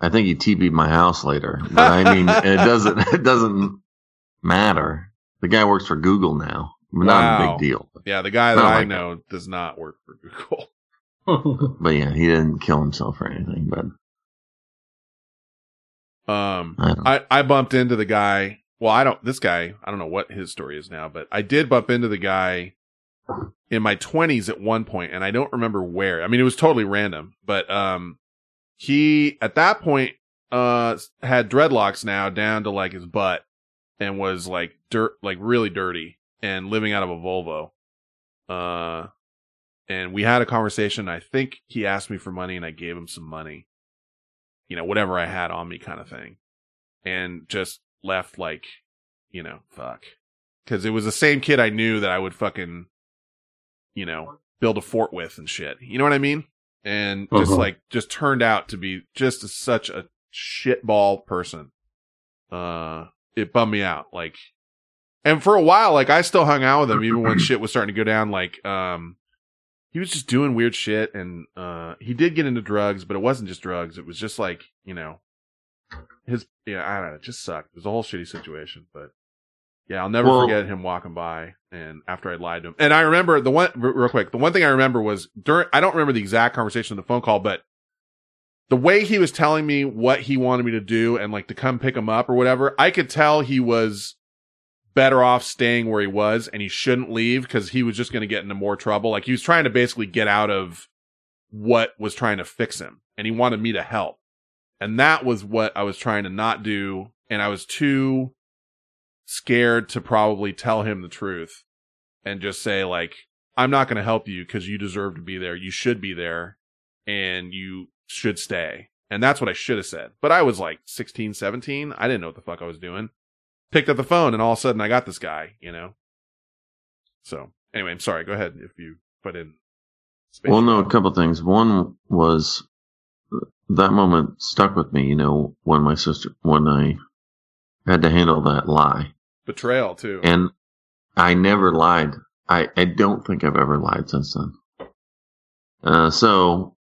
I think he TP'd my house later. But I mean it doesn't it doesn't matter. The guy works for Google now. Wow. Not a big deal. Yeah. The guy that I like- know does not work for Google. But yeah, he didn't kill himself or anything, but Um, I I, I bumped into the guy. Well, I don't, this guy, I don't know what his story is now, but I did bump into the guy in my twenties at one point and I don't remember where. I mean, it was totally random, but, um, he at that point, uh, had dreadlocks now down to like his butt and was like dirt, like really dirty and living out of a Volvo. Uh, and we had a conversation. I think he asked me for money and I gave him some money you know, whatever I had on me kind of thing. And just left like, you know, fuck. Cause it was the same kid I knew that I would fucking, you know, build a fort with and shit. You know what I mean? And just Uh-huh. like, just turned out to be just such a shitball person. Uh, it bummed me out. Like, and for a while, like I still hung out with him even when shit was starting to go down. Like, um, he was just doing weird shit and uh he did get into drugs but it wasn't just drugs it was just like you know his yeah i don't know it just sucked it was a whole shitty situation but yeah i'll never Well- forget him walking by and after i lied to him and i remember the one real quick the one thing i remember was during i don't remember the exact conversation of the phone call but the way he was telling me what he wanted me to do and like to come pick him up or whatever i could tell he was better off staying where he was and he shouldn't leave because he was just going to get into more trouble. Like he was trying to basically get out of what was trying to fix him and he wanted me to help. And that was what I was trying to not do. And I was too scared to probably tell him the truth and just say like, I'm not going to help you because you deserve to be there. You should be there and you should stay. And that's what I should have said. But I was like 16, 17. I didn't know what the fuck I was doing picked up the phone and all of a sudden I got this guy, you know? So anyway, I'm sorry. Go ahead if you put in. space. Well, no, a couple things. One was that moment stuck with me. You know, when my sister, when I had to handle that lie, Betrayal too. and I never lied. I I don't think I've ever lied since then. Uh, so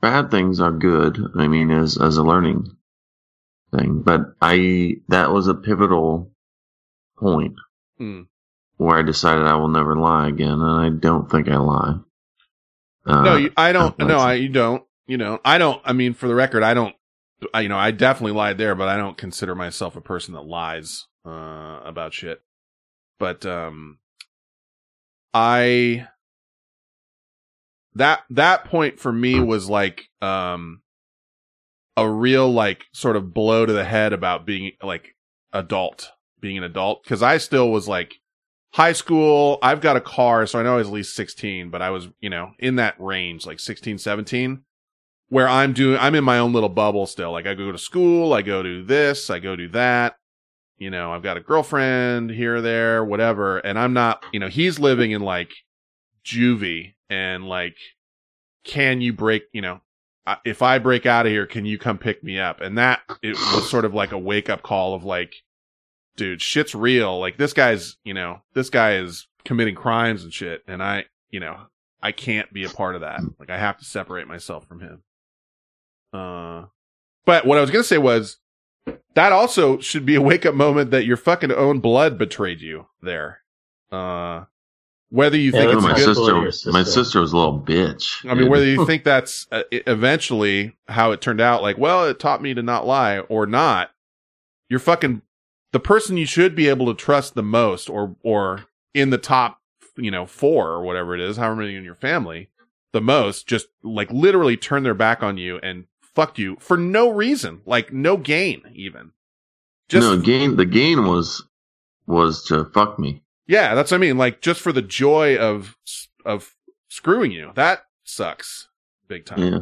bad things are good. I mean, as as a learning thing, but I that was a pivotal point Hmm. where I decided I will never lie again, and I don't think I lie. Uh, no, you, I don't. No, I you don't. You know, I don't. I mean, for the record, I don't. I, you know, I definitely lied there, but I don't consider myself a person that lies uh, about shit. But um, I that that point for me was like um, a real like sort of blow to the head about being like adult, being an adult. Cause I still was like high school. I've got a car, so I know I was at least 16, but I was, you know, in that range, like 16, 17, where I'm doing, I'm in my own little bubble still. Like I go to school, I go to this, I go do that. You know, I've got a girlfriend here there, whatever. And I'm not, you know, he's living in like juvie and like, can you break, you know, if I break out of here, can you come pick me up? And that it was sort of like a wake up call of like, dude, shit's real. Like this guy's, you know, this guy is committing crimes and shit, and I, you know, I can't be a part of that. Like I have to separate myself from him. Uh, but what I was gonna say was that also should be a wake up moment that your fucking own blood betrayed you there. Uh, whether you think Yeah, it's a my good sister, my sister was a little bitch. I mean, whether you think that's uh, eventually how it turned out, like, well, it taught me to not lie or not, you're fucking the person you should be able to trust the most or, or in the top, you know, four or whatever it is, however many in your family, the most, just like literally turn their back on you and fucked you for no reason, like no gain even. Just, no gain. The gain was was to fuck me. yeah, that's what I mean. Like just for the joy of, of screwing you. That sucks big time. Yeah.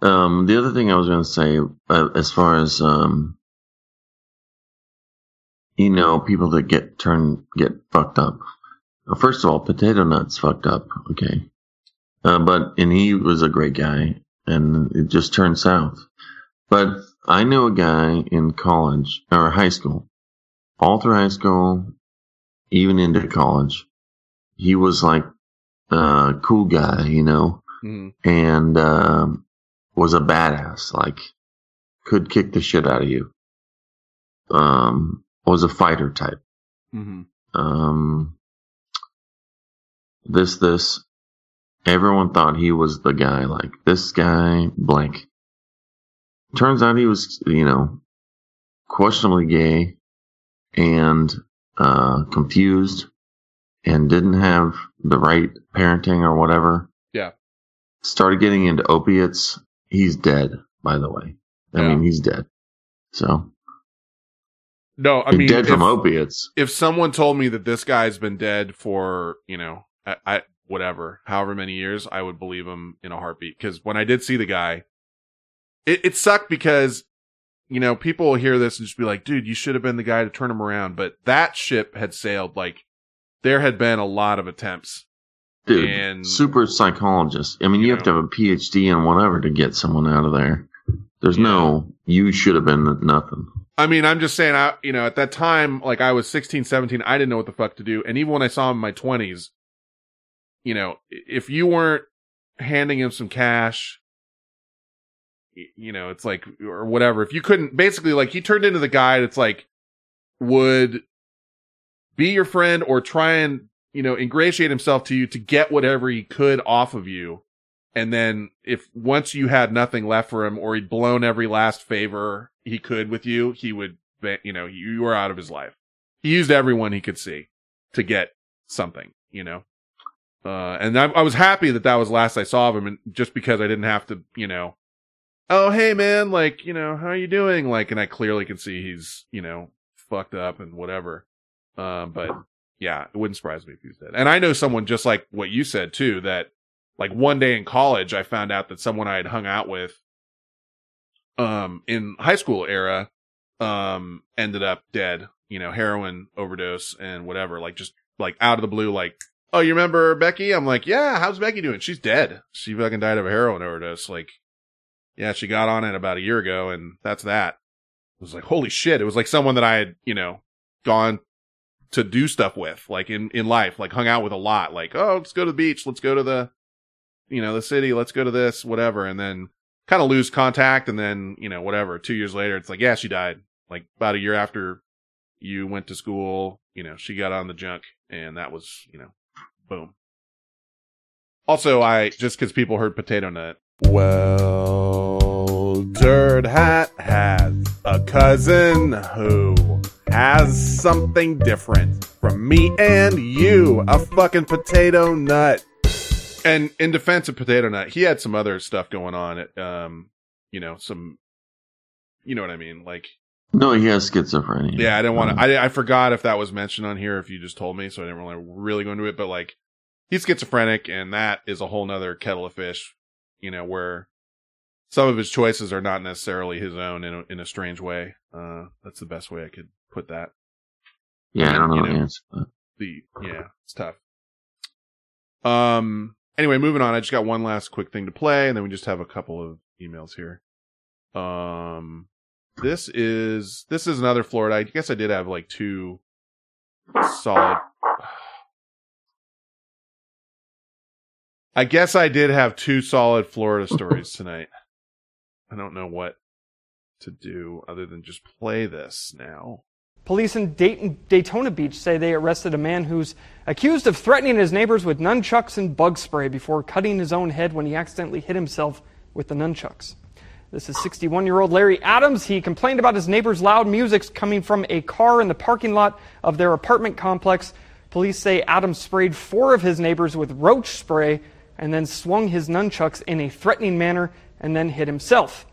Um, the other thing I was going to say, uh, as far as um, you know, people that get turned get fucked up. First of all, potato nuts fucked up. Okay, uh, but and he was a great guy, and it just turned south. But I knew a guy in college or high school, all through high school, even into college. He was like a cool guy, you know Mhm. and um, was a badass. Like, could kick the shit out of you. Um, was a fighter type. Mhm. Um, this, this. Everyone thought he was the guy. Like this guy, blank. Turns out he was, you know, questionably gay and uh, confused and didn't have the right parenting or whatever Yeah. started getting into opiates. He's dead, by the way. I mean, he's dead. So No, I mean, dead from opiates. If someone told me that this guy's been dead for, you know, I, I whatever, however many years, I would believe him in a heartbeat. Because when I did see the guy, it, it sucked because, you know, people will hear this and just be like, dude, you should have been the guy to turn him around. But that ship had sailed. Like, there had been a lot of attempts. dude, And- super psychologist. I mean, you, have to have a PhD in whatever to get someone out of there. There's no, you should have been nothing. I mean, I'm just saying, I, you know, at that time, like I was 16, 17, I didn't know what the fuck to do. And even when I saw him in my 20s, you know, if you weren't handing him some cash, you know, it's like, or whatever, if you couldn't, basically, like he turned into the guy that's like, would be your friend or try and, you know, ingratiate himself to you to get whatever he could off of you. And then if once you had nothing left for him or he'd blown every last favor he could with you, he would, you know, you were out of his life. He used everyone he could see to get something, you know? Uh, and I, I was happy that that was last I saw of him and just because I didn't have to, you know, oh, hey man, like, you know, how are you doing? Like, and I clearly can see he's, you know, fucked up and whatever. Um, but yeah, it wouldn't surprise me if he's dead. And I know someone just like what you said too, that like one day in college, I found out that someone I had hung out with, um, in high school era, um, ended up dead, you know, heroin overdose and whatever, like just like out of the blue, like, oh, you remember Becky? I'm like, yeah, how's Becky doing? She's dead. She fucking died of a heroin overdose. Like, yeah, she got on it about a year ago and that's that. It was like, holy shit. It was like someone that I had, you know, gone to do stuff with, like in, in life, like hung out with a lot. Like, oh, let's go to the beach. Let's go to the, you know, the city. Let's go to this, whatever. And then kind of lose contact. And then, you know, whatever. Two years later, it's like, yeah, she died. Like about a year after you went to school, you know, she got on the junk and that was, you know, boom. Also, I, just cause people heard potato nut. Well, Dirt Hat has a cousin who has something different from me and you, a fucking potato nut. And in defense of Potato Nut, he had some other stuff going on. At, um, you know, some, you know what I mean? Like, No, he has schizophrenia. yeah, I didn't want Um, to, I, I forgot if that was mentioned on here, if you just told me, so I didn't really, really go into it, but like, he's schizophrenic and that is a whole nother kettle of fish, you know, where some of his choices are not necessarily his own in a, in a strange way. Uh, that's the best way I could put that. Yeah, I don't know You the answer. that. the yeah, it's tough. Um. Anyway, moving on. I just got one last quick thing to play, and then we just have a couple of emails here. Um. This is this is another Florida. I guess I did have like two solid. I guess I did have two solid Florida stories tonight. I don't know what to do other than just play this now. Police in Dayton, Daytona Beach say they arrested a man who's accused of threatening his neighbors with nunchucks and bug spray before cutting his own head when he accidentally hit himself with the nunchucks. This is 61 year old Larry Adams. He complained about his neighbor's loud music coming from a car in the parking lot of their apartment complex. Police say Adams sprayed four of his neighbors with roach spray and then swung his nunchucks in a threatening manner and then hit himself.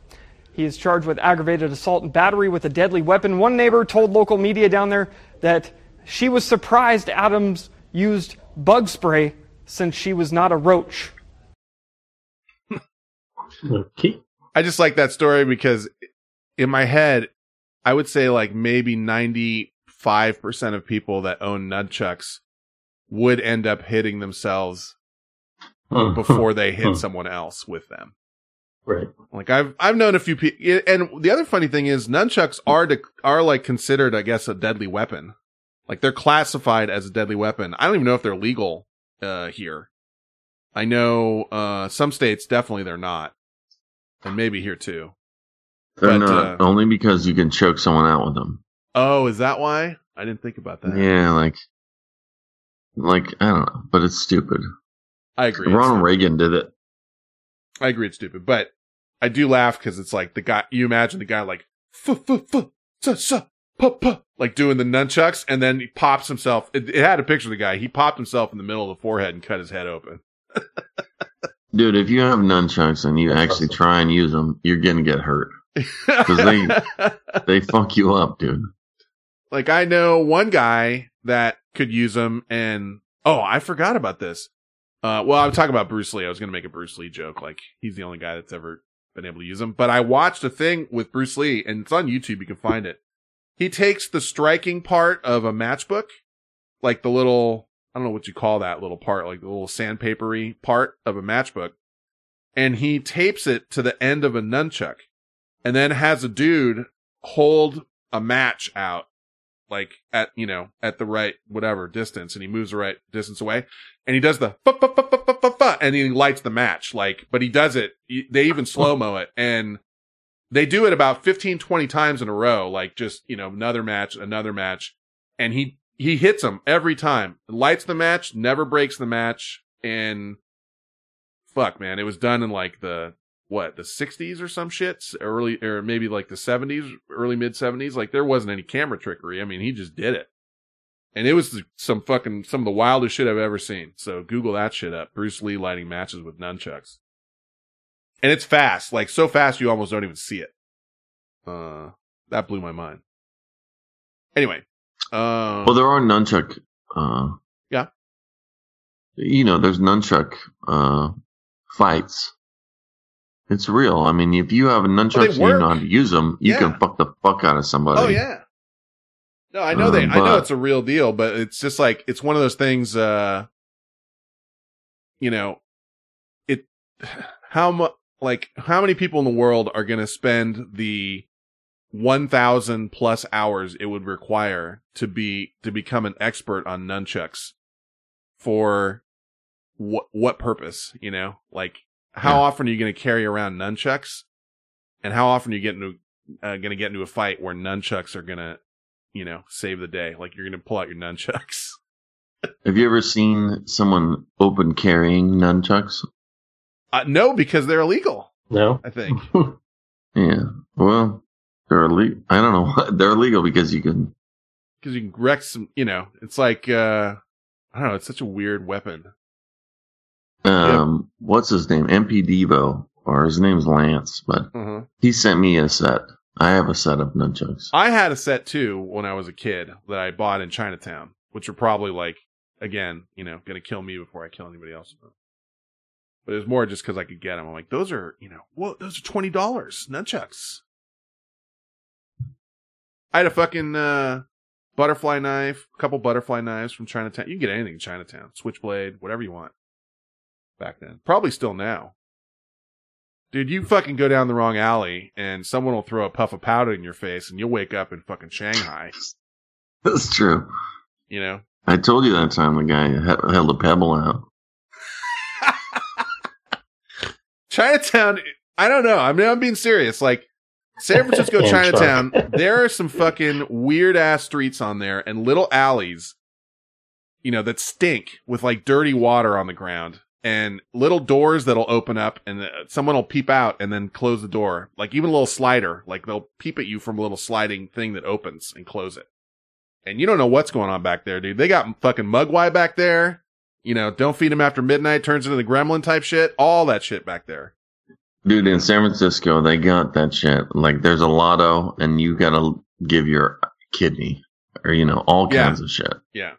He is charged with aggravated assault and battery with a deadly weapon. One neighbor told local media down there that she was surprised Adams used bug spray since she was not a roach. okay. I just like that story because in my head, I would say like maybe 95% of people that own nunchucks would end up hitting themselves before they hit someone else with them. Right. Like I've I've known a few people, and the other funny thing is nunchucks are de- are like considered, I guess, a deadly weapon. Like they're classified as a deadly weapon. I don't even know if they're legal uh, here. I know uh, some states definitely they're not, and maybe here too. They're But, not uh, only because you can choke someone out with them. Oh, is that why? I didn't think about that. Yeah, like, like I don't know, but it's stupid. I agree. Ronald Reagan did it. I agree it's stupid, but I do laugh because it's like the guy. You imagine the guy like like doing the nunchucks, and then he pops himself. It, it had a picture of the guy. He popped himself in the middle of the forehead and cut his head open. Dude, if you have nunchucks and you actually try and use them, you're gonna get hurt because they they fuck you up, dude. Like I know one guy that could use them, and oh, I forgot about this. Uh, well, I'm talking about Bruce Lee. I was gonna make a Bruce Lee joke, like he's the only guy that's ever been able to use them. But I watched a thing with Bruce Lee, and it's on YouTube. You can find it. He takes the striking part of a matchbook, like the little I don't know what you call that little part, like the little sandpapery part of a matchbook, and he tapes it to the end of a nunchuck, and then has a dude hold a match out like at you know at the right whatever distance and he moves the right distance away and he does the fu- fu- fu- fu- fu- fu- and he lights the match like but he does it they even slow mo it and they do it about 15 20 times in a row like just you know another match another match and he he hits them every time lights the match never breaks the match and fuck man it was done in like the what the 60s or some shit early or maybe like the 70s early mid 70s like there wasn't any camera trickery. I mean he just did it. And it was some fucking some of the wildest shit i've ever seen. So google that shit up. Bruce lee lighting matches with nunchucks. And it's fast. Like so fast you almost don't even see it. Uh that blew my mind. Anyway uh Well, there are nunchuck. Uh, yeah. you know, there's nunchuck uh, fights. It's real. I mean, if you have a nunchucks and you know how to use them, you Yeah. can fuck the fuck out of somebody. Oh yeah. No, I know they. Um, I know it's a real deal, but it's just like it's one of those things. uh You know, it. How much? Like, how many people in the world are going to spend the one thousand plus hours it would require to be to become an expert on nunchucks for what what purpose? You know, like how Yeah. often are you going to carry around nunchucks, and how often are you getting to uh, going to get into a fight where nunchucks are going to, you know, save the day? Like you're going to pull out your nunchucks. Have you ever seen someone open carrying nunchucks? Uh, no, because they're illegal. No, I think. Yeah. Well, they're illegal. I don't know. They're illegal because you can. because you can wreck some. You know, it's like uh I don't know. It's such a weird weapon. Um, what's his name? MP Devo or his name's Lance, but Mhm. he sent me a set. I have a set of nunchucks. I had a set too when I was a kid that I bought in Chinatown, which were probably like, again, you know, gonna kill me before I kill anybody else. But it was more just because I could get them. I'm like, those are, you know, whoa, those are twenty dollars nunchucks. I had a fucking uh, butterfly knife, a couple butterfly knives from Chinatown. You can get anything in Chinatown, switchblade, whatever you want. Back then, probably still now. Dude, you fucking go down the wrong alley and someone will throw a puff of powder in your face and you'll wake up in fucking Shanghai. That's true. You know? I told you that time the guy he- held a pebble out. Chinatown, I don't know. I mean, I'm being serious. Like, San Francisco, oh, Chinatown, there are some fucking weird ass streets on there and little alleys, you know, that stink with like dirty water on the ground and little doors that'll open up and uh, someone will peep out and then close the door. Like even a little slider, like they'll peep at you from a little sliding thing that opens and close it. And you don't know what's going on back there, dude. They got fucking Mogwai back there. You know, don't feed him after midnight, turns into the gremlin type shit. All that shit back there. Dude, in San Francisco, they got that shit. Like, there's a lotto, and you gotta give your kidney, or you know, all Yeah. kinds of shit. Yeah.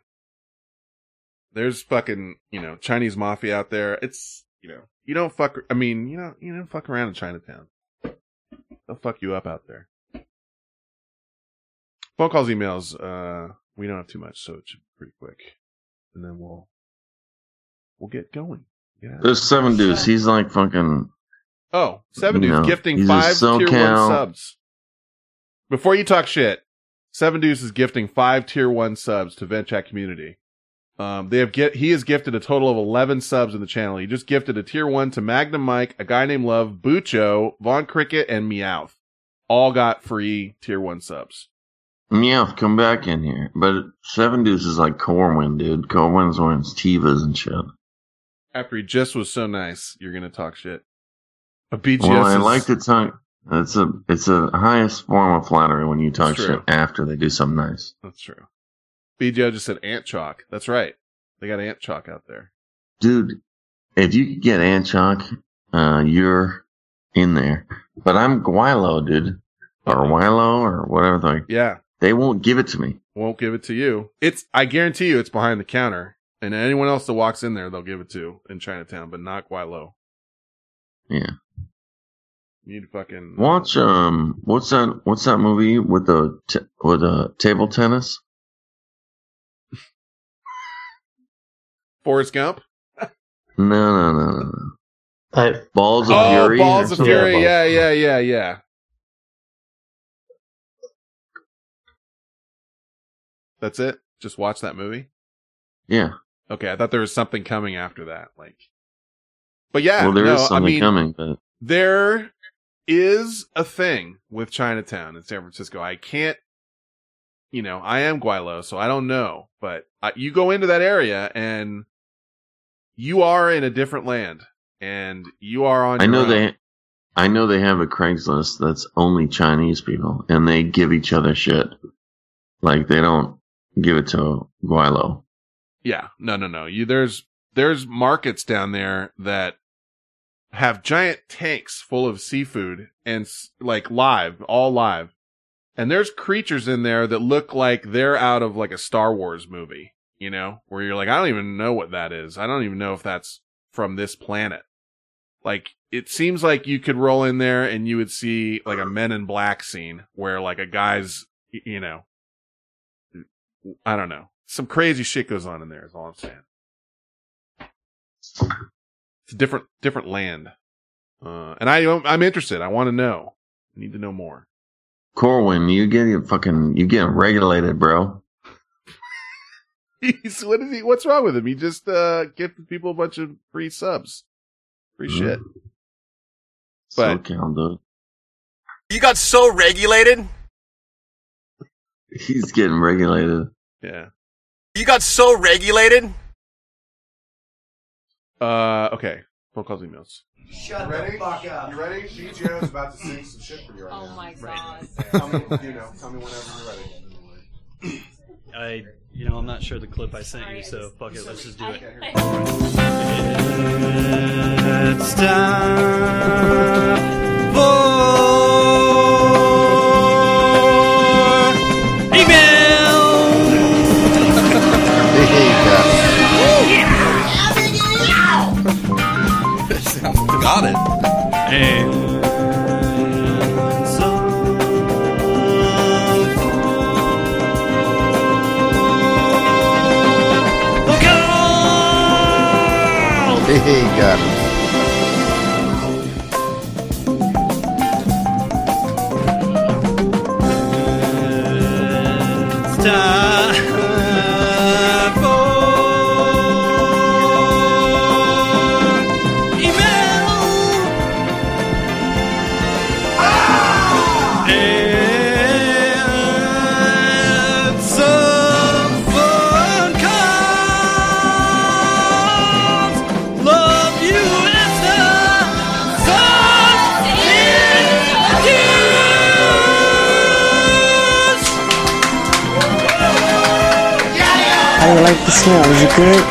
There's fucking, you know, Chinese mafia out there. It's, you know, you don't fuck, I mean, you know, you don't fuck around in Chinatown. They'll fuck you up out there. Phone calls, emails, uh, we don't have too much, so it should be pretty quick. And then we'll, we'll get going. Yeah. There's Seven Deuce. He's like fucking. Oh, Seven Deuce No, gifting he's a five tier one subs. Before you talk shit, Seven Deuce is gifting five tier one subs to Vent Chat community. Um, they have get he has gifted a total of eleven subs in the channel. He just gifted a tier one to Magnum Mike, a guy named Love, Bucho, Von Cricket, and Meowth. All got free tier one subs. Meow, come back in here. But Seven Deuce is like Corwin, dude. Corwin's wearing Tevas and shit. After he just was so nice, you're gonna talk shit. A BGS well, I is- like to talk. It's a it's a highest form of flattery when you talk shit after they do something nice. That's true. BGO just said ant chalk. That's right. They got ant chalk out there. Dude, if you could get ant chalk, uh, you're in there. But I'm gweilo, dude. Or Wilo, or whatever. The, Yeah. they won't give it to me. won't give it to you. It's I guarantee you it's behind the counter. And anyone else that walks in there they'll give it to in Chinatown, but not gweilo. Yeah. You need to fucking Watch um, what's that? What's that movie with the t- with the table tennis? Forrest Gump. No, no, no, no, no. I, Balls of oh, Fury. Balls of? Fury. Yeah, yeah, yeah, yeah. That's it. Just watch that movie. Yeah. Okay, I thought there was something coming after that. Like, but yeah, well, there is no, I something mean, coming, but there is a thing with Chinatown in San Francisco. I can't, you know, I am gweilo, so I don't know, but uh, you go into that area and you are in a different land and you are on I know own. they. I know they have a Craigslist that's only Chinese people, and they give each other shit. Like they don't give it to gweilo. Yeah, no, no, no. You there's there's markets down there that have giant tanks full of seafood and like live, all live. And there's creatures in there that look like they're out of like a Star Wars movie, you know, where you're like, I don't even know what that is. I don't even know if that's from this planet. Like it seems like you could roll in there and you would see like a Men in Black scene where like a guy's, you know, I don't know. Some crazy shit goes on in there. Is all I'm saying. It's a different different land, uh, and I I'm interested. I want to know. I need to know more. Corwin, you get it fucking you get regulated, bro. He's what is he? What's wrong with him? He just uh gifted people a bunch of free subs, free shit. But SoCal, dude. You got so regulated. He's getting regulated. yeah. You got so regulated. Uh, okay. Phone calls, emails. Shut ready? the fuck up. You ready? BGO is about to sing some shit for you right Oh now. my god. Tell me, you know, tell me whenever you're ready. I, you know, I'm not sure the clip I sent you, so fuck it, let's just do it. It's time got it. And Hey, got it. Like the smell? Is it good?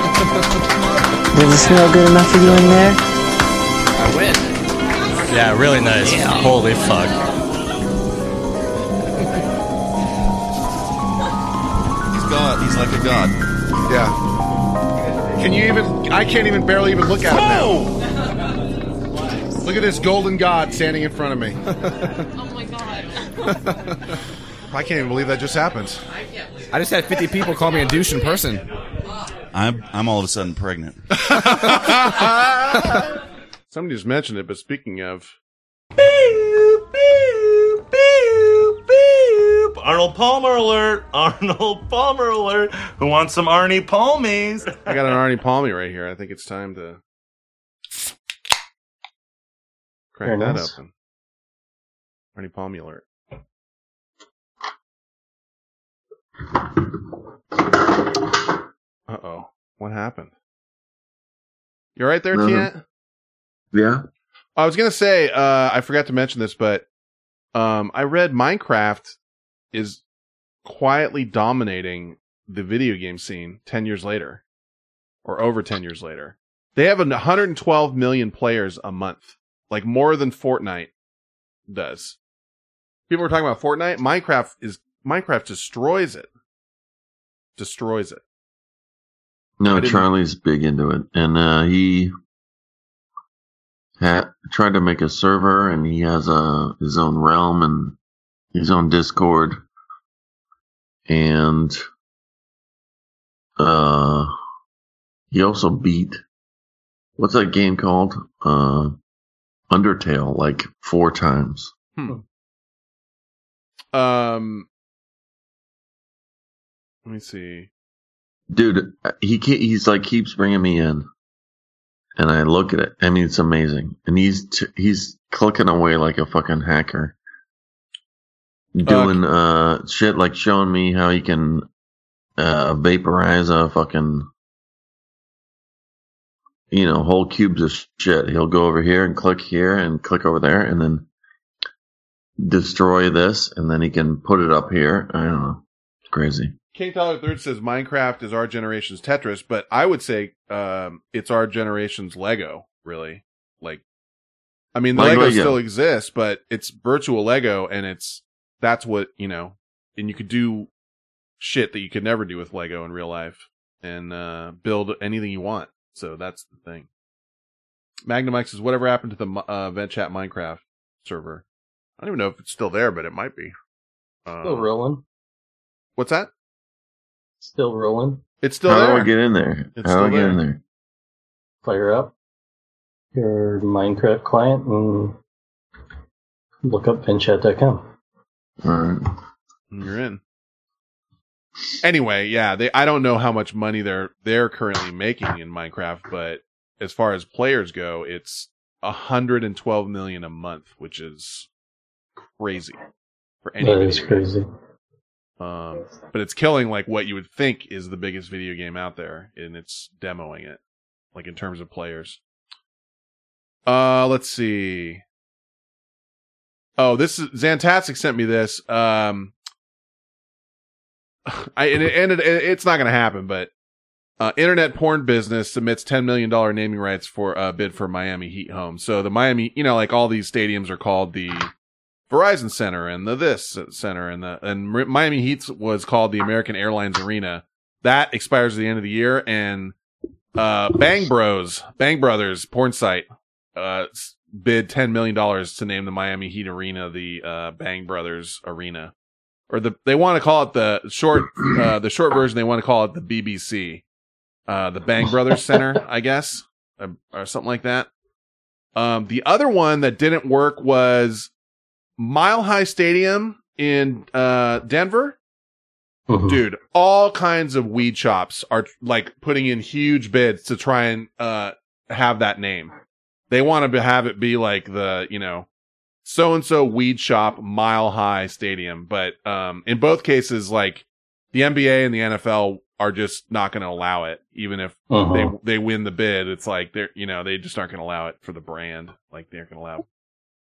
Does it smell good enough for you in there? I win. Yeah, really nice. Holy fuck. He's God. He's like a god. Yeah. Can you even? I can't even barely even look at him now. Look at this golden god standing in front of me. oh my god. I can't even believe that just happened. I just had 50 people call me a douche in person. I'm I'm all of a sudden pregnant. Somebody just mentioned it, but speaking of, Arnold Palmer alert! Arnold Palmer alert! Who wants some Arnie Palmies? I got an Arnie Palmy right here. I think it's time to crack Very that nice. open. Arnie Palmy alert. Uh oh. What happened? You all right there. Tiant? Yeah. I was gonna say, uh, I forgot to mention this, but um, I read Minecraft is quietly dominating the video game scene ten years later, or over ten years later. They have 112 million players a month, like more than Fortnite does. People are talking about Fortnite. Minecraft is Minecraft destroys it, destroys it. No, Charlie's big into it, and uh, he had tried to make a server, and he has a his own realm and his own Discord, and uh, he also beat what's that game called? Uh, Undertale, like four times. Hmm. Um, let me see. Dude, he ke- he's like keeps bringing me in, and I look at it. I mean, it's amazing, and he's t- he's clicking away like a fucking hacker, doing uh shit like showing me how he can uh vaporize a fucking you know whole cubes of shit. He'll go over here and click here and click over there, and then destroy this, and then he can put it up here. I don't know, it's crazy. King Tyler Third says Minecraft is our generation's Tetris, but I would say um, it's our generation's Lego. Really, like, I mean, the Lego, Lego. still exists, but it's virtual Lego, and it's that's what you know, and you could do shit that you could never do with Lego in real life, and uh, build anything you want. So that's the thing. Magnum X says, whatever happened to the uh, VentChat Minecraft server? I don't even know if it's still there, but it might be. Uh, Still rolling. What's that? Still rolling. It's still How there. do I get in there? It's How do I still get in there. there? Fire up your Minecraft client and look up ventchat.com. All right. You're in. Anyway, yeah, they I don't know how much money they're they're currently making in Minecraft, but as far as players go, it's 112 million a month, which is crazy for any That video game. crazy. Um, but it's killing like what you would think is the biggest video game out there, and it's demoing it, like in terms of players. Uh, let's see. Oh, this is Zantastic sent me this. Um, I and, it, and it, it's not going to happen, but uh, internet porn business submits ten million dollar naming rights for a bid for Miami Heat home. So the Miami, you know, like all these stadiums are called the Verizon Center and the this center and the and Miami Heat was called the American Airlines Arena. That expires at the end of the year, and uh, Bang Bros, Bang Brothers porn site uh, bid ten million dollars to name the Miami Heat arena the uh, Bang Brothers Arena, or the they want to call it the short uh, the short version. They want to call it the BBC, uh, the Bang Brothers Center, I guess, or, or something like that. Um, the other one that didn't work was Mile High Stadium in uh, Denver. Dude, all kinds of weed shops are like putting in huge bids to try and uh have that name. They want to have it be like the, you know, so and so weed shop mile high stadium, but um in both cases like the NBA and the NFL are just not going to allow it even if Uh-huh. they they win the bid. It's like they're, you know, they just aren't going to allow it for the brand. Like they're going to allow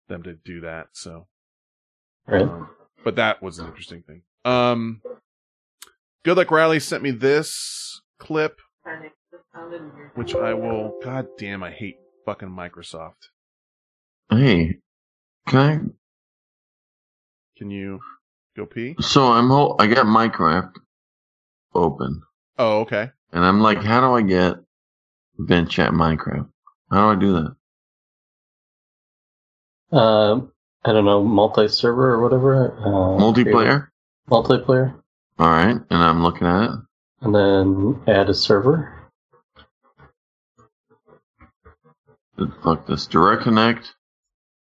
them to do that. So Right. um, but that was an interesting thing. Um, Good Luck Riley sent me this clip, which I will. God damn, I hate fucking Microsoft. Hey, can I? Can you go pee? So I'm. hol- I got Minecraft open, Oh, okay. and I'm like, how do I get Vent Chat Minecraft? How do I do that? Um, I don't know, multi-server or whatever. Uh, Multiplayer. Multiplayer, All right, and I'm looking at it. and then add a server. Fuck this. Direct Connect.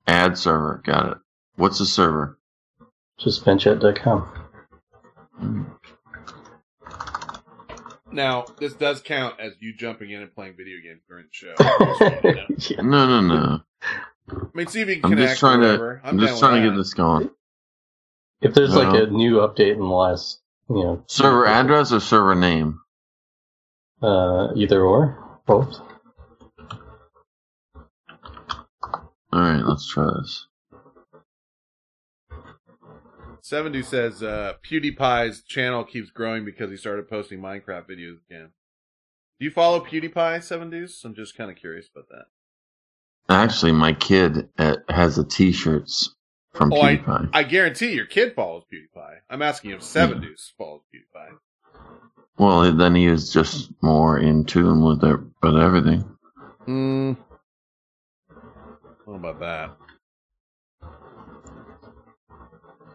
Add server. Got it. What's the server? Just ventchat.com. Now, this does count as you jumping in and playing video games during the show. yeah. No, no, no. I mean, see if you can I'm connect. just trying or to. whatever. I'm just trying to get this going. If there's like a new update in the last, you know, server address or server name. uh, either or, both. All right, let's try this. Seven Deuce says uh, PewDiePie's channel keeps growing because he started posting Minecraft videos again. Do you follow PewDiePie, Seven Deuce? I'm just kind of curious about that. Actually, my kid uh, has the T-shirts from oh, PewDiePie. I guarantee your kid follows PewDiePie. I'm asking if Seven Deuce follows PewDiePie. Well, then he is just more in tune with it, with everything. Hmm. What about that?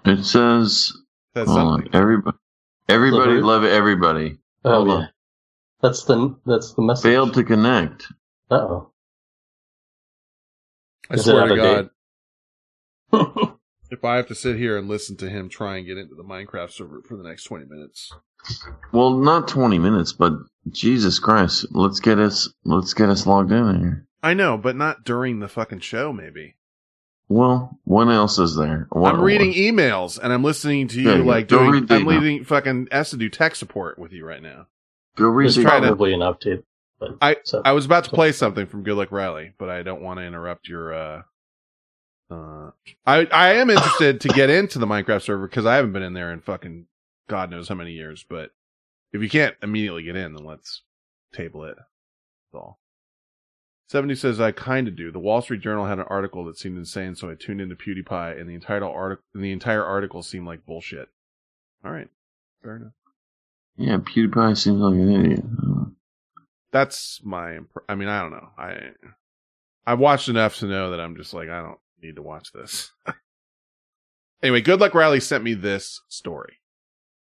It says, Says hold on, everybody, everybody Liver. love everybody. Oh Hold yeah, on. that's the that's the message. Failed to connect. Uh oh. I Is swear to God. if I have to sit here and listen to him try and get into the Minecraft server for the next 20 minutes. Well, not 20 minutes, but Jesus Christ, let's get us, let's get us logged in here. I know, but not during the fucking show, maybe. Well, what else is there? What, I'm reading emails and I'm listening to you Yeah, like doing, I'm email. leading fucking S to do tech support with you right now. Go read There's the trying to- an update. But I so- I was about to play something from Good Luck Riley, but I don't want to interrupt your. uh uh I I am interested to get into the Minecraft server because I haven't been in there in fucking God knows how many years. But if you can't immediately get in, then let's table it. That's all. Seventy says I kind of do. The Wall Street Journal had an article that seemed insane, so I tuned into PewDiePie, and the entire article the entire article seemed like bullshit. All right, fair enough. Yeah, PewDiePie seems like an idiot. That's my imp- i mean i don't know. I i've watched enough to know that i'm just like i don't need to watch this. Anyway good luck riley sent me this story.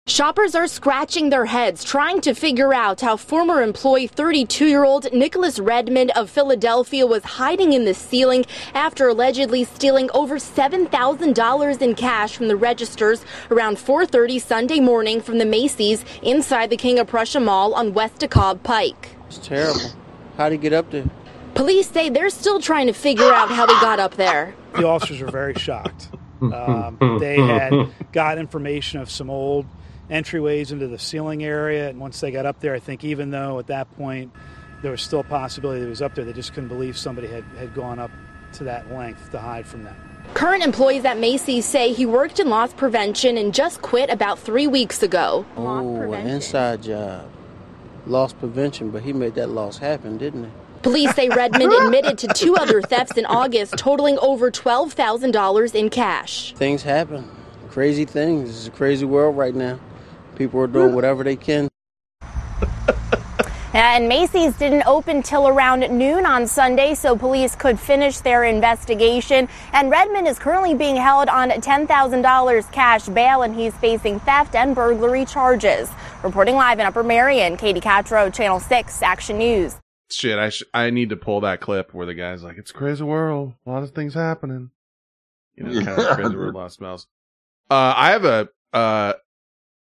Shoppers are scratching their heads trying to figure out how former employee 32 year old Nicholas Redmond of Philadelphia was hiding in the ceiling after allegedly stealing over $7,000 in cash from the registers around 4:30 Sunday morning from the Macy's inside the King of Prussia Mall on West DeKalb Pike. It's terrible. How'd he get up there? Police say they're still trying to figure out how they got up there. the officers were very shocked. Um, they had got information of some old entryways into the ceiling area, and once they got up there, I think even though at that point there was still a possibility that he was up there, they just couldn't believe somebody had, had gone up to that length to hide from them. Current employees at Macy's say he worked in loss prevention and just quit about three weeks ago. Oh, an inside job. Loss prevention, but he made that loss happen, didn't he? Police say Redmond admitted to two other thefts in August, totaling over $12,000 in cash. Things happen. Crazy things. It's a crazy world right now. People are doing whatever they can. And Macy's didn't open till around noon on Sunday, so police could finish their investigation. And Redmond is currently being held on $10,000 cash bail, and he's facing theft and burglary charges. Reporting live in Upper Marion, Katie Catro, Channel 6, Action News. Shit, I sh- I need to pull that clip where the guy's like, "It's a crazy world, a lot of things happening." You know, kind of crazy world, a lot of smells. Uh, I have a uh,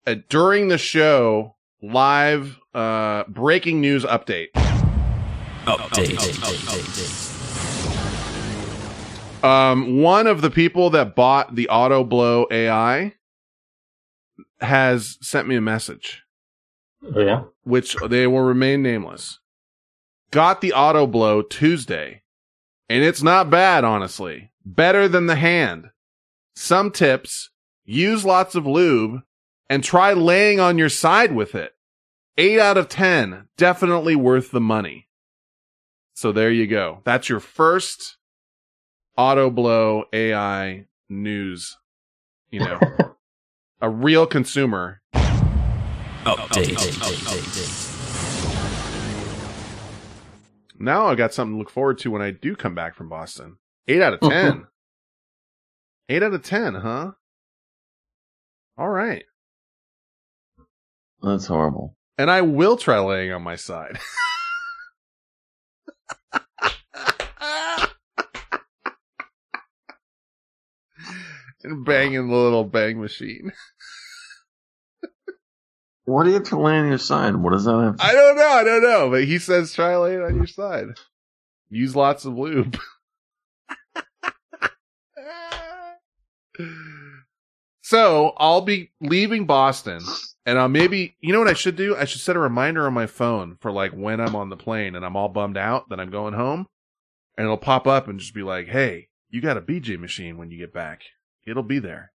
a during the show live uh breaking news update. Update. Um, one of the people that bought the Auto Blow AI has sent me a message. Oh, yeah? Which they will remain nameless. Got the Auto Blow Tuesday, and it's not bad, honestly. Better than the hand. Some tips: use lots of lube, and try laying on your side with it. Eight out of ten, definitely worth the money. So there you go. That's your first auto blow AI news. You know, a real consumer. Update. Now I got something to look forward to when I do come back from Boston. Eight out of uh-huh. 10. Eight out of 10, huh? All right. That's horrible. And I will try laying on my side. and banging the little bang machine. What do you have to lay on your side? What does that have? To- I don't know, I don't know, but he says try laying on your side. Use lots of lube. so I'll be leaving Boston and I'll maybe, you know what I should do? I should set a reminder on my phone for like when I'm on the plane and I'm all bummed out that I'm going home and it'll pop up and just be like, Hey, you got a BJ machine when you get back. It'll be there.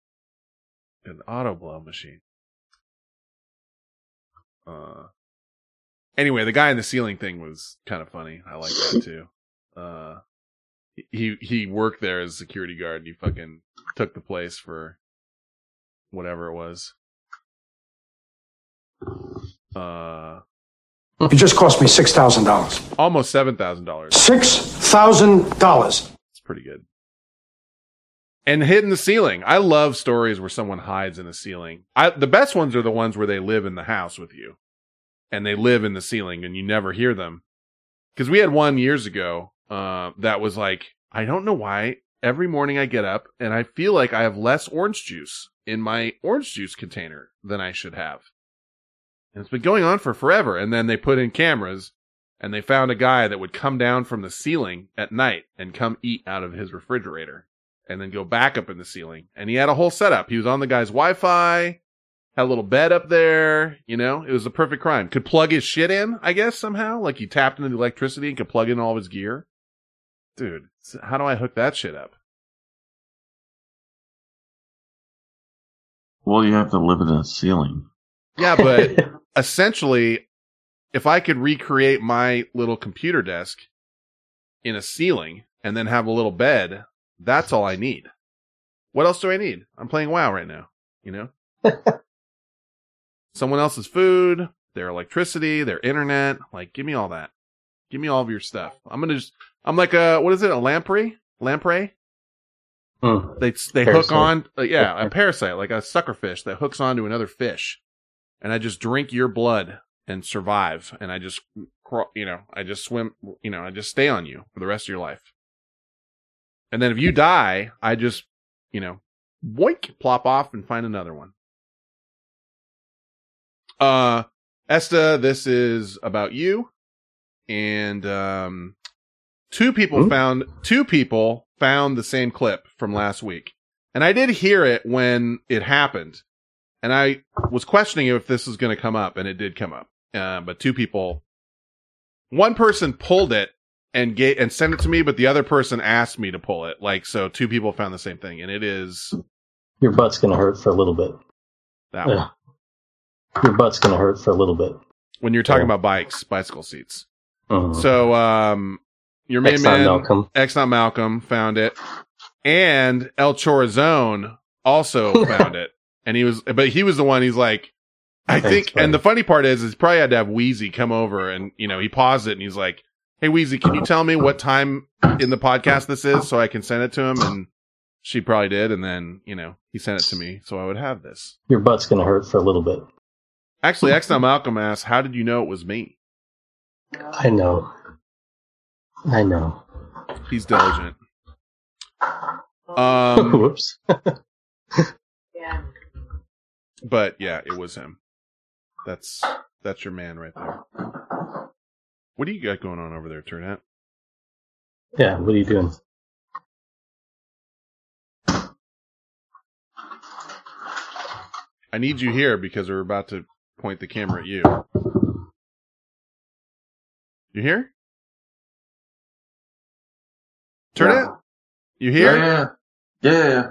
An auto blow machine. Uh, anyway, the guy in the ceiling thing was kind of funny. I like that too. Uh, he he worked there as a security guard. And he fucking took the place for whatever it was. Uh, It just cost me six thousand dollars. almost seven thousand dollars. Six thousand dollars. It's pretty good. And hid in the ceiling. I love stories where someone hides in the ceiling. I, the best ones are the ones where they live in the house with you and they live in the ceiling and you never hear them. Cause we had one years ago, uh, that was like, I don't know why every morning I get up and I feel like I have less orange juice in my orange juice container than I should have. And it's been going on for forever. And then they put in cameras and they found a guy that would come down from the ceiling at night and come eat out of his refrigerator and then go back up in the ceiling. And he had a whole setup. He was on the guy's Wi-Fi, had a little bed up there, you know, it was the perfect crime. Could plug his shit in, I guess, somehow. Like he tapped into the electricity and could plug in all of his gear. Dude, how do I hook that shit up? well, you have to live in a ceiling. Yeah, but essentially, if I could recreate my little computer desk in a ceiling and then have a little bed, that's all I need. What else do I need? I'm playing WoW right now, you know? Someone else's food, their electricity, their internet. Like, give me all that. Give me all of your stuff. I'm gonna just, I'm like a, what is it, a lamprey? Lamprey? Hmm. They, they hook on, uh, yeah, a parasite, like a suckerfish that hooks onto another fish. And I just drink your blood and survive. And I just, you know, I just swim, you know, I just stay on you for the rest of your life. And then if you die, I just, you know, boink, plop off and find another one. Uh, Esta, this is about you. And, um, two people found, two people found the same clip from last week. And I did hear it when it happened. And I was questioning if this was going to come up and it did come up. Uh, but two people, one person pulled it and gave, and sent it to me, but the other person asked me to pull it. Like, so two people found the same thing and it is Your butt's gonna hurt for a little bit. that Yeah. one. Your butt's gonna hurt for a little bit. When you're talking Yeah. about bikes, bicycle seats. Mhm. So, um, your main Exxon man, Malcolm. Exxon Malcolm found it and El Chorazone also found it. And he was, but he was the one, he's like, I think, and the funny part is, is he probably had to have Wheezy come over and, you know, he paused it and he's like, Hey, Wheezy, can you tell me what time in the podcast this is so I can send it to him? And she probably did. And then, you know, he sent it to me so I would have this. Your butt's gonna hurt for a little bit. Actually, X Malcolm asks, How did you know it was me? I know. I know. He's diligent. Um, Whoops. but yeah, it was him. That's, that's your man right there. What do you got going on over there, Turnet? Yeah, what are you doing? I need you here because we're about to point the camera at you. You here? Turn Yeah. it. You here? Yeah, yeah, yeah.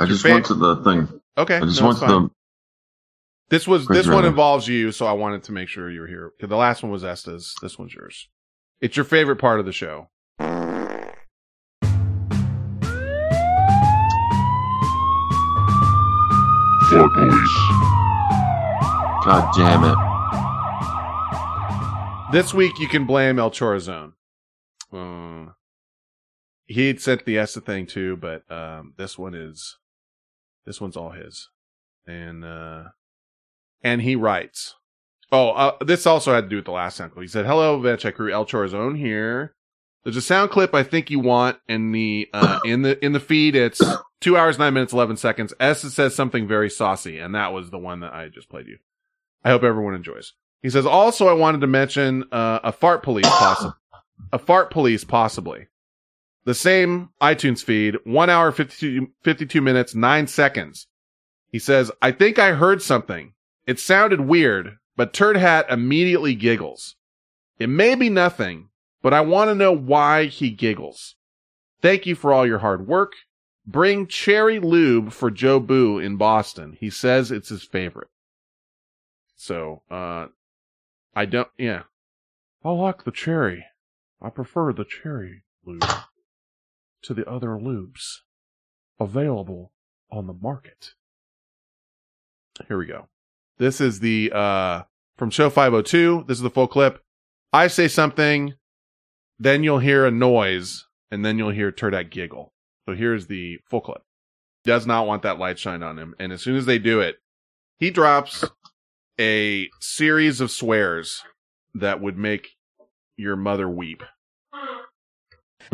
Yeah. I just fa- went to the thing. Okay, I just no, went to the. This was Chris this one involves you, so I wanted to make sure you were here. 'Cause The last one was Esta's. This one's yours. It's your favorite part of the show. Fuck police. God damn it. This week you can blame El Chorazone. Uh, he had sent the Esta thing too, but um, this one is this one's all his, and uh, and he writes. Oh, uh, this also had to do with the last clip. He said, "Hello, Vent Chat crew. El Chorazone here. There's a sound clip I think you want in the uh, in the in the feed. It's two hours nine minutes eleven seconds. S says something very saucy, and that was the one that I just played you. I hope everyone enjoys. He says, also, I wanted to mention uh, a fart police, possi- a fart police, possibly. The same iTunes feed, one hour, 52, 52 minutes, nine seconds. He says, I think I heard something. It sounded weird, but Turd Hat immediately giggles. It may be nothing, but I want to know why he giggles. Thank you for all your hard work. Bring cherry lube for Joe Boo in Boston. He says it's his favorite. So, uh, I don't, yeah. I like the cherry. I prefer the cherry lube to the other lubes available on the market. Here we go. This is the, uh, from show 502. This is the full clip. I say something, then you'll hear a noise, and then you'll hear Turdak giggle. So here's the full clip. Does not want that light shined on him. And as soon as they do it, he drops a series of swears that would make your mother weep.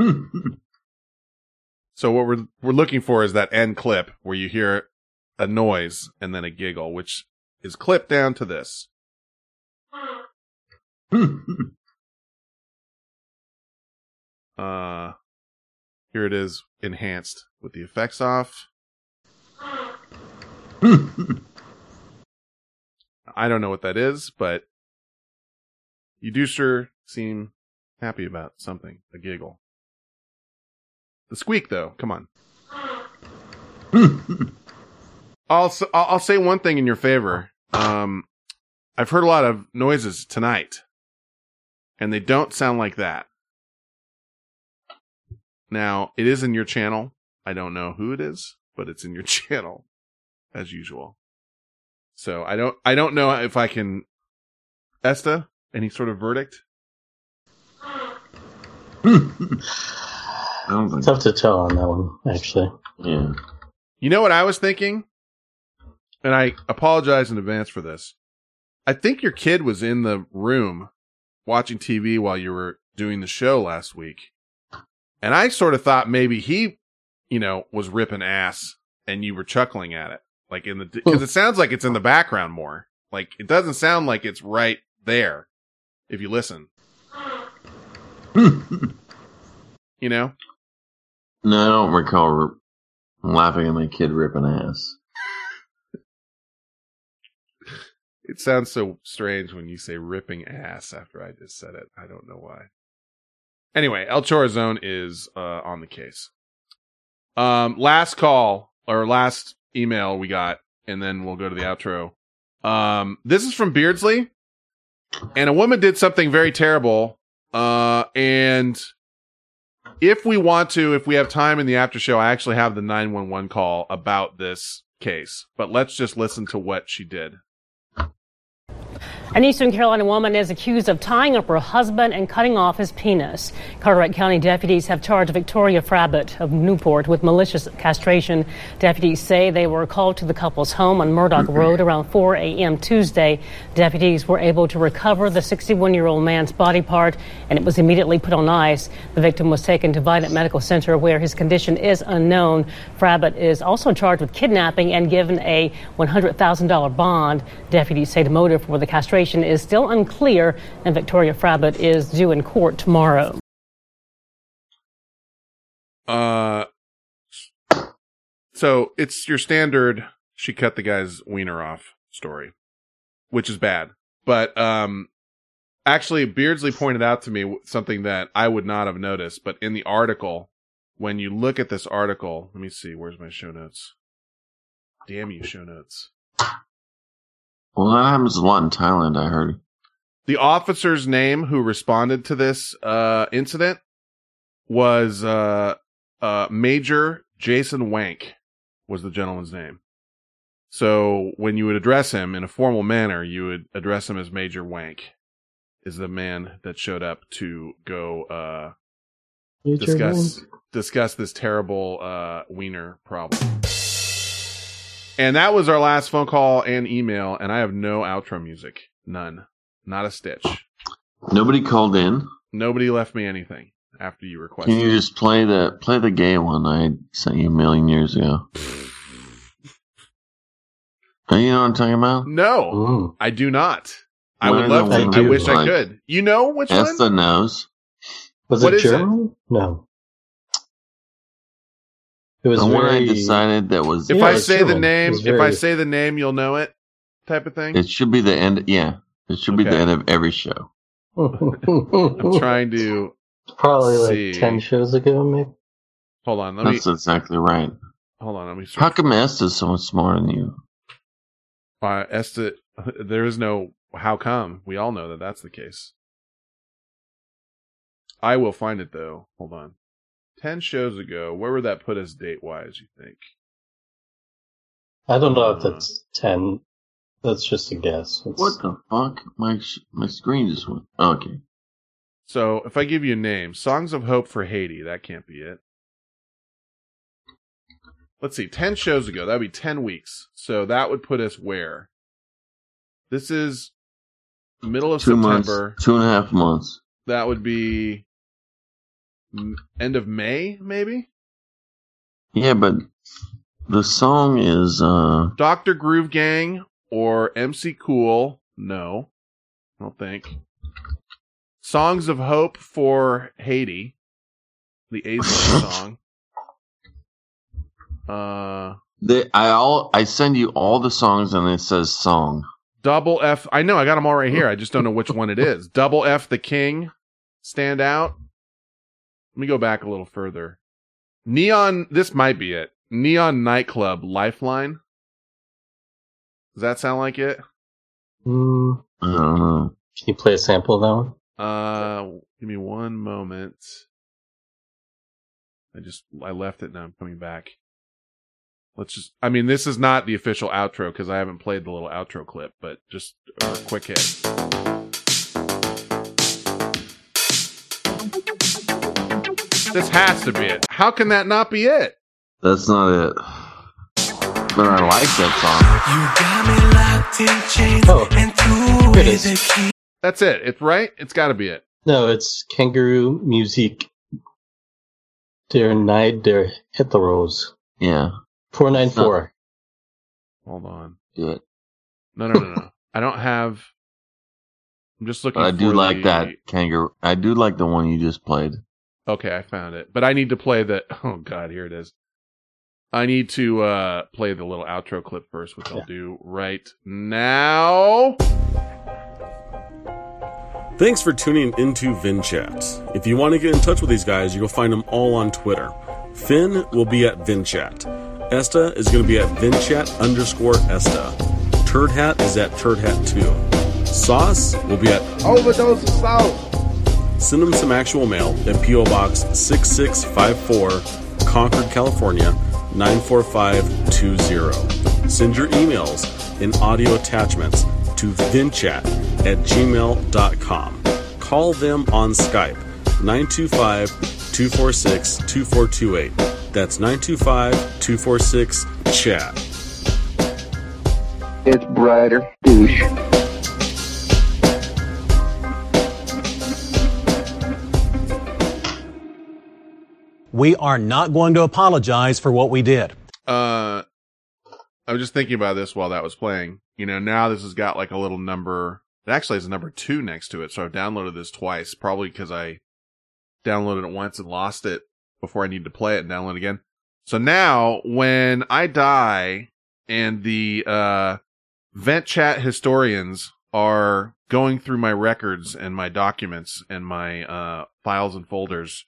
so what we're we're looking for is that end clip where you hear a noise and then a giggle, which is clipped down to this. uh here it is enhanced with the effects off. I don't know what that is, but you do sure seem happy about something. A giggle. The squeak, though, come on. I'll, I'll say one thing in your favor. Um, I've heard a lot of noises tonight, and they don't sound like that. Now it is in your channel. I don't know who it is, but it's in your channel, as usual. So I don't I don't know if I can Esta any sort of verdict. It's tough to tell on that one, actually. Yeah. You know what I was thinking? And I apologize in advance for this. I think your kid was in the room watching TV while you were doing the show last week. And I sort of thought maybe he, you know, was ripping ass and you were chuckling at it. Like in the, cause it sounds like it's in the background more. Like it doesn't sound like it's right there if you listen. you know? No, I don't recall laughing at my kid ripping ass. It sounds so strange when you say ripping ass after I just said it. I don't know why. Anyway, El Chorazone is uh, on the case. Um, last call or last email we got, and then we'll go to the outro. Um, this is from Beardsley, and a woman did something very terrible. Uh, and if we want to, if we have time in the after show, I actually have the 911 call about this case. But let's just listen to what she did. An Eastern Carolina woman is accused of tying up her husband and cutting off his penis. Carteret County deputies have charged Victoria Frabbit of Newport with malicious castration. Deputies say they were called to the couple's home on Murdoch mm-hmm. Road around 4 a.m. Tuesday. Deputies were able to recover the 61 year old man's body part and it was immediately put on ice. The victim was taken to Vidant Medical Center where his condition is unknown. Frabbit is also charged with kidnapping and given a $100,000 bond. Deputies say the motive for the castration is still unclear, and Victoria Frabbit is due in court tomorrow. Uh, so it's your standard. She cut the guy's wiener off story, which is bad. But um, actually, Beardsley pointed out to me something that I would not have noticed. But in the article, when you look at this article, let me see. Where's my show notes? Damn you, show notes. Well, that happens a lot in Thailand, I heard. The officer's name who responded to this uh, incident was uh, uh, Major Jason Wank was the gentleman's name. So when you would address him in a formal manner, you would address him as Major Wank. Is the man that showed up to go uh, discuss Wank. discuss this terrible uh, wiener problem. And that was our last phone call and email, and I have no outro music. None. Not a stitch. Nobody called in. Nobody left me anything after you requested. Can you just play the play the gay one I sent you a million years ago? Oh, you know what I'm talking about? No, I do not. I What would love to. I you wish I could. You know which Esta one? knows. Was What it is it? German? No. It was the one I decided that was. If Yeah, I say the German. name, It's if I say the name, you'll know it. Type of thing. It should be the end. Yeah, it should be the end of every show. I'm trying to. Probably like 10 shows ago, maybe. Hold on. Let me. That's exactly right. Hold on. Let me. How Search. come Esta's so much smarter than you? Uh, Esta, there is no how come. We all know that that's the case. I will find it though. Hold on. Ten shows ago, where would that put us date wise? You think? I don't know if uh, that's 10. That's just a guess. It's- What the fuck? My sh- my screen just went. Oh, okay. So if I give you a name, Songs of Hope for Haiti, that can't be it. Let's see, 10 shows ago, that'd be 10 weeks. So that would put us where? This is middle of Two September. months. Two and a half months. That would be m- end of May, maybe? Yeah, but the song is uh Dr. Groove Gang or MC Cool? No, I don't think. Songs of Hope for Haiti, the Aizone song. Uh, they, I all I send you all the songs and it says song. Double F. I know I got them all right here. I just don't know which one it is. Double F the King, stand out. Let me go back a little further. Neon. This might be it. Neon Nightclub Lifeline. Does that sound like it? Mm, I don't know. can you play a sample of that one? Uh, give me one moment. I just I left it now. I'm coming back. Let's just. I mean, this is not the official outro because I haven't played the little outro clip, but just a quick hit. This has to be it. How can that not be it? That's not it. But I like that song. Oh, here it is. That's it. It's right. It's got to be it. No, it's Kangaroo Music Der Neid der Heteros. song. Yeah. 494. Hold on. Do it. No, no, no, no. I don't have. I'm just looking. But I do for like the- that kangaroo. I do like the one you just played. Okay, I found it. But I need to play the oh god, here it is. I need to uh play the little outro clip first, which I'll do right now. Thanks for tuning into Vent Chat. If you want to get in touch with these guys, you'll find them all on Twitter. Finn will be at VentChat. Esta is going to be at VentChat underscore Esta. Turd Hat is at Turd Hat 2. Sauce will be at Overdose of salt. Send them some actual mail at P.O. Box 6654, Concord, California 94520. send your emails and audio attachments to ventchat at gmail.com. Call them on Skype 925 246 2428. That's 925 246 chat. It's brighter. Douche. We are not going to apologize for what we did. Uh, I was just thinking about this while that was playing. You know, now this has got like a little number. It actually has a number two next to it. So I've downloaded this twice, probably because I downloaded it once and lost it before I needed to play it and download it again. So now when I die and the, uh, vent chat historians are going through my records and my documents and my, uh, files and folders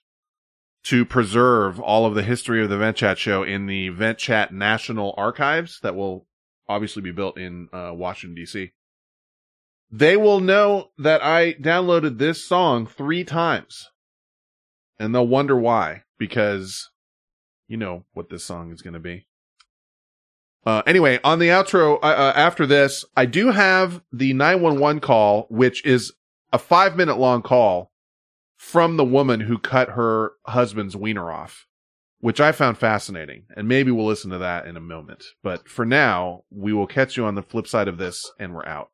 to preserve all of the history of the Vent Chat show in the Vent Chat National Archives that will obviously be built in uh, Washington DC. They will know that I downloaded this song three times, and they'll wonder why because you know what this song is going to be. Uh, anyway, on the outro uh, uh, after this, I do have the 911 call, which is a five minute long call from the woman who cut her husband's wiener off, which I found fascinating. And maybe we'll listen to that in a moment. But for now, we will catch you on the flip side of this and we're out.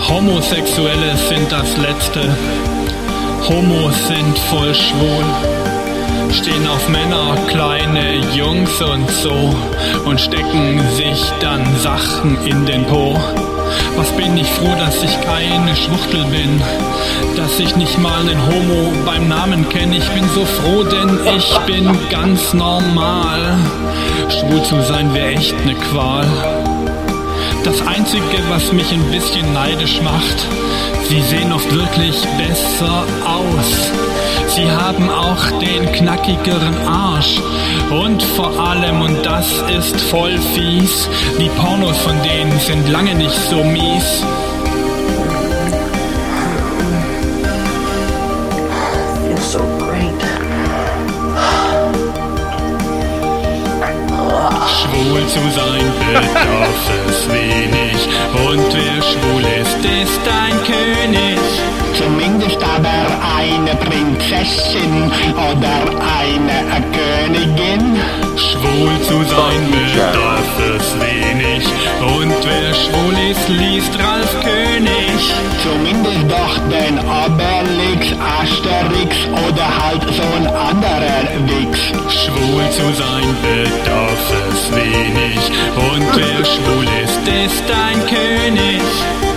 Homosexuelle sind das Letzte. Homos sind voll schwul. Stehen auf Männer, kleine Jungs und so und stecken sich dann Sachen in den Po. Was bin ich froh, dass ich keine Schwuchtel bin, dass ich nicht mal einen Homo beim Namen kenne. Ich bin so froh, denn ich bin ganz normal. Schwul zu sein wäre echt ne Qual. Das Einzige, was mich ein bisschen neidisch macht, sie sehen oft wirklich besser aus. Sie haben auch den knackigeren Arsch. Und vor allem, und das ist voll fies, die Pornos von denen sind lange nicht so mies. Schwul zu sein bedarf es wenig. Und wer schwul ist, ist ein König. Zumindest aber eine Prinzessin oder eine Königin. Schwul zu sein bedarf es wenig. Und wer schwul ist, liest Ralf König. Zumindest doch den Obelix, Asterix oder halt so ein anderer Wix. Schwul zu sein bedarf es wenig. Und wer schwul ist, ist ein König.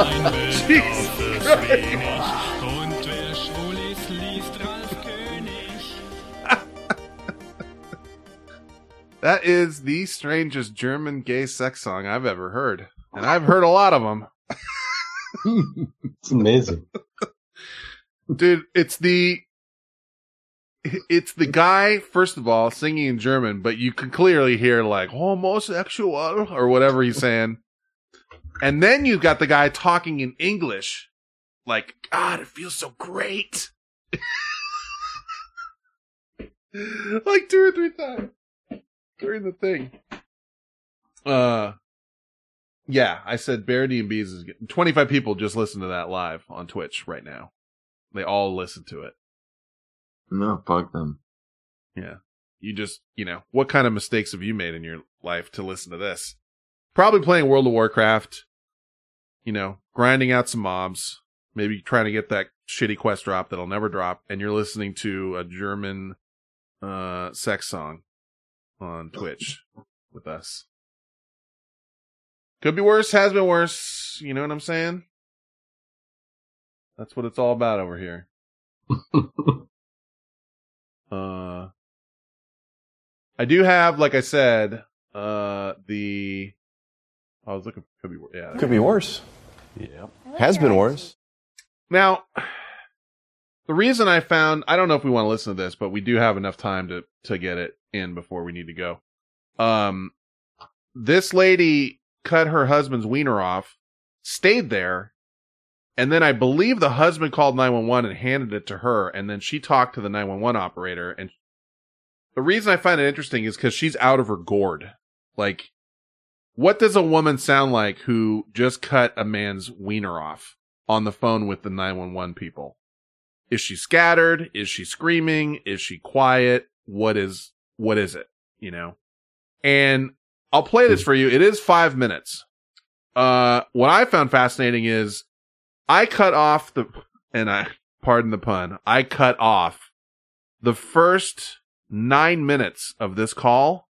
That is the strangest German gay sex song I've ever heard. And I've heard a lot of them. It's amazing. Dude, it's the it's the guy first of all singing in German, but you can clearly hear like homosexual or whatever he's saying. And then you've got the guy talking in English. Like, God, it feels so great. like two or three times during the thing. Uh, yeah, I said Barity and Bees is getting 25 people just listen to that live on Twitch right now. They all listen to it. No, fuck them. Yeah. You just, you know, what kind of mistakes have you made in your life to listen to this? Probably playing World of Warcraft, you know, grinding out some mobs, maybe trying to get that shitty quest drop that'll never drop, and you're listening to a German, uh, sex song on Twitch with us. Could be worse, has been worse. You know what I'm saying? That's what it's all about over here. uh, I do have, like I said, uh, the, I was looking, could be, wor- yeah. Could be worse. Yeah. Has been worse. Now, the reason I found I don't know if we want to listen to this, but we do have enough time to to get it in before we need to go. Um, this lady cut her husband's wiener off, stayed there, and then I believe the husband called 911 and handed it to her, and then she talked to the 911 operator. And the reason I find it interesting is because she's out of her gourd. Like, what does a woman sound like who just cut a man's wiener off on the phone with the 911 people? Is she scattered? Is she screaming? Is she quiet? What is, what is it? You know? And I'll play this for you. It is five minutes. Uh, what I found fascinating is I cut off the, and I, pardon the pun, I cut off the first nine minutes of this call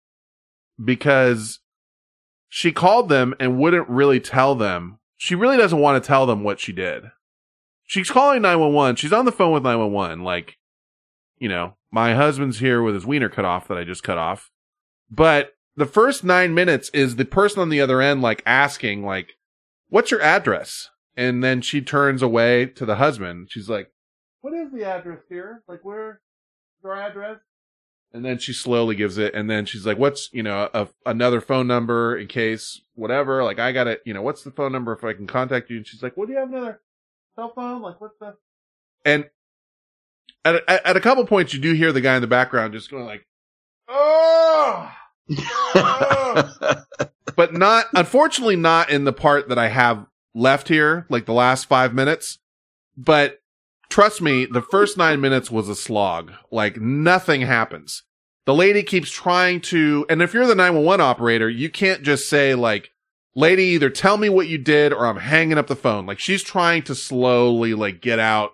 because she called them and wouldn't really tell them. She really doesn't want to tell them what she did. She's calling 911. She's on the phone with 911. Like, you know, my husband's here with his wiener cut off that I just cut off. But the first nine minutes is the person on the other end, like asking, like, what's your address? And then she turns away to the husband. She's like, what is the address here? Like, where's our address? And then she slowly gives it. And then she's like, what's, you know, a, another phone number in case whatever. Like, I got it. You know, what's the phone number if I can contact you? And she's like, what do you have another cell phone? Like, what's the, and at, at, at a couple points, you do hear the guy in the background just going like, oh, oh. but not, unfortunately, not in the part that I have left here, like the last five minutes. But trust me, the first nine minutes was a slog. Like nothing happens. The lady keeps trying to, and if you're the 911 operator, you can't just say like, lady, either tell me what you did or I'm hanging up the phone. Like she's trying to slowly like get out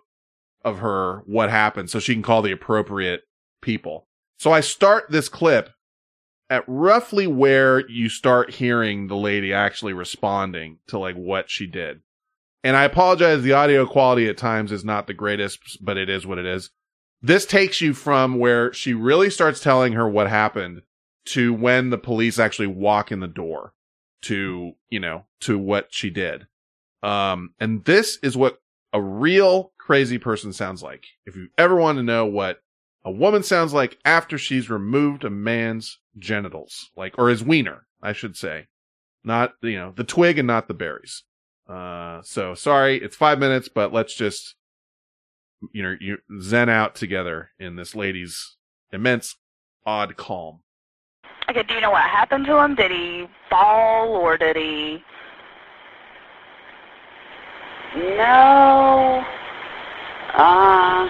of her what happened so she can call the appropriate people. So I start this clip at roughly where you start hearing the lady actually responding to like what she did. And I apologize, the audio quality at times is not the greatest, but it is what it is. This takes you from where she really starts telling her what happened to when the police actually walk in the door to, you know, to what she did. Um, and this is what a real crazy person sounds like. If you ever want to know what a woman sounds like after she's removed a man's genitals, like, or his wiener, I should say. Not, you know, the twig and not the berries. Uh, so sorry, it's five minutes, but let's just, you know, you zen out together in this lady's immense, odd calm. Okay, do you know what happened to him? Did he fall or did he? No. Uh,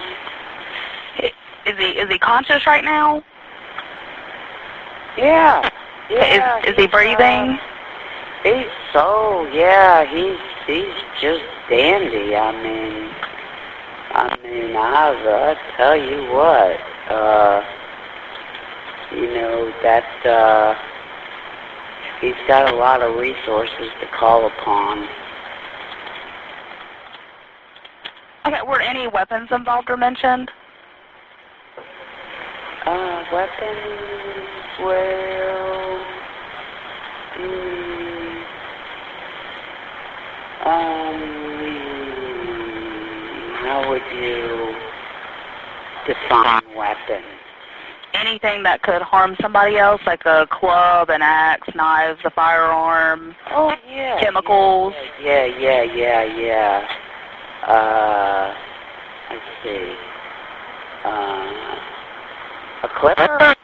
Is he is he conscious right now? yeah. Yeah. is is he breathing? uh, he's so yeah. He's he's just dandy. I mean, I mean, I've I tell you what. Uh, you know that uh, he's got a lot of resources to call upon. Okay, were any weapons involved or mentioned? Uh, weapons, well, mm, um, how would you define weapon? Anything that could harm somebody else, like a club, an axe, knives, a firearm, Oh, yeah. chemicals. Yeah, yeah, yeah, yeah. Uh, let's see. Uh, a clipper?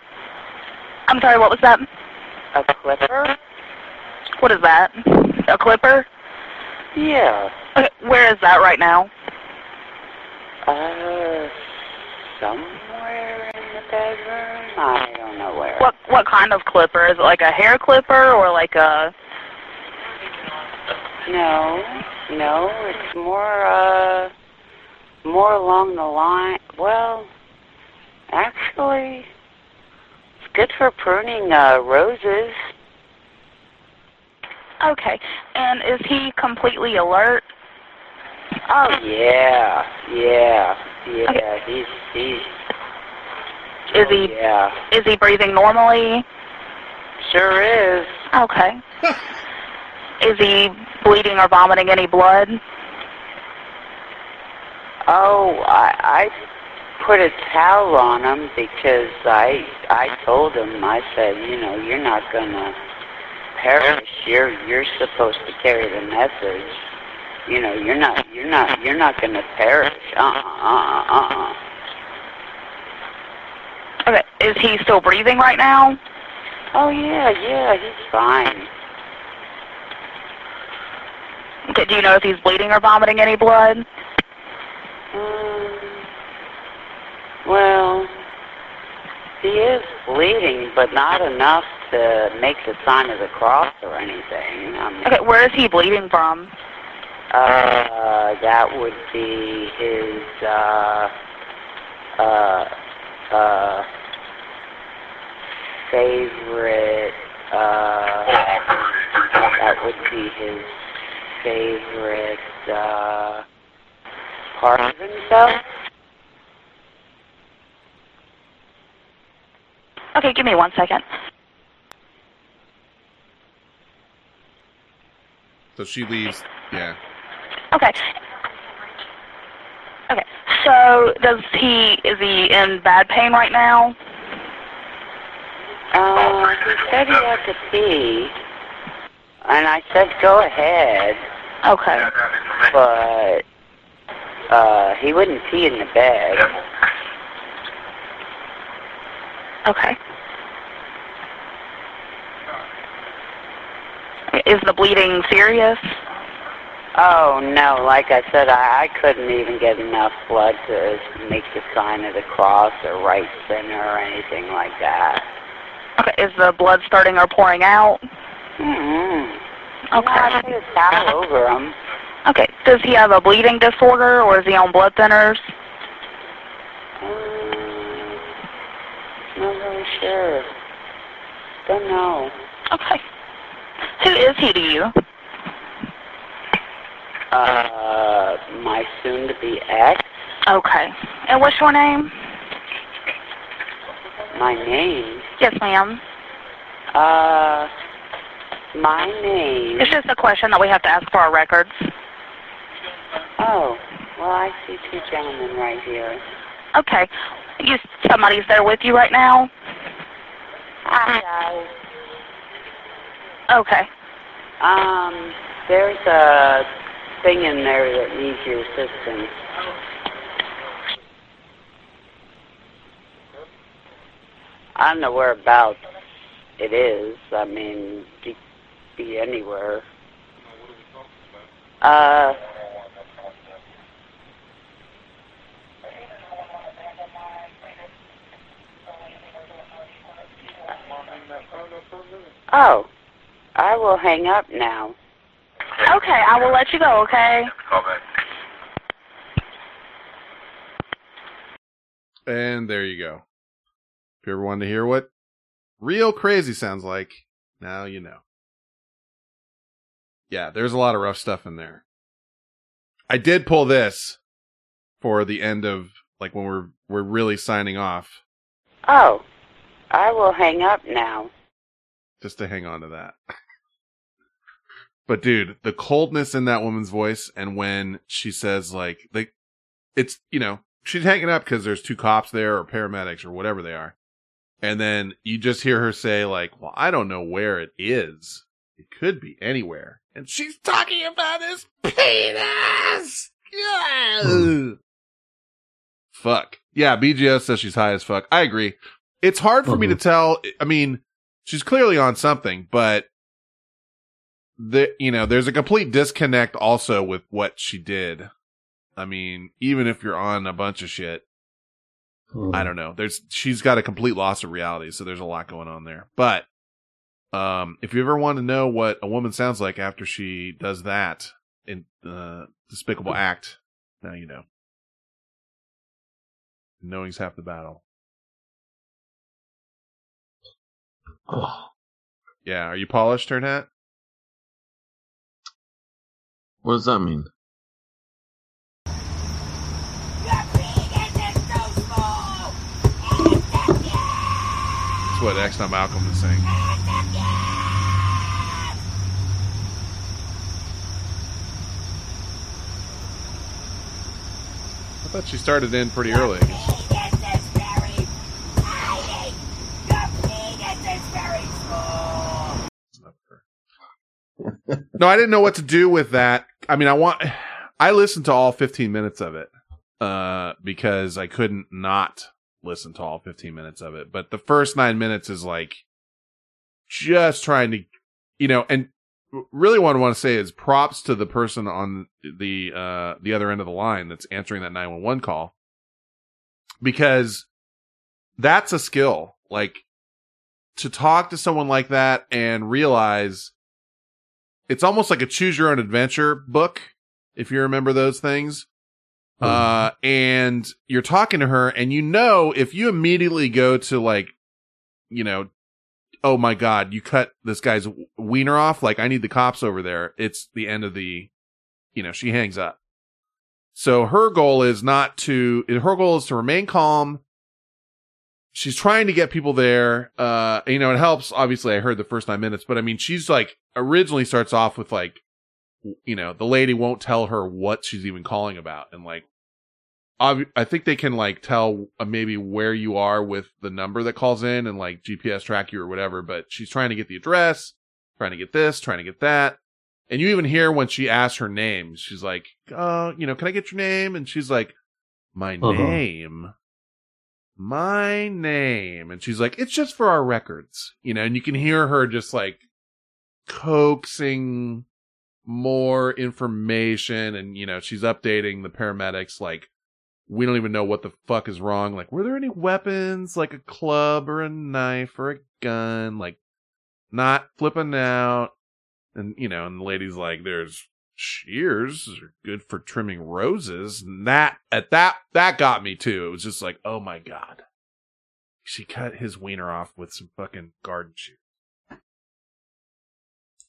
I'm sorry, what was that? A clipper? What is that? A clipper? Yeah. Okay, where is that right now? Uh, somewhere in the bedroom? I don't know where. What what kind of clipper? Is it like a hair clipper or like a No, no, it's more, uh, more along the line. Well, actually, it's good for pruning, uh, roses. Okay. And is he completely alert? Oh, yeah, yeah, yeah, he's, he's, Is he oh, yeah, is he breathing normally? sure is. Okay. is he bleeding or vomiting any blood? Oh, I, I put a towel on him because I I told him I said, you know, you're not gonna perish. You're you're supposed to carry the message. You know, you're not you're not you're not gonna perish. Uh uh uh uh. Okay, is he still breathing right now? Oh yeah, yeah, he's fine. Okay, do you know if he's bleeding or vomiting any blood? Um, well, he is bleeding, but not enough to make the sign of the cross or anything. I mean, Okay, where is he bleeding from? Uh, that would be his, uh, uh, uh, favorite, uh, that would be his favorite, uh, part of himself. Okay, give me one second. So she leaves. Yeah. Okay. Okay. So does he is he in bad pain right now? Uh, he said he had to pee, and I said go ahead. Okay. But uh, he wouldn't pee in the bed. Okay. Is the bleeding serious? Oh no! Like I said, I, I couldn't even get enough blood to make the sign of the cross or right center or anything like that. Okay. Is the blood starting or pouring out? Mm-hmm. Okay. I put a towel over him. Okay. Does he have a bleeding disorder or is he on blood thinners? Um, not really sure. Don't know. Okay. Who is he to you? Uh, my soon-to-be ex. Okay. And what's your name? My name. Yes, ma'am. Uh, my name. It's just a question that we have to ask for our records. Oh, well, I see two gentlemen right here. Okay. You somebody's there with you right now? Hi, Okay. Um, there's a thing in there that needs your assistance. I don't know whereabouts it is. I mean, could be anywhere. Uh, oh, I will hang up now. Okay, I will let you go, okay? And there you go. If you ever wanted to hear what real crazy sounds like, now you know. Yeah, there's a lot of rough stuff in there. I did pull this for the end of like when we're we're really signing off, Oh, I will hang up now. just to hang on to that. but dude, the coldness in that woman's voice and when she says like like it's you know, she's hanging up because there's two cops there or paramedics or whatever they are. And then you just hear her say like, "Well, I don't know where it is. It could be anywhere." And she's talking about his penis. Yeah. Hmm. Fuck. Yeah, BGS says she's high as fuck. I agree. It's hard for me to uh-huh. tell. I mean, she's clearly on something, but the you know, there's a complete disconnect also with what she did. I mean, even if you're on a bunch of shit, I don't know. There's she's got a complete loss of reality, so there's a lot going on there. But um if you ever want to know what a woman sounds like after she does that in uh despicable act, now you know. Knowing's half the battle. Yeah, are you polished, turn hat? What does that mean? That's what X not Malcolm is saying. I thought she started in pretty early. No, I didn't know what to do with that. I mean, I want, I listened to all 15 minutes of it, uh, because I couldn't not listen to all 15 minutes of it. But the first nine minutes is like just trying to, you know, and really what I want to say is props to the person on the, uh, the other end of the line that's answering that 911 call because that's a skill. Like to talk to someone like that and realize it's almost like a choose your own adventure book if you remember those things. Uh and you're talking to her and you know if you immediately go to like you know oh my god you cut this guy's wiener off like i need the cops over there. It's the end of the you know she hangs up. So her goal is not to her goal is to remain calm she's trying to get people there. Uh, you know, it helps. Obviously, I heard the first nine minutes, but I mean, she's like originally starts off with like, you know, the lady won't tell her what she's even calling about, and like, ob- I think they can like tell uh, maybe where you are with the number that calls in and like GPS track you or whatever. But she's trying to get the address, trying to get this, trying to get that. And you even hear when she asks her name, she's like, uh, you know, can I get your name? And she's like, my Uh-huh. name my name. And she's like, it's just for our records, you know, and you can hear her just like coaxing more information. And, you know, she's updating the paramedics like, we don't even know what the fuck is wrong. Like, were there any weapons, like a club or a knife or a gun? Like, not flipping out. And, you know, and the lady's like, there's shears are good for trimming roses. And that, at that, that got me too. It was just like, oh my God. She cut his wiener off with some fucking garden shears.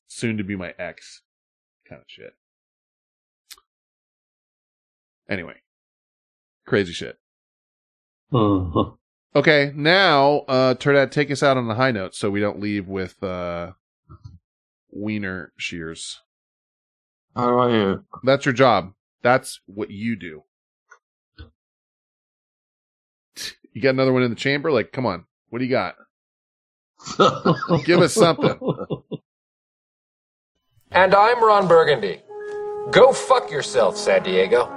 Soon to be my ex kind of shit. Anyway, crazy shit. Mhm. Okay, now, uh, Turd Hat, take us out on a high note so we don't leave with, uh, wiener shears. How do I? That's your job. That's what you do. You got another one in the chamber? Like, come on. What do you got? Give us something. And I'm Ron Burgundy. Go fuck yourself, San Diego.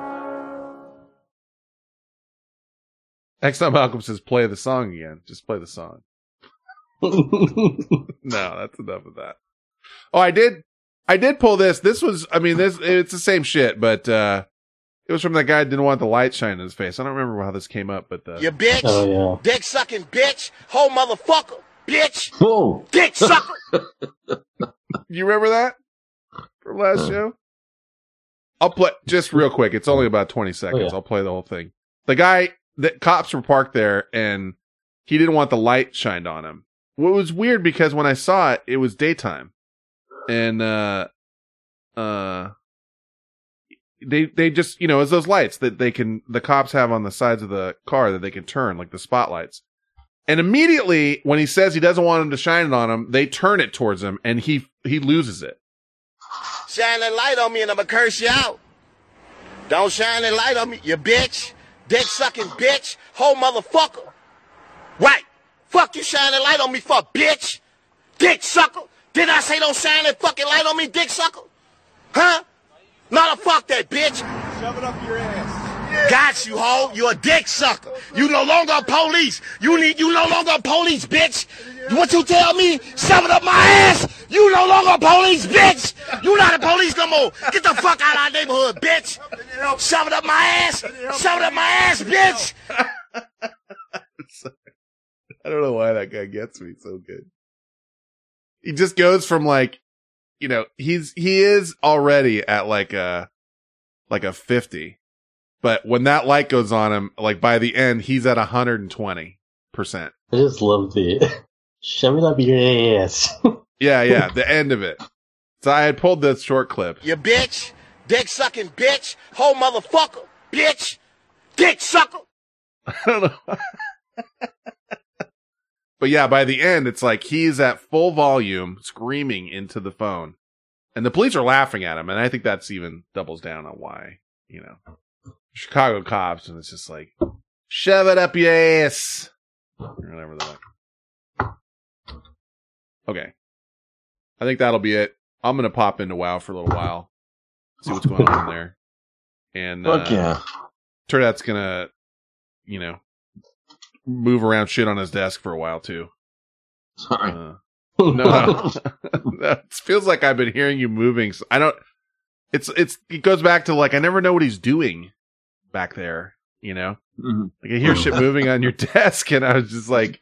Next time Malcolm says play the song again, just play the song. no, that's enough of that. Oh, I did, I did pull this. This was, I mean, this, it's the same shit, but, uh, it was from that guy who didn't want the light shining in his face. I don't remember how this came up, but, uh, You bitch. Oh, yeah. Dick sucking bitch. Whole motherfucker. Bitch. Whoa. Dick sucker. you remember that from last show? I'll play just real quick. It's only about 20 seconds. Oh, yeah. I'll play the whole thing. The guy, that cops were parked there and he didn't want the light shined on him. What was weird because when I saw it, it was daytime and, uh, uh, they, they just, you know, it's those lights that they can, the cops have on the sides of the car that they can turn, like the spotlights. And immediately when he says he doesn't want him to shine it on him, they turn it towards him and he, he loses it. Shine that light on me and I'ma curse you out. Don't shine that light on me, you bitch. Dick sucking bitch. Whole motherfucker. Right. Fuck you shine that light on me for, bitch. Dick sucker. Did I say don't shine that fucking light on me, dick sucker? Huh? Not a fuck that, bitch. Shove it up your ass. Got you, hoe. You a dick sucker. You no longer a police. You need. You no longer a police, bitch. What you tell me? Shove it up my ass. You no longer a police, bitch. You not a police no more. Get the fuck out of our neighborhood, bitch. Shove it up my ass. Shove it up my ass, bitch. I don't know why that guy gets me so good. He just goes from like, you know, he's, he is already at like a, like a 50. But when that light goes on him, like by the end, he's at 120%. I just love the shove it up your ass. Yeah, yeah, the end of it. So I had pulled this short clip. You bitch. Dick sucking bitch. Whole motherfucker. Bitch. Dick sucker. I don't know. but yeah, by the end, it's like he's at full volume screaming into the phone. And the police are laughing at him. And I think that's even doubles down on why, you know. Chicago cops, and it's just like, shove it up your ass. Or whatever like. Okay. I think that'll be it. I'm gonna pop into WoW for a little while, see what's going on there, and Fuck uh, yeah. Turd Hat's gonna, you know, move around shit on his desk for a while too. Sorry. Uh, no, it feels like I've been hearing you moving. So I don't. It's it's it goes back to like I never know what he's doing back there. You know, Mhm. like I hear shit moving on your desk, and I was just like,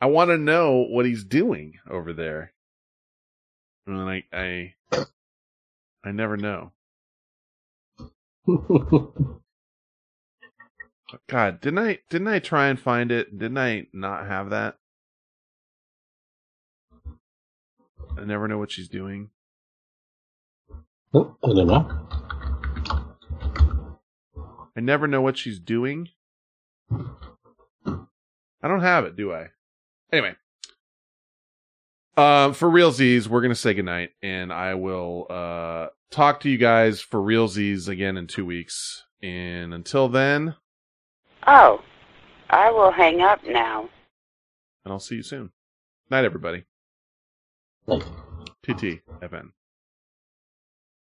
I want to know what he's doing over there. And I I I never know. God, didn't I didn't I try and find it? Didn't I not have that? I never know what she's doing. Oh, I don't know. I never know what she's doing. I don't have it, do I? Anyway. Um, for real Z's, we're gonna say goodnight, and I will uh talk to you guys for real Z's again in two weeks. And until then, Oh, I will hang up now. and I'll see you soon. Night, everybody. Night. TT FN.